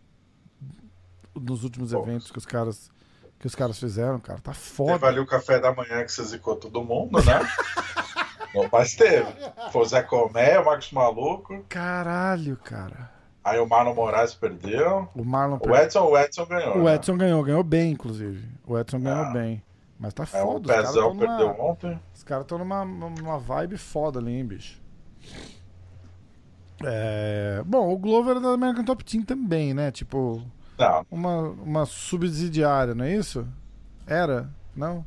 Nos últimos Poucos. eventos que os caras. Que os caras fizeram, cara. Tá Teve foda. ali o café da manhã que você zicou todo mundo, né? (laughs) Mas teve. Foi o Zé Comé, o Marcos Maluco. Caralho, cara. Aí o Marlon Moraes perdeu. O Marlon O Edson, o Edson ganhou. O né? Edson ganhou, ganhou bem, inclusive. O Edson ganhou Ah. bem. Mas tá É, o foda, caras Pezão perdeu numa... ontem. Os caras estão numa, numa vibe foda ali, hein, bicho. É... Bom, o Glover é da American Top Team também, né? Tipo, Não, uma, uma subsidiária, não é isso? Era? Não?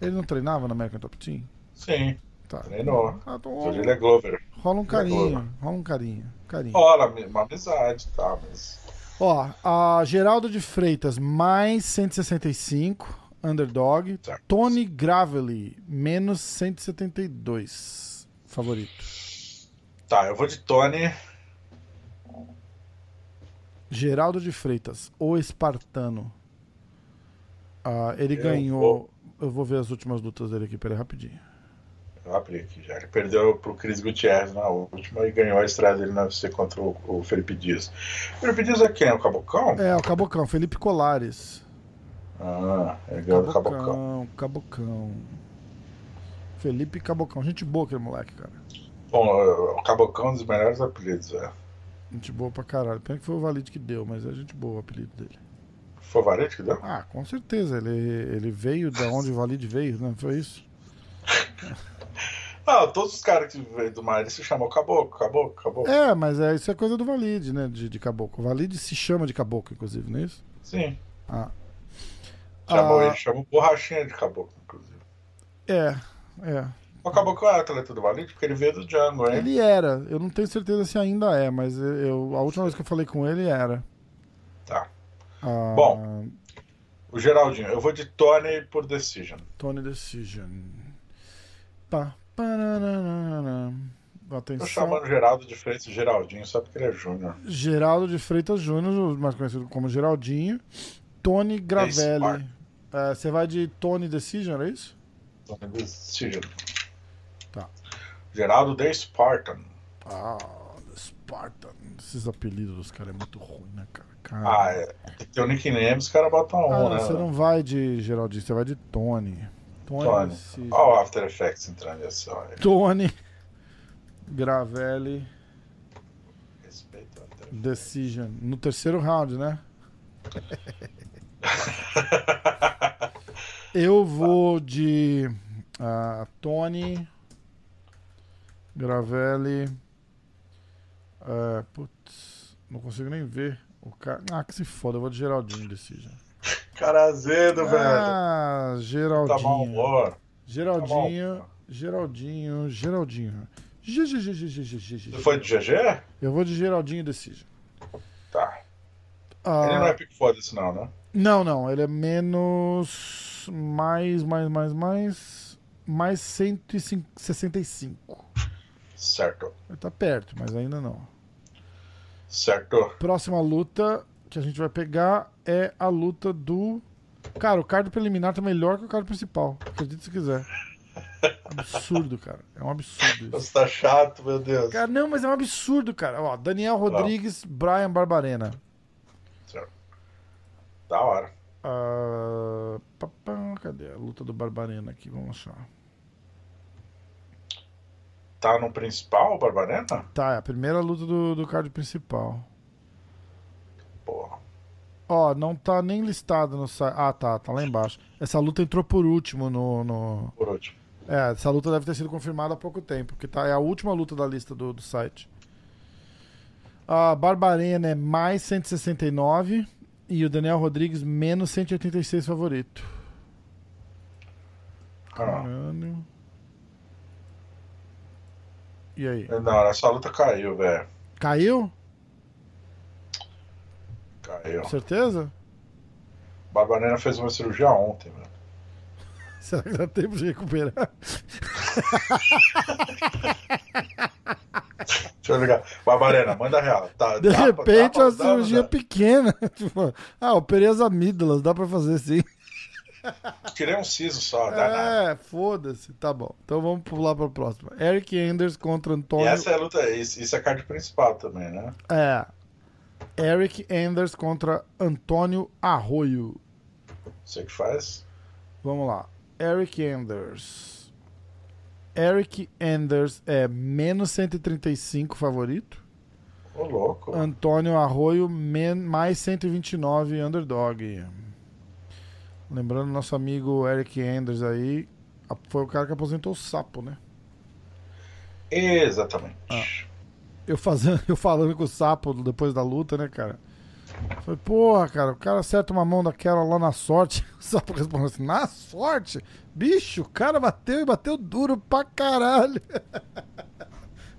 Ele não treinava na American Top Team? sim, Tá. treinou. Ah, então Hoje ele é Glover. rola um é carinho, Glover. rola um carinho. carinho. Rola, uma amizade, tá, mas... Ó, a Geraldo de Freitas, mais 165, underdog. Certo. Tony Gravely, menos 172, favorito. Tá, eu vou de Tony. Geraldo de Freitas, o espartano. Ah, ele Eu ganhou. vou- Eu vou ver as últimas lutas dele aqui, peraí, rapidinho. Eu abri aqui já. Ele perdeu pro Cris Gutierrez na última e ganhou a estreia dele na UFC contra o, o Felipe Dias. Felipe Dias é quem? O Cabocão? É, o Cabocão, Felipe Colares. Ah, do Cabocão. Cabocão, Cabocão. Felipe Cabocão, gente boa aquele moleque, cara. Bom, o Cabocão é um dos melhores apelidos, é. Gente boa pra caralho. Pena que foi o Valide que deu, mas é gente boa o apelido dele. Foi o Varete que deu? Ah, com certeza. Ele, ele veio da onde o Valide veio, não foi isso? Ah, todos os caras que veio do mar, ele se chamou Caboclo, Caboclo, Caboclo. É, mas é, isso é coisa do Valide, né? De, de caboclo. O Valide se chama de caboclo, inclusive, não é isso? Sim. Ah. Chamou Ah. ele, chamou Borrachinha de Caboclo, inclusive. É, é. O Caboclo é atleta do Valide porque ele veio do Django, hein? Ele era. Eu não tenho certeza se ainda é, mas eu, a última vez que eu falei com ele era. Tá. Ah, Bom. O Geraldinho, eu vou de Tony por decision. Tony Decision. Pá, parararara. Tô Atenção. chamando o Geraldo de Freitas Geraldinho só porque ele é Júnior. Geraldo de Freitas Júnior, mais conhecido como Geraldinho. Tony Gravelli. É, Você vai de Tony Decision, é isso? Tony Decision. Tá. Geraldo de Spartan. Ah, The Spartan. Esses apelidos dos caras é muito ruim, né, cara? Cara. Ah, é. Tem que ter o nickname, os caras botam um, não, né? você não vai de Geraldinho, você vai de Tony. Tony. Tony. Decision. Olha o After Effects entrando nessa hora. Tony Gravelli Respeita o After Effects. Decision. No terceiro round, né? (laughs) Eu vou de uh, Tony Gravelli. Uh, putz, não consigo nem ver. O cara... Ah, que se foda, eu vou de Geraldinho desse já. Cara azedo, ah, velho. Ah, Geraldinho. Tá. Geraldinho, tá Geraldinho, Geraldinho. Você foi de GG? Eu vou de Geraldinho Decide. Tá. Ah, Ele não é pique foda isso não, né? Não, não, ele é menos. Mais, mais, mais, mais. Mais 165. Certo. Ele tá perto, mas ainda não. Certo. Próxima luta que a gente vai pegar é a luta do. Cara, o card preliminar tá melhor que o card principal. Acredite se quiser. Absurdo, cara. É um absurdo isso. Você tá chato, meu Deus. Cara, não, mas é um absurdo, cara. Ó, Daniel Rodrigues, Brian Barbarena. Da hora. Ah, pá, cadê a luta do Barbarena aqui? Vamos achar. Tá no principal, Barbarena? Tá, é a primeira luta do, do card principal. Porra. Ó, não tá nem listado no site. Ah, tá, tá lá embaixo. Essa luta entrou por último no, no. Por último. É, essa luta deve ter sido confirmada há pouco tempo, porque tá, é a última luta da lista do, do site. A Barbarena é mais 169 e o Daniel Rodrigues menos 186 favorito. Ah, Caralho. E aí? não, essa luta caiu, velho. Caiu? Caiu. Certeza? Barbarena fez uma cirurgia ontem, velho. (laughs) Será que dá tempo de recuperar? (laughs) Deixa eu ligar. Barbarena, manda real. Tá, De dá repente dá é dá- cirurgia pequena. (laughs) Tipo, ah, operei as amígdalas, dá pra fazer sim. Tirei um siso só, dá nada. É, foda-se. Tá bom. Então vamos pular pra próxima. Eric Anders contra E Antônio. essa é a luta, isso, isso é a card principal também, né? É. Eric Anders contra Antônio Arroio. Você que faz? Vamos lá. Eric Anders. Eric Anders é menos 135 favorito. Ô, louco. Antônio Arroio men, mais 129 underdog. Lembrando nosso amigo Eric Anders aí, foi o cara que aposentou o sapo, né? Exatamente. Ah. Eu, fazendo, (laughs) eu falando com o sapo depois da luta, né, cara? Falei, porra, cara, o cara acerta uma mão daquela lá na sorte. (laughs) O sapo respondeu assim: na sorte? Bicho, o cara bateu e bateu duro pra caralho. (laughs)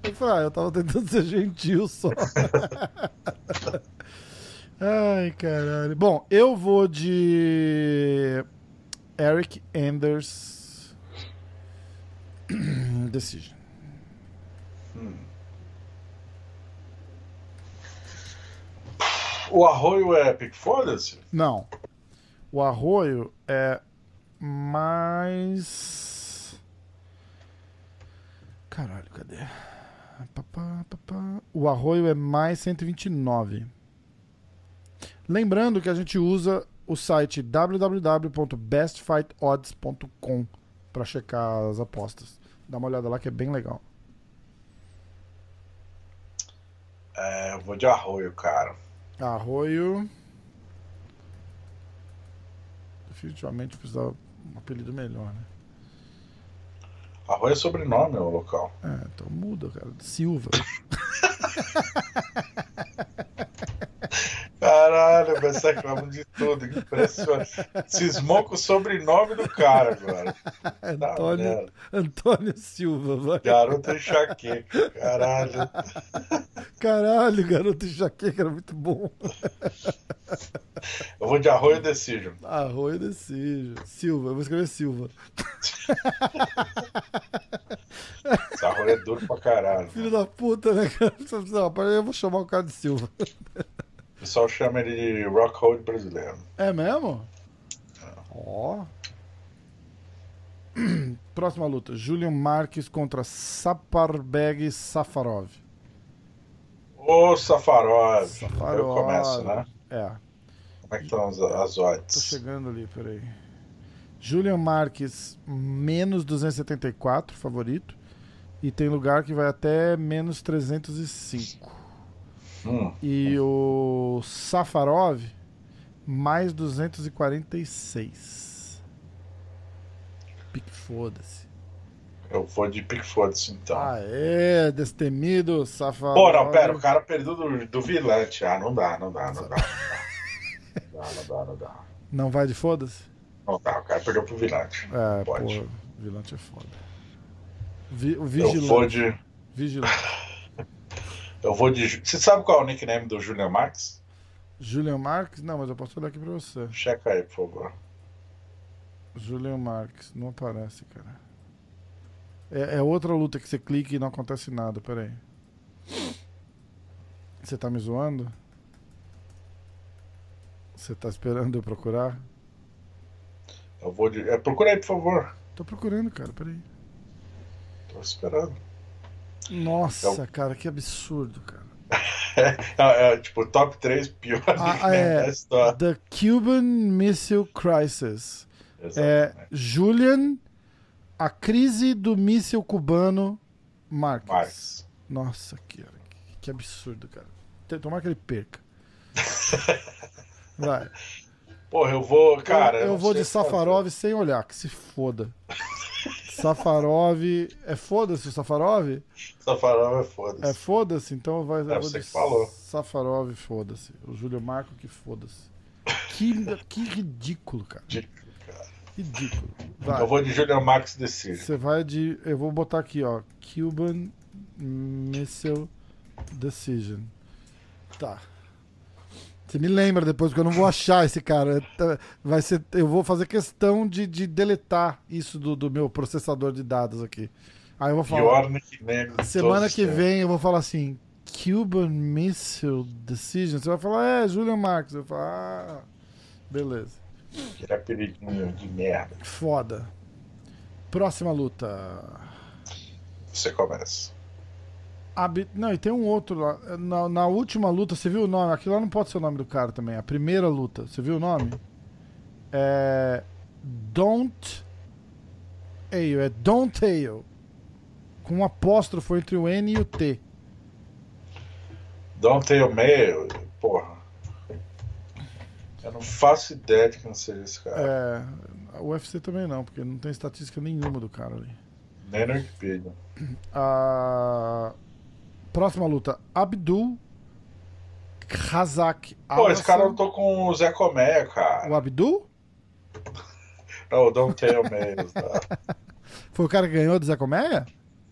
Eu falei, ah, eu tava tentando ser gentil só. (laughs) Ai, caralho. Bom, eu vou de Eric Anders (clears throat) Decision. O arroio é foda-se? Não. O arroio é mais. Caralho, cadê? Papá, papá. O arroio é mais 129. Lembrando que a gente usa o site www.bestfightodds.com para checar as apostas. Dá uma olhada lá que é bem legal. É, eu vou de arroio, cara. Arroio. Definitivamente precisava um apelido melhor, né? Arroio é sobrenome, o local. É, então muda, cara. Silva. (laughs) Caralho, vai sacamos de tudo. Impressionante. Cismou com o sobrenome do cara agora. Tá Antônio. Antônio Silva, vai. Garoto enxaqueca. Caralho. Caralho, garoto enxaqueca era muito bom. Eu vou de arroio decision. Arroio decijo. Silva, eu vou escrever Silva. Esse arroio é duro pra caralho. Filho da puta, né, cara? Eu vou chamar o cara de Silva. Pessoal chama ele de Rockhold brasileiro. É mesmo? Ó. (clears throat) Próxima luta: Julian Marques contra Saparbeg Safarov. Ô, Safarov. Safarov. Eu começo, né? É. Como é que estão as, as Tô odds? chegando ali, peraí. Julian Marques, menos 274, favorito. E tem lugar que vai até menos 305. Hum, E o Safarov, mais 246. Pique foda-se. eu vou de pique foda-se, então. Ah, é, destemido Safarov. Pô, não, pera, o cara perdeu do, do Vilante. Ah, não dá, não dá, não dá. Não dá, não dá, não dá. Não vai de foda-se? Não dá, o cara perdeu pro Vilante. É, Pode. pô, Vilante é foda. Vi, o Eu vigilante. vou de. Vigilante. Eu vou de. Você sabe qual é o nickname do Julian Marques? Julian Marques? Não, mas eu posso olhar aqui pra você. Checa aí, por favor. Julian Marques, não aparece, cara. É, é outra luta que você clica e não acontece nada, peraí. Você tá me zoando? Você tá esperando eu procurar? Eu vou de. É, procura aí, por favor. Tô procurando, cara, peraí. Tô esperando. Nossa, Então- cara, que absurdo, cara. (laughs) É, é, tipo, top 3 piores Ah, nicknames é. da história. The Cuban Missile Crisis. É. Julian, a crise do míssil cubano Marques. Marques. Nossa, que, que, absurdo, cara. Tomara que ele perca. (laughs) Vai. Porra, eu vou. Cara. eu, eu vou de fazer. Safarov sem olhar, que se foda. Safarov. É foda-se o Safarov? Safarov é É foda-se. foda-se, então vai. É, você que falou. Safarov, foda-se. O Júlio Marco, que foda-se. Que, (laughs) que ridículo, cara. Ridículo, cara. Ridículo. Vai. Eu vou de Julian Marques Decision. Você vai de. Eu vou botar aqui, ó. Cuban Missile Decision. Tá. Você me lembra depois, porque eu não vou achar esse cara. Tá- Vai ser, eu vou fazer questão de, de deletar isso do, do meu processador de dados aqui. Aí eu vou falar. Nickname. de Semana que vem eu vou falar assim: Cuban Missile Decision. Você vai falar, é, Julian Marques. Eu vou falar, ah, beleza. Aquele apelidinho de merda. Foda. Próxima luta. Você começa. Não, e tem um outro lá. Na, na última luta, você viu o nome? Aquilo lá não pode ser o nome do cara também. A primeira luta, você viu o nome? É. Don't. Ale, é Don't Ale. com um apóstrofo entre o N e o T. Don't Tell Me, porra. Eu não faço ideia de quem seja esse cara. É, o UFC também não, porque não tem estatística nenhuma do cara ali. Nem no Wikipedia. A próxima luta, Abdul Razak. Pô, esse cara Alhassan. lutou com o Zé Comé, cara. O Abdul? (laughs) Não, Don't Tell Me. Foi o cara que ganhou do Zé Colmeia?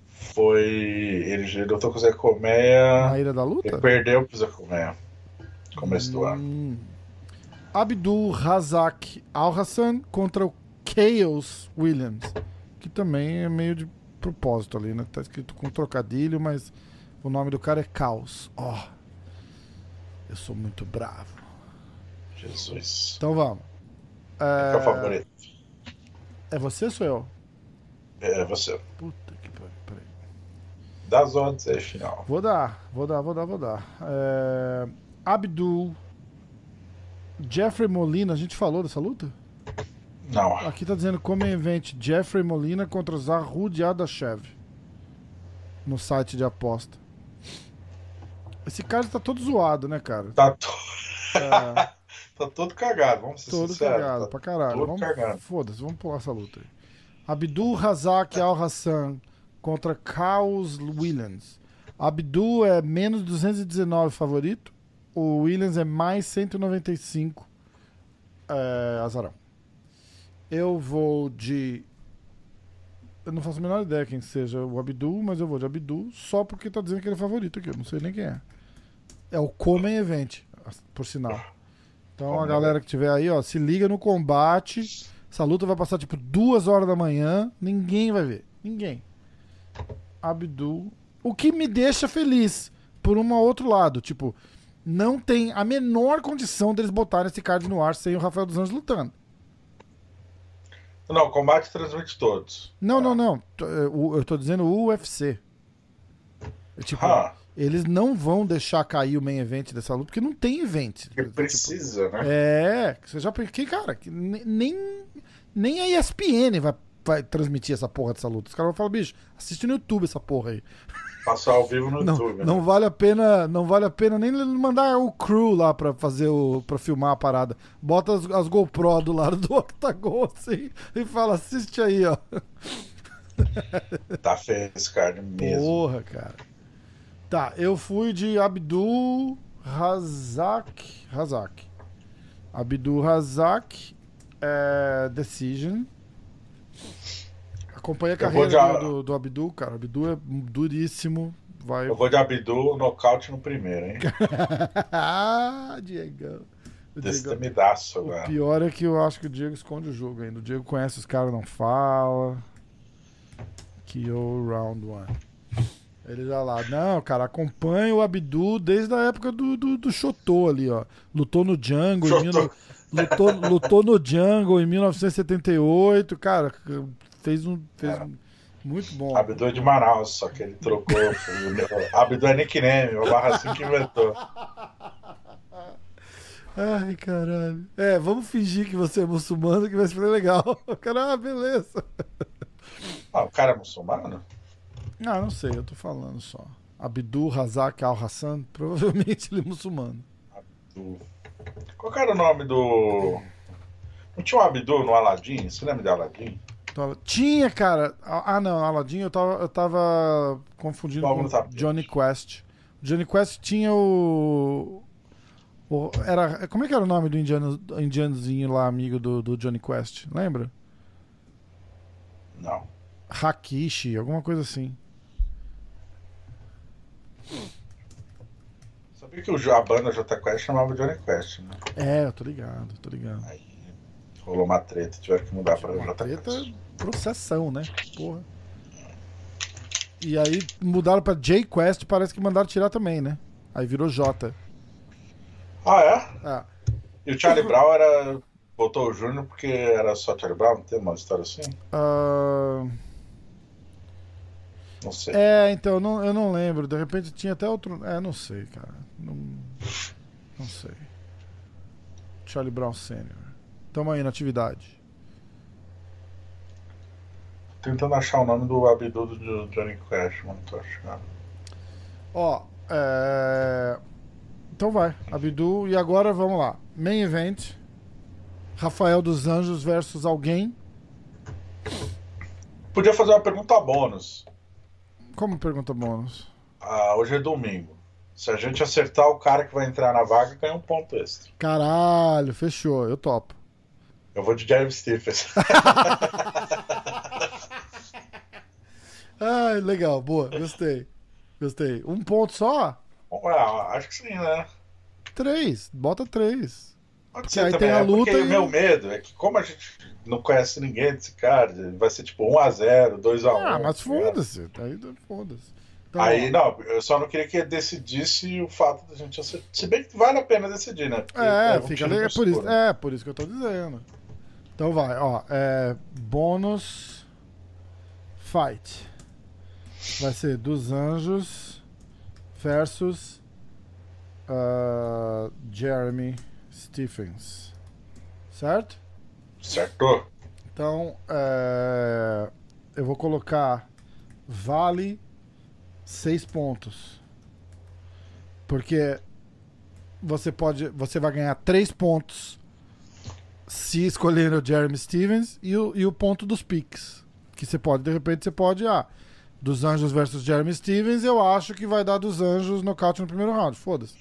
Foi. Ele lutou com o Zé Colmeia. Na ilha da luta? Ele perdeu pro Zé Colmeia. Começo do ano. Hum. Abdul Razak Al-Hassan contra o Chaos Williams. Que também é meio de propósito ali, né? Tá escrito com trocadilho, mas o nome do cara é Caos. Ó. eu sou muito bravo. Jesus. Então vamos. É o É, favorito? é você ou sou eu? É você. Puta que pariu. Peraí. Dá as odds aí, final. Vou dar, vou dar, vou dar, vou dar. É, Abdul. Jeffrey Molina, a gente falou dessa luta? Não. Aqui tá dizendo como event Jeffrey Molina contra Zahud Adashev. No site de aposta. Esse cara tá todo zoado, né, cara? Tá, to... É, (laughs) tá todo cagado, vamos ser todo sinceros. cagado Tá pra caralho. todo Vamos, cagado. Foda-se, vamos pular essa luta aí. Abdul Razak Al Hassan contra Carlos Williams. Abdul é menos 219 favorito. O Williams é mais 195 é, azarão. Eu vou de. Eu não faço a menor ideia quem seja o Abdul, mas eu vou de Abdul só porque tá dizendo que ele é favorito aqui. Eu não sei nem quem é. É o Comen Event, por sinal. Então a galera que tiver aí, ó, se liga no combate. Essa luta vai passar tipo duas horas da manhã. Ninguém vai ver. Ninguém. Abdul. O que me deixa feliz, por um outro lado. Tipo, não tem a menor condição deles botarem esse card no ar sem o Rafael dos Anjos lutando. Não, o combate transmite todos. Não, não, não. É, o- Eu tô dizendo UFC. É, Tipo, Ah, eles não vão deixar cair o main event dessa luta, porque não tem event. que precisa, né? É, você já porque, cara, que nem, nem a ESPN vai, vai transmitir essa porra dessa luta. Os caras vão falar, bicho, assiste no YouTube essa porra aí. Passar ao vivo no Não, YouTube. não né? vale a pena, não vale a pena nem mandar o crew lá pra fazer o para filmar a parada. Bota as, as GoPro do lado do (laughs) octagon assim e fala, assiste aí, ó. Tá feio esse card mesmo. Porra, cara. Tá, eu fui de Abdul Razak. Razak. Abdul Razak. É, Decision. Acompanha a carreira de- do, do, Abdul, cara. Abdul é duríssimo. Vai. Eu vou de Abdu, nocaute no primeiro, hein? ah, (laughs) Diegão. O, Diego- Destemidaço o pior é que eu acho que o Diego esconde o jogo ainda. O Diego conhece os caras, não fala. KO round one. Ele já lá, não, cara, acompanha o Abdu desde a época do, do, do Chotô ali, ó. Lutou no Jungle, em mil- lutou, lutou no Jungle em 1978, cara, fez um, fez um muito bom. Abdu é de Manaus, só que ele trocou. (laughs) Abdu é nickname, o Barra assim que inventou. Ai, caralho. É, vamos fingir que você é muçulmano que vai ser legal. (laughs) O cara, ah, beleza. Ah, o cara é muçulmano? Ah, não sei, eu tô falando só. Abdul Razak Al-Hassan, (laughs) provavelmente ele é muçulmano. Do... Qual era o nome do. Não tinha um Abdu no Aladdin? Você lembra de Aladdin? Tinha, cara. Ah, não, Aladdin eu tava, eu tava confundindo com. Johnny Quest. Johnny Quest tinha o. o- era, como é que era o nome do indiano, indianozinho lá, amigo do, do Johnny Quest? Lembra? Não. Hakishi, alguma coisa assim. Sabia que o a banda J Quest chamava Johnny Quest, né? É, eu tô ligado, tô ligado. Aí rolou uma treta, tiveram que mudar pra Uma J treta, Quest. processão, né? Porra. E aí mudaram pra J Quest, parece que mandaram tirar também, né? Aí virou J. Ah, é? Ah, E o Charlie Brown era. Botou o Júnior porque era só Charlie Brown? Tem uma história assim? ah, Não sei. é, então, eu não, eu não lembro. De repente tinha até outro. É, não sei, cara. Não, não sei. Charlie Brown Sr. Tamo aí na atividade. tentando achar o nome do Abdu do Johnny Cash, mas não tô achando. Ó, é... Então vai, Abdu. E agora vamos lá. Main event. Rafael dos Anjos versus alguém. Podia fazer uma pergunta bônus. Como pergunta bônus? Ah, hoje é domingo. Se a gente acertar o cara que vai entrar na vaga, ganha um ponto extra. Caralho, fechou, eu topo. Eu vou de Jeremy Stephens. (laughs) Ai, legal, boa, gostei. Gostei. Um ponto só? Ah, acho que sim, né? Três, bota três. Pode ser aí também. Tem a luta é e... o meu medo é que, como a gente não conhece ninguém desse cara, vai ser tipo 1x0, 2x1. Ah, mas tá foda-se. Aí foda-se. Então, aí, não, eu só não queria que decidisse o fato da gente acertar. Se bem que vale a pena decidir, né? Porque é, um fica legal. É por, isso, é, por isso que eu tô dizendo. Então vai, ó. É, bônus fight. Vai ser dos anjos versus uh, Jeremy Stephens. Certo? Certo. Então, é, eu vou colocar vale seis pontos. Porque você pode, você vai ganhar três pontos se escolher o Jeremy Stevens e o, e o ponto dos picks. Que você pode, de repente, você pode, ah, dos Anjos versus Jeremy Stevens, eu acho que vai dar dos Anjos nocaute no primeiro round. Foda-se.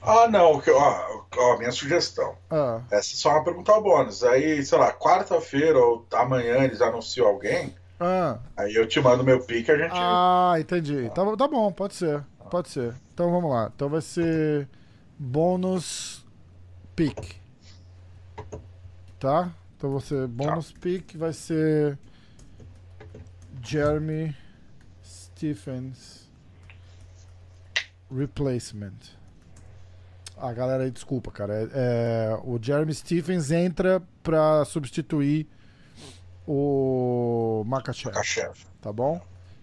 Ah, não, ó, ó, minha sugestão. Ah. Essa é só uma pergunta ao bônus. Aí, sei lá, quarta-feira ou amanhã eles anunciam alguém. Ah. Aí eu te mando meu pique e a gente. Ah, entendi. Tá, tá bom, pode ser. Pode ser. Então vamos lá. Então vai ser bônus pick. Tá? Então você bônus tá. pick vai ser Jeremy Stephens replacement. A galera aí, desculpa, cara. É, é, o Jeremy Stephens entra pra substituir o Makachev. Makachev. Tá bom?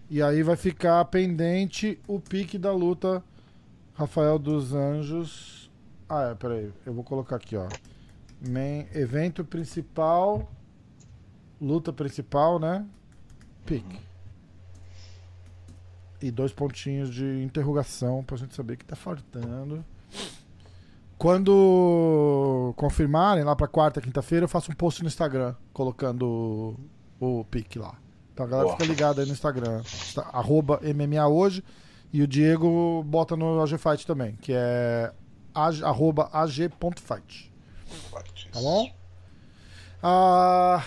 E aí vai ficar pendente o pique da luta Rafael dos Anjos. Ah, é, peraí. Eu vou colocar aqui, ó. Main, evento principal. Luta principal, né? Pique. E dois pontinhos de interrogação pra gente saber o que tá faltando. Quando confirmarem lá pra quarta, quinta-feira, eu faço um post no Instagram colocando o, o pique lá. Então a galera Boa. fica ligada aí no Instagram. Arroba MMA hoje. E o Diego bota no AG Fight também, que é ag, arroba ag.fight. Tá bom? Ah,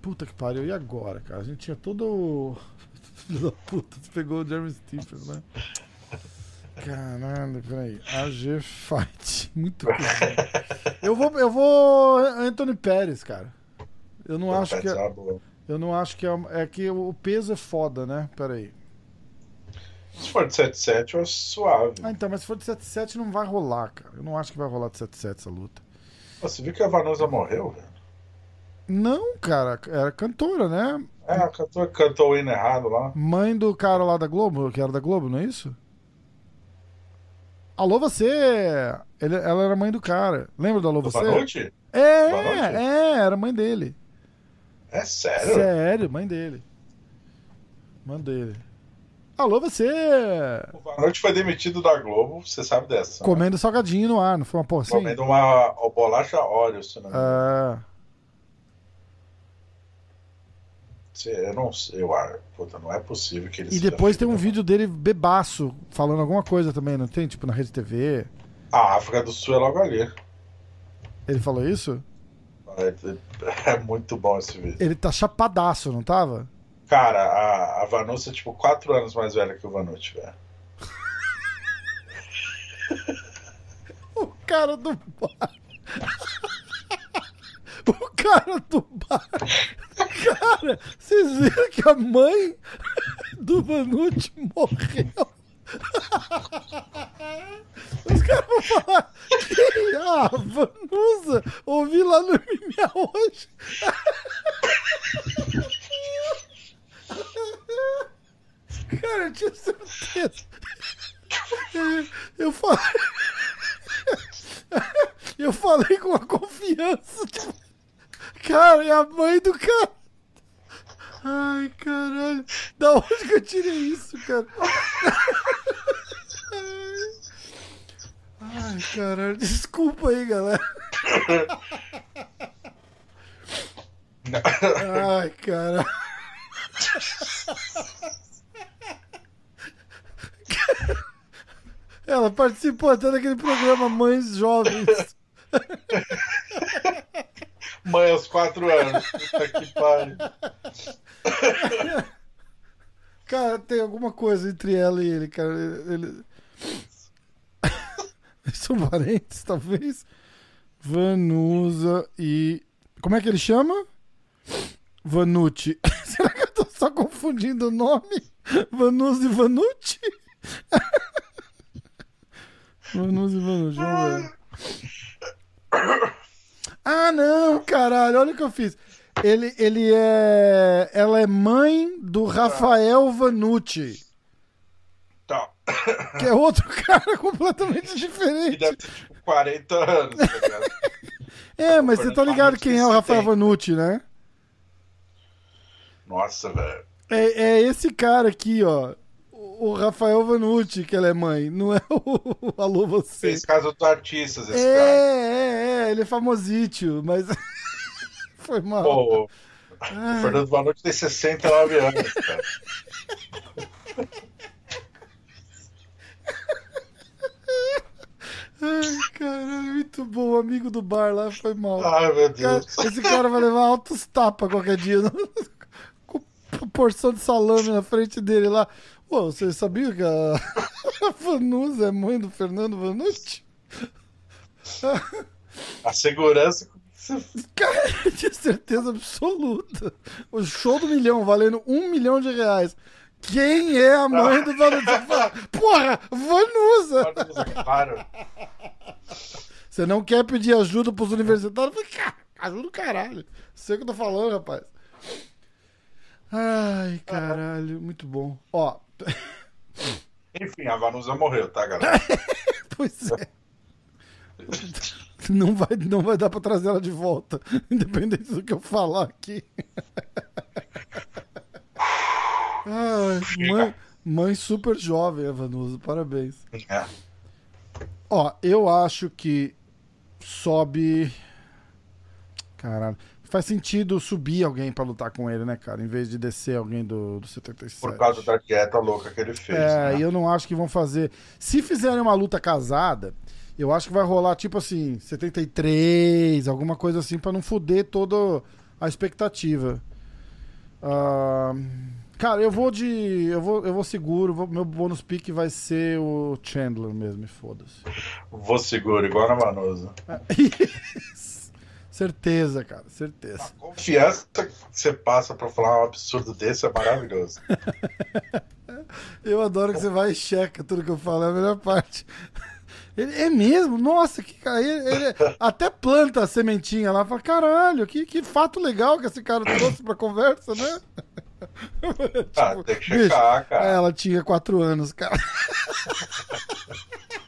puta que pariu. E agora, cara? A gente tinha todo. Filho da puta, você pegou o Jeremy Stephens, né? Caralho, peraí. AG Fight. (laughs) Muito coisa. (laughs) eu vou, eu vou Anthony Pérez, cara. Eu não acho que é, eu não acho que é, é que o peso é foda, né? Peraí. Se for de 7-7, eu acho suave. Ah, então, mas se for de 7-7 não vai rolar, cara. Eu não acho que vai rolar de 7-7 essa luta. Você viu que a Vanusa morreu, velho? Não, cara, era cantora, né? É, a cantora cantou o hino errado lá. Mãe do cara lá da Globo, que era da Globo, não é isso? Alô, você! Ele, ela era mãe do cara. Lembra do Alô, do você? Vanucci? É, Vanucci? é, era mãe dele. É sério? Sério, mãe dele. Mãe dele. Alô, você! O Vanucci foi demitido da Globo, você sabe dessa. Né? Comendo né? salgadinho no ar, não foi uma porra assim? Comendo uma, uma bolacha óleo, se não me engano. É. Eu não sei, eu. Puta, não é possível que ele E depois tem um vídeo dele bebaço, falando alguma coisa também, não tem? Tipo, na Rede TV. A África do Sul é logo ali. Ele falou isso? É, é muito bom esse vídeo. Ele tá chapadaço, não tava? Cara, a, a Vanucci é tipo 4 anos mais velha que o Vanucci, velho. (laughs) o cara do bar. (laughs) o cara do bar Cara, vocês viram que a mãe do Vanucci morreu? Os caras vão falar quem? Ah, Vanusa! Ouvi lá no MMA hoje. Cara, eu tinha certeza. Eu falei. Eu falei com a confiança. Cara, é a mãe do cara. Ai, caralho. Da onde que eu tirei isso, cara? Ai, caralho. Desculpa aí, galera. Ai, cara. Ela participou até daquele programa Mães Jovens. Mãe aos quatro anos. Puta que pariu. Cara, tem alguma coisa entre ela e ele, cara. Ele... (laughs) São parentes, talvez. Vanusa e. Como é que ele chama? Vanucci. (laughs) Será que eu tô só confundindo o nome? Vanusa e Vanucci? (laughs) Vanusa e Vanucci, vamos ver. Ah, não, caralho, olha o que eu fiz. Ele, ele é. Ela é mãe do Rafael Vanucci. Tá. Que é outro (laughs) cara completamente diferente. deve ter tipo 40 anos, tá ligado? (laughs) É, mas você tá ligado quem é o Rafael Vanucci, né? Nossa, velho. É, é esse cara aqui, ó. O Rafael Vanucci, que ela é mãe. Não é o (laughs) Alô Você. Fez casa dos artistas, esse É, cara. é, é. Ele é famosítio, mas. (laughs) Foi mal. Pô, o Ai, Fernando Vanucci tem 69 anos, cara. ai, caralho, muito bom. O amigo do bar lá foi mal. Ai, meu Cara, Deus. esse cara vai levar altos tapas qualquer dia. (laughs) Com porção de salame na frente dele lá. Pô, você sabia que a, (laughs) Vanusa é mãe do Fernando Vanucci? A segurança. (laughs) Cara, tinha certeza absoluta. O show do milhão valendo um milhão de reais. Quem é a mãe do Vanusa? (laughs) Porra, Vanusa! Claro. Você não quer pedir ajuda pros universitários? Eu falei, cara, ajuda o caralho. Sei o que eu tô falando, rapaz. Ai, caralho, muito bom. Ó, (laughs) Enfim, a Vanusa morreu, tá, galera? (laughs) pois é. Não vai, não vai dar pra trazer ela de volta, (laughs) independente do que eu falar aqui. Ai, mãe, mãe super jovem, Evanusa, parabéns. É. Ó, eu acho que sobe. Caralho. Faz sentido subir alguém pra lutar com ele, né, cara? Em vez de descer alguém do, do 77. Por causa da dieta louca que ele fez. É, né? e eu não acho que vão fazer. Se fizerem uma luta casada, eu acho que vai rolar tipo assim, 73, alguma coisa assim, pra não foder toda a expectativa. Ah, cara, eu vou de. Eu vou, eu vou seguro, vou- meu bônus pick vai ser o Chandler mesmo, foda-se. Vou seguro, igual na Vanusa. (laughs) Isso. Certeza, cara, certeza. A confiança que você passa pra falar um absurdo desse é maravilhoso. (laughs) Eu adoro que você vai e checa tudo que eu falo, é a melhor parte. Ele, é mesmo? Nossa, que cara. Ele, ele até planta a sementinha lá. Fala, caralho, que, que fato legal que esse cara trouxe pra conversa, né? (laughs) Ah, Tipo, tem que bicho, checar, cara. Ela tinha quatro anos, cara. (laughs)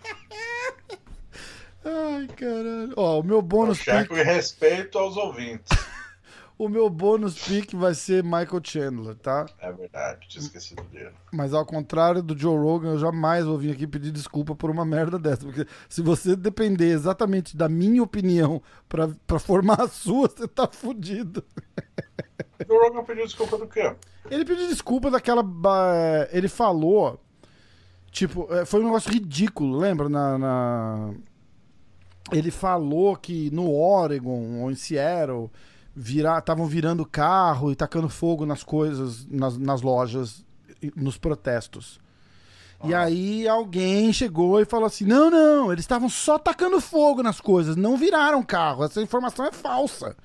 Ai, caralho. Ó, o meu Eu bônus pick, e respeito aos ouvintes. (laughs) o meu bônus pick vai ser Michael Chandler, tá? É verdade, tinha esquecido dele. Mas ao contrário do Joe Rogan, eu jamais vou vir aqui pedir desculpa por uma merda dessa. Porque se você depender exatamente da minha opinião pra, pra formar a sua, você tá fudido. O Rogan pediu desculpa do quê? Ele pediu desculpa daquela. Ele falou. Tipo, é, foi um negócio ridículo, lembra? Na, na- Ele falou que no Oregon ou em Seattle estavam virando carro e tacando fogo nas coisas, nas, nas lojas, nos protestos. E aí alguém chegou e falou assim: não, não, eles estavam só tacando fogo nas coisas, não viraram carro. Essa informação é falsa.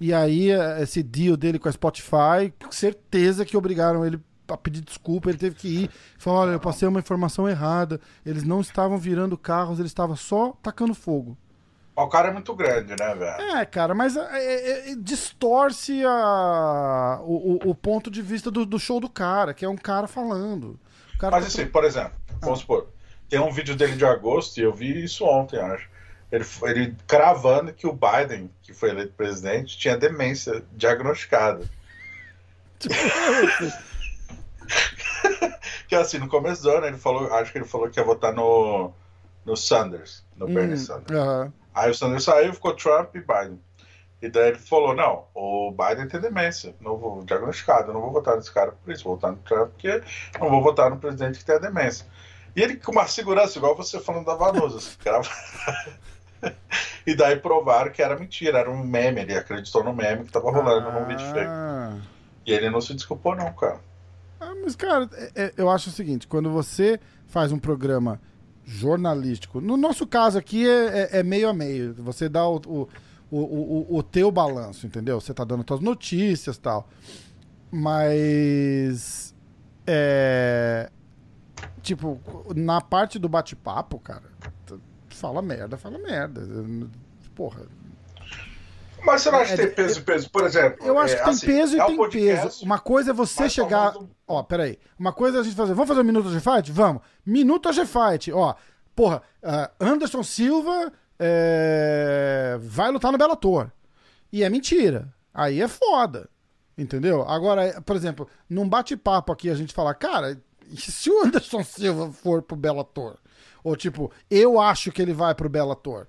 E aí, eh, esse deal dele com a Spotify, com certeza que obrigaram ele a pedir desculpa. Ele teve que ir. Falou: olha, eu passei uma informação errada. Eles não estavam virando carros, eles estavam só tacando fogo. O cara é muito grande, né, velho? É, cara, mas é, é, é, distorce a, o, o- ponto de vista do, do show do cara, que é um cara falando. Cara Mas tá- assim, por exemplo, vamos supor, tem um vídeo dele de agosto e eu vi isso ontem, acho. Ele, ele cravando que o Biden, que foi eleito presidente, tinha demência diagnosticada. (laughs) (laughs) (laughs) Que assim, no começo do ano ele falou, acho que ele falou que ia votar no, no Sanders, no Bernie hum, Sanders. aham. Aí o Sanders saiu, ficou Trump e Biden. E daí ele falou, não, o Biden tem demência, não vou diagnosticado, não vou votar nesse cara por isso, vou votar no Trump porque não vou votar no presidente que tem a demência. E ele com uma segurança, igual você falando da Vanusa, assim, era- (laughs) E daí provaram que era mentira, era um meme, ele acreditou no meme que tava rolando no vídeo fake. Ah. E ele não se desculpou não, cara. Ah, mas, cara, é- é- eu acho o seguinte: quando você faz um programa jornalístico, no nosso caso aqui é, é- é meio a meio. Você dá o, o, o, o- o teu balanço, entendeu? Você tá dando suas notícias e tal. Mas. É. Tipo, na parte do bate-papo, cara, fala merda, fala merda. Porra. Mas você não acha É, que tem é, peso e peso? Por exemplo, Eu acho é, que tem assim, peso e é um tem podcast, peso. Uma coisa é você mais chegar. Ó, peraí. Uma coisa é a gente fazer. Vamos fazer um minuto de fight? Vamos. Minuto de fight. Ó, porra, ah, Anderson Silva é, vai lutar no Bellator. E é mentira. Aí é foda. Entendeu? Agora, por exemplo, num bate-papo aqui a gente fala, cara, e se o Anderson Silva for pro Bellator? Ou tipo, eu acho que ele vai pro Bellator.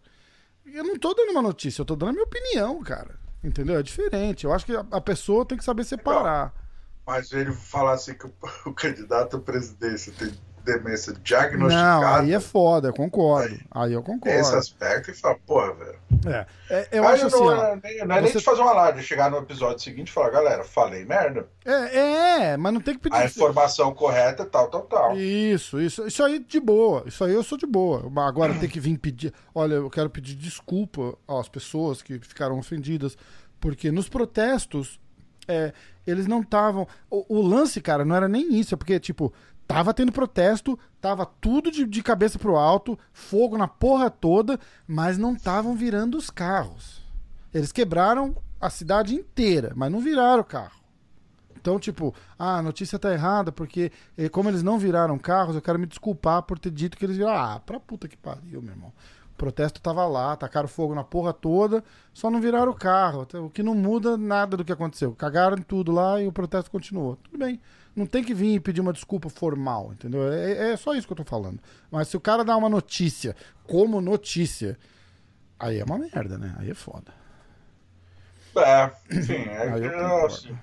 Eu não tô dando uma notícia, eu tô dando a minha opinião, cara. Entendeu? É diferente. Eu acho que a, pessoa tem que saber separar. Mas ele falar assim que o, (laughs) o candidato à presidência tem demência Não, diagnosticada, aí é foda, eu concordo. Aí eu tem esse concordo. aspecto e fala, porra, velho. É. É, eu Aí acho assim, não, ó. é, nem, não é nem você- de fazer uma live, chegar no episódio seguinte e falar, galera, falei merda. É, é, mas não tem que pedir. A informação correta tal, tal, tal. Isso, isso, isso aí de boa. Isso aí eu sou de boa. Agora tem que vir pedir. Olha, eu quero pedir desculpa às pessoas que ficaram ofendidas, porque nos protestos é, eles não estavam. O, o lance, cara, não era nem isso, é porque, tipo, tava tendo protesto, tava tudo de, de cabeça pro alto, fogo na porra toda, mas não estavam virando os carros. Eles quebraram a cidade inteira, mas não viraram o carro. Então, tipo, ah, a notícia tá errada, porque eh, como eles não viraram carros, eu quero me desculpar por ter dito que eles viraram. Ah, pra puta que pariu, meu irmão. O protesto tava lá, tacaram fogo na porra toda, só não viraram o carro. O que não muda nada do que aconteceu. Cagaram tudo lá e o protesto continuou. Tudo bem. Não tem que vir e pedir uma desculpa formal, entendeu? É, é só isso que eu tô falando. Mas se o cara dá uma notícia como notícia, aí é uma merda, né? Aí é foda. É, enfim, é Aí eu concordo. assim,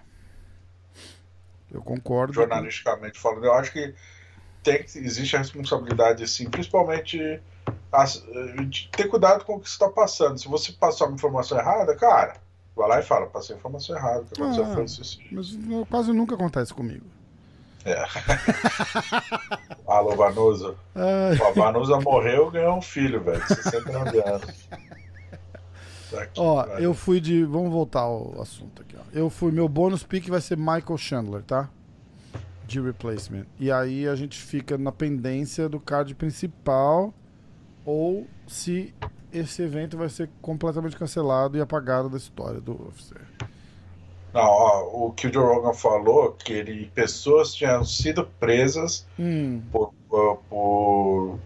Eu concordo. jornalisticamente falando, eu acho que tem, existe a responsabilidade, assim, principalmente as- de ter cuidado com o que você está passando. Se você passar uma informação errada, cara, vai lá e fala, passei a informação errada, que aconteceu Ah. foi isso, isso. Mas quase nunca acontece comigo. É. Alô, Vanusa. A Vanusa morreu e ganhou um filho, velho, de 69 anos. Tá aqui, Ó, eu fui de. Vamos voltar ao assunto aqui, ó. Eu fui. Meu bônus pick vai ser Michael Chandler, tá? De replacement. E aí a gente fica na pendência do card principal ou se esse evento vai ser completamente cancelado e apagado da história do UFC. Não, ó, o que o Joe Rogan falou que ele, pessoas tinham sido presas Hum, por, por- por,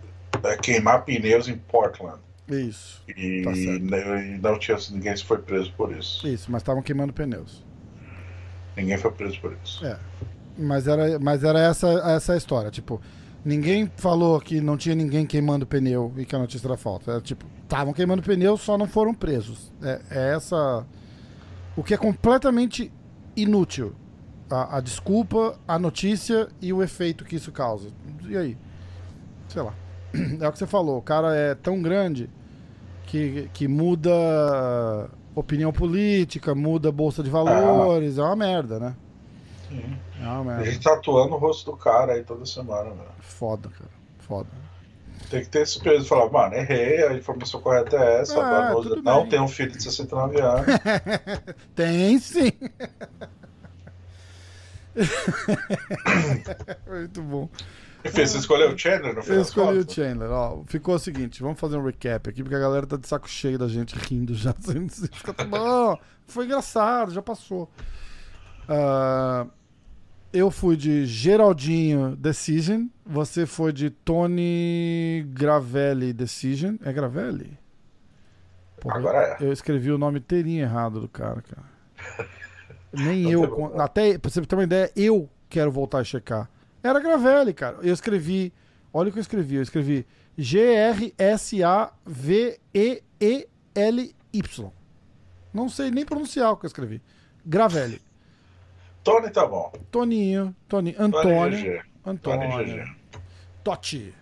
é, queimar pneus em Portland. isso. E, Tá e não tinha ninguém foi preso por isso. Isso, mas estavam queimando pneus. Ninguém foi preso por isso. É. Mas era, mas era essa, essa a história. Tipo, ninguém falou que não tinha ninguém queimando pneu e que a notícia era falta. Era tipo, estavam queimando pneu, só não foram presos. É, é essa. O que é completamente inútil. A, a desculpa, a notícia e o efeito que isso causa. E aí? Sei lá. (clears throat) É o que você falou. O cara é tão grande que, que muda opinião política, muda bolsa de valores. É uma merda, né? Sim. É uma A merda. gente tá atuando o rosto do cara aí toda semana, velho. Foda, cara. Foda. Tem que ter esse peso e falar, mano, errei, a informação correta é essa, Ah, não tem um filho de 69 anos. (laughs) Tem sim. (laughs) Muito bom. Enfim, você escolheu o Chandler no final Eu escolhi o? Chandler. Ó, ficou o seguinte, vamos fazer um recap aqui, porque a galera tá de saco cheio da gente rindo já. (laughs) Fica tá bom. Foi engraçado, já passou. Ah, eu fui de Geraldinho Decision. Você foi de Tony Gravelli Decision. É Gravelli? Porra, Agora é. Eu escrevi o nome inteirinho errado do cara, cara. (laughs) Nem Não eu. problema. Até, pra você ter uma ideia, eu quero voltar a checar. Era Gravelli, cara. Eu escrevi. Olha o que eu escrevi. Eu escrevi G-R-S-A-V-E-E-L-Y. Não sei nem pronunciar o que eu escrevi. Gravelli. Tony tá bom. Toninho, Tony, Antônio. Antônio. Totti,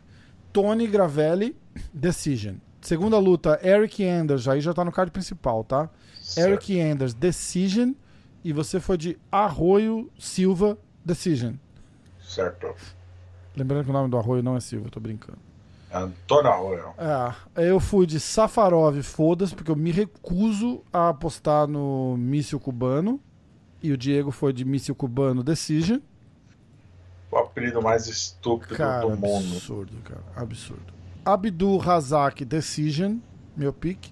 Tony Gravelli, Decision. Segunda luta, Eric Anders, aí já tá no card principal, tá? Eric Anders, Decision. E você foi de Arroio Silva, Decision. Certo. Lembrando que o nome do Arroio não é Silva, tô brincando. Antônio Arroyo. É, eu fui de Safarov, foda-se, porque eu me recuso a apostar no míssil cubano. E o Diego foi de míssil cubano, Decision. O apelido mais estúpido Cara, do mundo. absurdo, cara. Absurdo. Abdul Razak Decision, meu pick.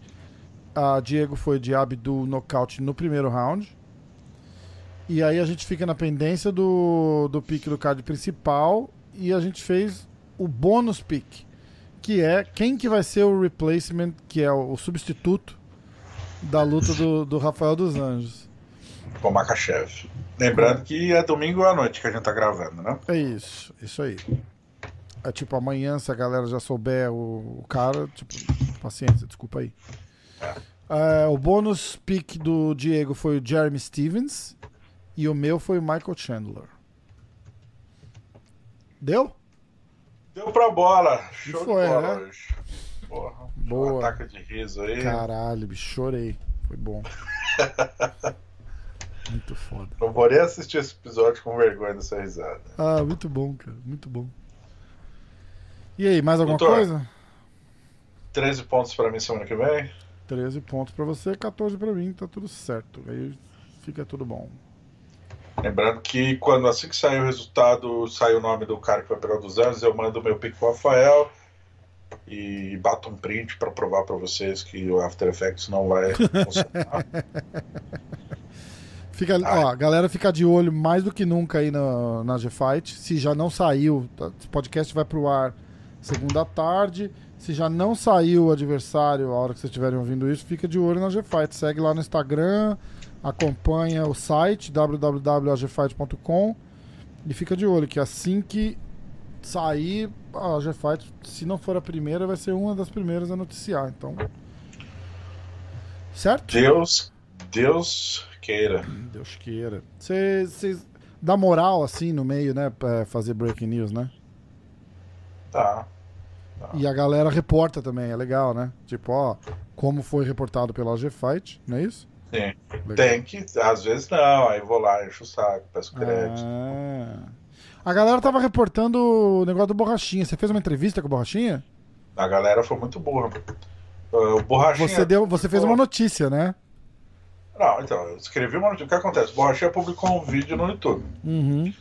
A Diego foi de Abdul Knockout no primeiro round. E aí a gente fica na pendência do, do pick do card principal. E a gente fez o bônus pick. Que é quem que vai ser o replacement, que é o, o substituto da luta do, do Rafael dos Anjos. Com o Makachev. Lembrando que é domingo à noite que a gente tá gravando, né? É isso, isso aí. É tipo, amanhã, se a galera já souber o, o cara, tipo, paciência, desculpa aí. É, o bônus pick do Diego foi o Jeremy Stevens e o meu foi o Michael Chandler. Deu? Deu pra bola. Show foi, de bola né? hoje. Porra. Boa. Um ataque de riso aí. Caralho, bicho, chorei. Foi bom. (laughs) Muito foda. Não vou nem assistir esse episódio com vergonha dessa risada. Ah, muito bom, cara, muito bom. E aí, mais alguma Doutor. coisa? 13 pontos pra mim semana que vem. 13 pontos pra você, 14 pra mim, tá tudo certo. Aí fica tudo bom. Lembrando que quando assim que sair o resultado, sai o nome do cara que vai pegar dos anos, eu mando o meu pique pro Rafael e bato um print pra provar pra vocês que o After Effects não vai funcionar. (laughs) Fica, ó, a galera fica de olho mais do que nunca aí na, na G-Fight. Se já não saiu, tá, esse podcast vai pro ar segunda tarde. Se já não saiu o adversário, a hora que vocês estiverem ouvindo isso, fica de olho na G-Fight. Segue lá no Instagram, acompanha o site www.agfight.com e fica de olho que assim que sair a G-Fight, se não for a primeira, vai ser uma das primeiras a noticiar. Então, certo? Deus, Deus queira. Deus queira. Você dá moral assim no meio, né? Pra fazer breaking news, né? Tá. E a galera reporta também, é legal, né? Tipo, ó, como foi reportado pela G-Fight, não é isso? Sim. Legal. Tem que, às vezes não, aí vou lá, encho o saco, peço crédito. Ah. A galera tava reportando o negócio do Borrachinha. Você fez uma entrevista com o Borrachinha? A galera foi muito burra. O Borrachinha. Você, deu, você fez uma notícia, né? Não, então, eu escrevi uma notícia. O que acontece? O Borrachinha publicou um vídeo no YouTube. Uhum.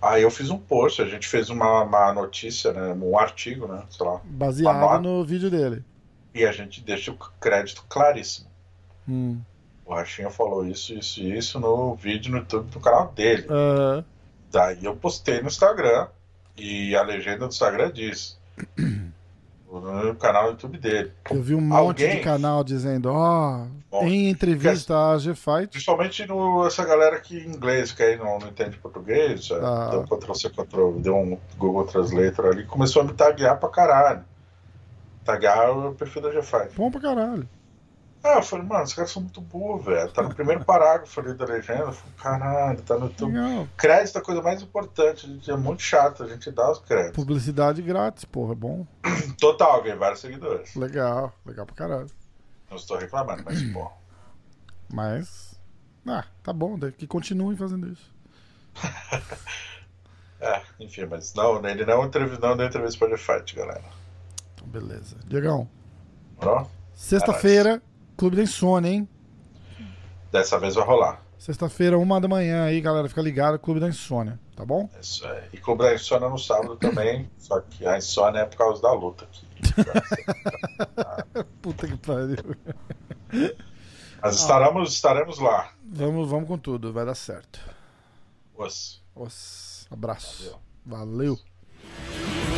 Aí eu fiz um post, a gente fez uma, uma notícia, né? Um artigo, né? Sei lá. Baseado no vídeo dele. E a gente deixa o crédito claríssimo. Hum. O Borrachinha falou isso, isso e isso no vídeo no YouTube do canal dele. Ah, Daí eu postei no Instagram e a legenda do Instagram diz. No canal do YouTube dele. eu vi um monte Alguém- de canal dizendo, ó, Bom, em entrevista à G-Fight. Principalmente no, essa galera que em inglês, que aí não, não entende português, já Ah. deu Ctrl C, Ctrl, deu um Google Translator ali, começou a me taguear pra caralho. Taguear o perfil da GFI. Bom pra caralho. Ah, eu falei, mano, os caras são muito burros, velho. Tá no primeiro (laughs) parágrafo ali da legenda. Eu falei, caralho, tá no. Legal. Crédito é a coisa mais importante, gente é muito chato, a gente dá os créditos. Publicidade grátis, porra, é bom. (clears throat) Total, ganhei vários seguidores. Legal, legal pra caralho. Não estou reclamando, mas, (clears throat) pô. Mas. Ah, tá bom, que continue fazendo isso. (laughs) É, enfim, mas não, ele não, entrev- não deu entrevista pra GFight, galera. Então, beleza. Diegão, sexta-feira, Clube da Insônia, hein? dessa vez vai rolar. Sexta-feira, uma da manhã aí, galera. Fica ligado, Clube da Insônia, tá bom? Isso é. E Clube da Insônia no sábado também, (laughs) só que a insônia é por causa da luta aqui. (laughs) Puta que pariu. Mas estaremos, estaremos lá. Vamos, vamos com tudo, vai dar certo. Os. Os, abraço. Valeu. Valeu.